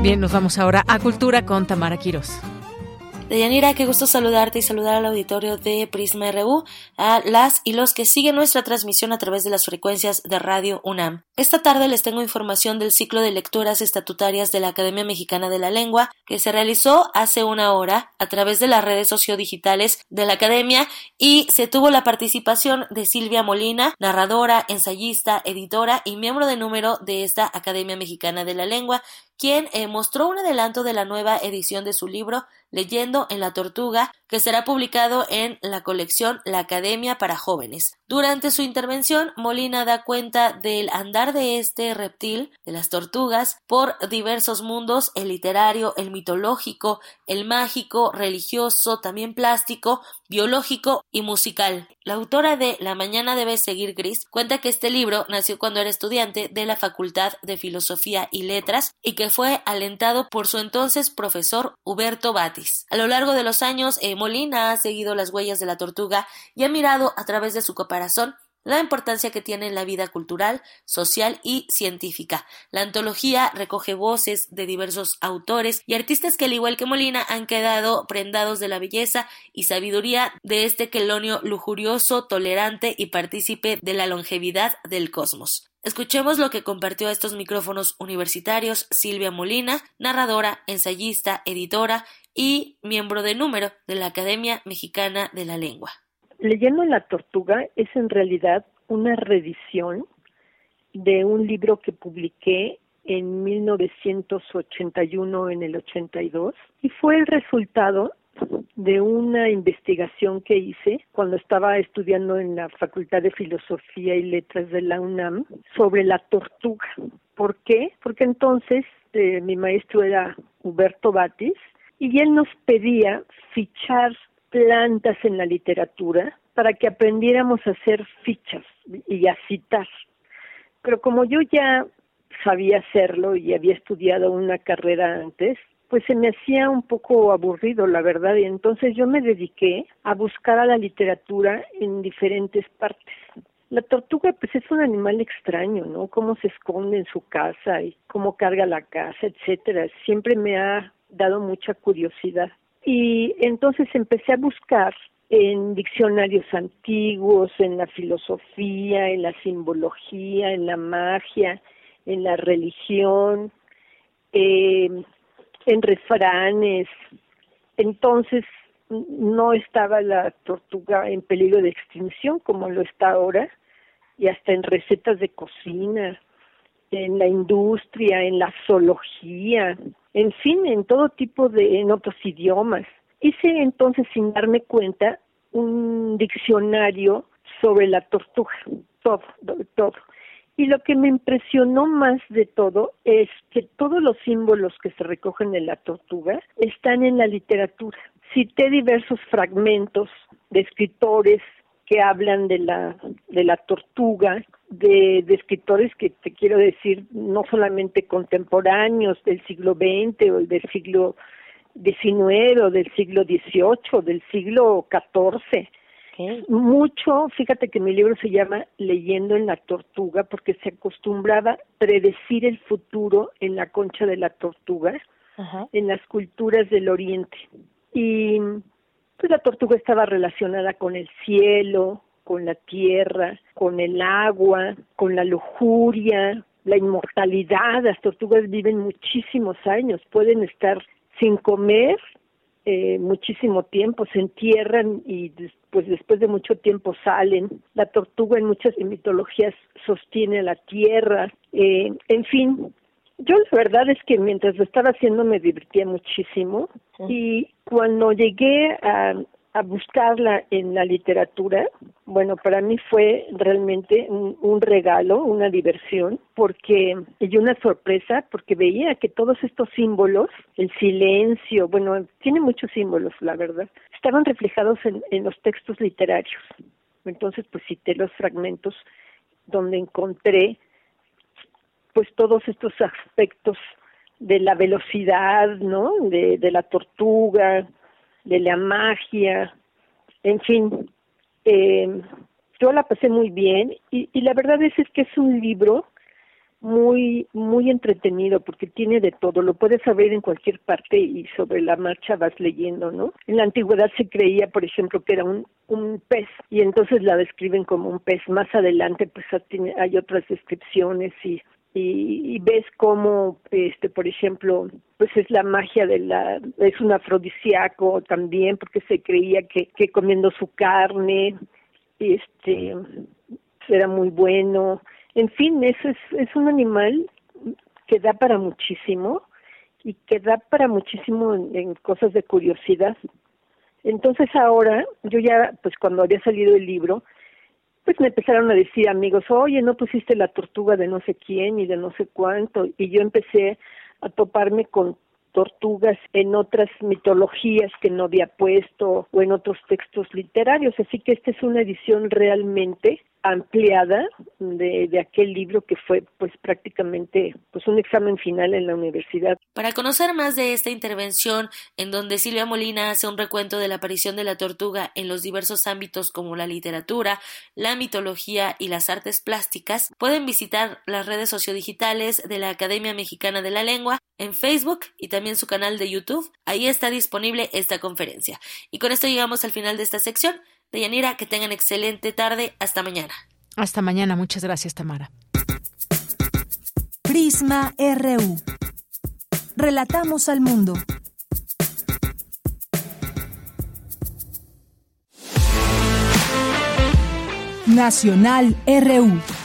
Bien, nos vamos ahora a Cultura con Tamara Quiros. Deyanira, qué gusto saludarte y saludar al auditorio de Prisma RU, a las y los que siguen nuestra transmisión a través de las frecuencias de Radio UNAM. Esta tarde les tengo información del ciclo de lecturas estatutarias de la Academia Mexicana de la Lengua, que se realizó hace una hora a través de las redes sociodigitales de la Academia y se tuvo la participación de Silvia Molina, narradora, ensayista, editora y miembro de número de esta Academia Mexicana de la Lengua, quien eh, mostró un adelanto de la nueva edición de su libro Leyendo en la Tortuga, que será publicado en la colección La Academia para Jóvenes. Durante su intervención, Molina da cuenta del andar de este reptil, de las tortugas, por diversos mundos, el literario, el mitológico, el mágico, religioso, también plástico, biológico y musical. La autora de La mañana debe seguir gris cuenta que este libro nació cuando era estudiante de la Facultad de Filosofía y Letras y que fue alentado por su entonces profesor Huberto Batis. A lo largo de los años, eh, Molina ha seguido las huellas de la tortuga y ha mirado a través de su caparazón la importancia que tiene en la vida cultural, social y científica. La antología recoge voces de diversos autores y artistas que al igual que Molina han quedado prendados de la belleza y sabiduría de este quelonio lujurioso, tolerante y partícipe de la longevidad del cosmos. Escuchemos lo que compartió a estos micrófonos universitarios Silvia Molina, narradora, ensayista, editora y miembro de número de la Academia Mexicana de la Lengua. Leyendo la tortuga es en realidad una reedición de un libro que publiqué en 1981 en el 82 y fue el resultado de una investigación que hice cuando estaba estudiando en la Facultad de Filosofía y Letras de la UNAM sobre la tortuga. ¿Por qué? Porque entonces eh, mi maestro era Huberto Batis y él nos pedía fichar plantas en la literatura para que aprendiéramos a hacer fichas y a citar. Pero como yo ya sabía hacerlo y había estudiado una carrera antes, pues se me hacía un poco aburrido, la verdad, y entonces yo me dediqué a buscar a la literatura en diferentes partes. La tortuga pues es un animal extraño, ¿no? Cómo se esconde en su casa y cómo carga la casa, etcétera. Siempre me ha dado mucha curiosidad. Y entonces empecé a buscar en diccionarios antiguos, en la filosofía, en la simbología, en la magia, en la religión, eh, en refranes. Entonces no estaba la tortuga en peligro de extinción como lo está ahora, y hasta en recetas de cocina, en la industria, en la zoología, en fin, en todo tipo de, en otros idiomas. Hice entonces, sin darme cuenta, un diccionario sobre la tortuga, todo, todo. Y lo que me impresionó más de todo es que todos los símbolos que se recogen en la tortuga están en la literatura. Cité diversos fragmentos de escritores que hablan de la, de la tortuga, de, de, escritores que te quiero decir no solamente contemporáneos del siglo XX o del siglo XIX o del siglo XVIII, del siglo XIV, mucho, fíjate que mi libro se llama Leyendo en la tortuga porque se acostumbraba predecir el futuro en la concha de la tortuga, en las culturas del oriente. Y pues la tortuga estaba relacionada con el cielo, con la tierra, con el agua, con la lujuria, la inmortalidad. Las tortugas viven muchísimos años, pueden estar sin comer eh, muchísimo tiempo, se entierran y pues después de mucho tiempo salen. La tortuga en muchas mitologías sostiene la tierra. Eh, en fin, yo la verdad es que mientras lo estaba haciendo me divertía muchísimo y cuando llegué a, a buscarla en la literatura, bueno, para mí fue realmente un, regalo, una diversión, porque y una sorpresa, porque veía que todos estos símbolos, el silencio, bueno, tiene muchos símbolos, la verdad, estaban reflejados en, en los textos literarios. Entonces, pues cité los fragmentos donde encontré, pues todos estos aspectos de la velocidad, ¿no? De, la tortuga, de la magia, en fin, eh, yo la pasé muy bien y, y la verdad es, es que es un libro muy muy entretenido porque tiene de todo, lo puedes saber en cualquier parte y sobre la marcha vas leyendo, ¿no? En la antigüedad se creía, por ejemplo, que era un, un pez y entonces la describen como un pez. Más adelante pues hay otras descripciones y y, ves cómo este por ejemplo pues es la magia de la es un afrodisíaco también porque se creía que, que comiendo su carne este era muy bueno. En fin eso es es un animal que da para muchísimo y que da para muchísimo en cosas de curiosidad. Entonces ahora yo ya pues cuando había salido el libro pues me empezaron a decir amigos, oye, no pusiste la tortuga de no sé quién y de no sé cuánto, y yo empecé a toparme con tortugas en otras mitologías que no había puesto o en otros textos literarios, así que esta es una edición realmente ampliada de, aquel libro que fue pues prácticamente pues un examen final en la universidad. Para conocer más de esta intervención en donde Silvia Molina hace un recuento de la aparición de la tortuga en los diversos ámbitos como la literatura, la mitología y las artes plásticas, pueden visitar las redes sociodigitales de la Academia Mexicana de la Lengua en Facebook y también su canal de YouTube. Ahí está disponible esta conferencia. Y con esto llegamos al final de esta sección. Deyanira, que tengan excelente tarde. Hasta mañana. Hasta mañana. Muchas gracias, Tamara. Prisma RU. Relatamos al mundo. Nacional RU.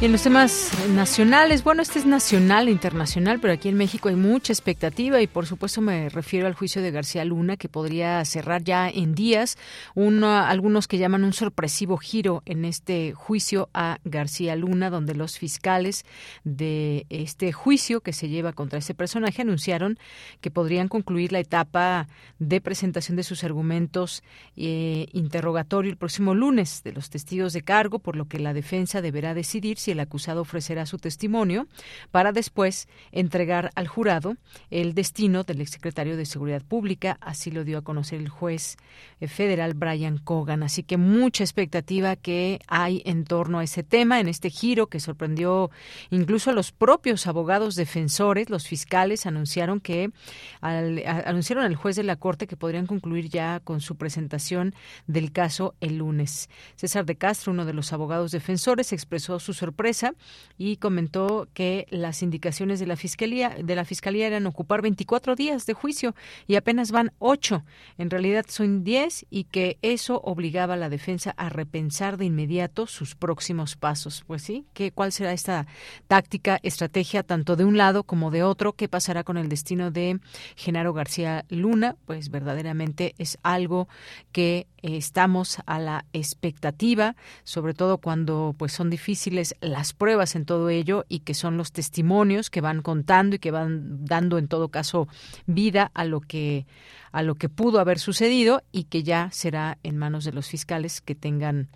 Y en los temas nacionales, bueno, este es nacional e internacional, pero aquí en México hay mucha expectativa y por supuesto me refiero al juicio de García Luna que podría cerrar ya en días. algunos que llaman un sorpresivo giro en este juicio a García Luna, donde los fiscales de este juicio que se lleva contra este personaje anunciaron que podrían concluir la etapa de presentación de sus argumentos e interrogatorio el próximo lunes de los testigos de cargo, por lo que la defensa deberá decidir si el acusado ofrecerá su testimonio para después entregar al jurado el destino del exsecretario de Seguridad Pública. Así lo dio a conocer el juez eh, federal Brian Cogan. Así que mucha expectativa que hay en torno a ese tema, en este giro que sorprendió incluso a los propios abogados defensores, los fiscales anunciaron que al, anunciaron al juez de la corte que podrían concluir ya con su presentación del caso el lunes. César de Castro, uno de los abogados defensores, expresó su sorpresa y comentó que las indicaciones de la fiscalía de la fiscalía eran ocupar 24 días de juicio y apenas van 8. En realidad son 10 y que eso obligaba a la defensa a repensar de inmediato sus próximos pasos. Pues sí, ¿qué, ¿cuál será esta táctica, estrategia tanto de un lado como de otro? ¿Qué pasará con el destino de Genaro García Luna? Pues verdaderamente es algo que eh, estamos a la expectativa, sobre todo cuando pues son difíciles las pruebas en todo ello y que son los testimonios que van contando y que van dando en todo caso vida a lo que a lo que pudo haber sucedido y que ya será en manos de los fiscales que tengan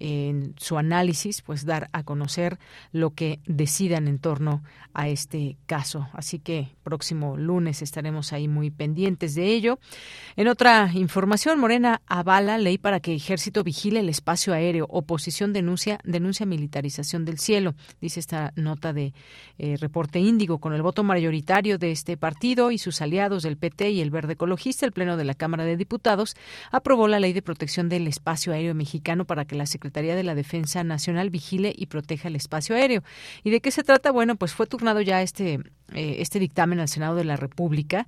en su análisis, pues dar a conocer lo que decidan en torno a este caso. Así que próximo lunes estaremos ahí muy pendientes de ello. En otra información, Morena avala ley para que Ejército vigile el espacio aéreo. Oposición denuncia denuncia militarización del cielo, dice esta nota de eh, reporte Índigo. Con el voto mayoritario de este partido y sus aliados del PT y el Verde Ecologista, el Pleno de la Cámara de Diputados aprobó la ley de protección del espacio aéreo mexicano para que la Secretaría de la Defensa Nacional vigile y proteja el espacio aéreo. ¿Y de qué se trata? Bueno, pues fue turnado ya este, eh, este dictamen al Senado de la República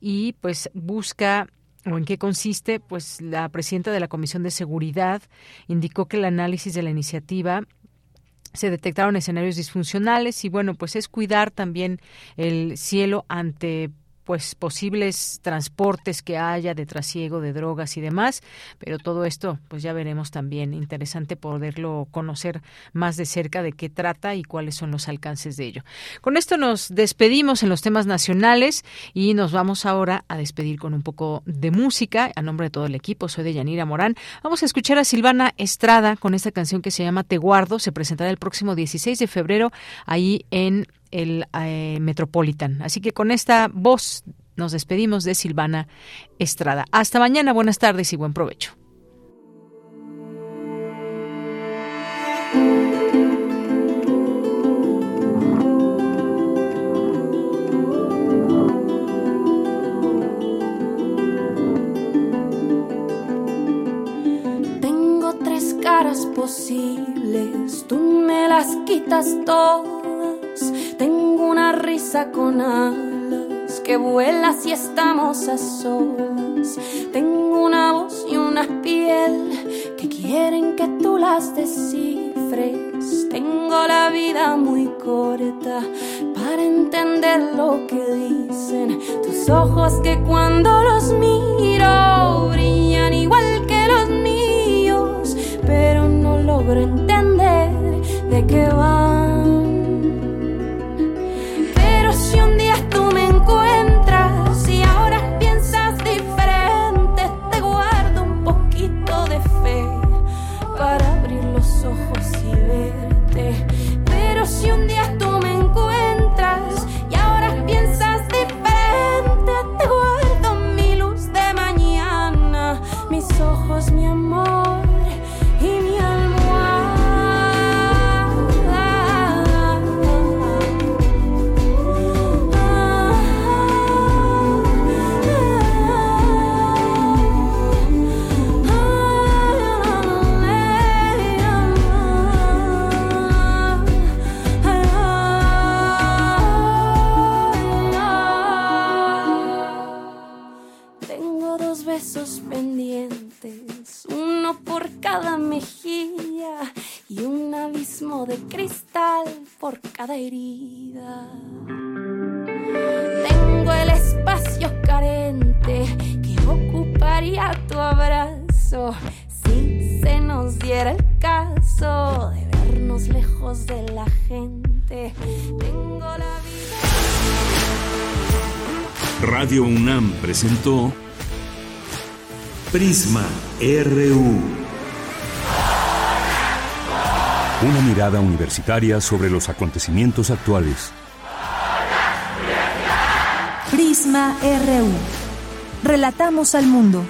y pues busca o en qué consiste, pues la presidenta de la Comisión de Seguridad indicó que el análisis de la iniciativa se detectaron escenarios disfuncionales y bueno, pues es cuidar también el cielo ante pues posibles transportes que haya de trasiego de drogas y demás, pero todo esto pues ya veremos también interesante poderlo conocer más de cerca de qué trata y cuáles son los alcances de ello. Con esto nos despedimos en los temas nacionales y nos vamos ahora a despedir con un poco de música a nombre de todo el equipo. Soy de Yanira Morán. Vamos a escuchar a Silvana Estrada con esta canción que se llama Te guardo, se presentará el próximo 16 de febrero ahí en el eh, Metropolitan. Así que con esta voz nos despedimos de Silvana Estrada. Hasta mañana, buenas tardes y buen provecho. Tengo tres caras posibles, tú me las quitas todas tengo una risa con alas que vuela si estamos a solas. Tengo una voz y una piel que quieren que tú las descifres. Tengo la vida muy corta para entender lo que dicen tus ojos que cuando los miro brillan igual que los míos, pero no logro entender de qué van cada mejilla y un abismo de cristal por cada herida. Tengo el espacio carente que ocuparía tu abrazo si se nos diera el caso de vernos lejos de la gente. Tengo la vida. Radio UNAM presentó Prisma RU. Una mirada universitaria sobre los acontecimientos actuales. Prisma RU. Relatamos al mundo.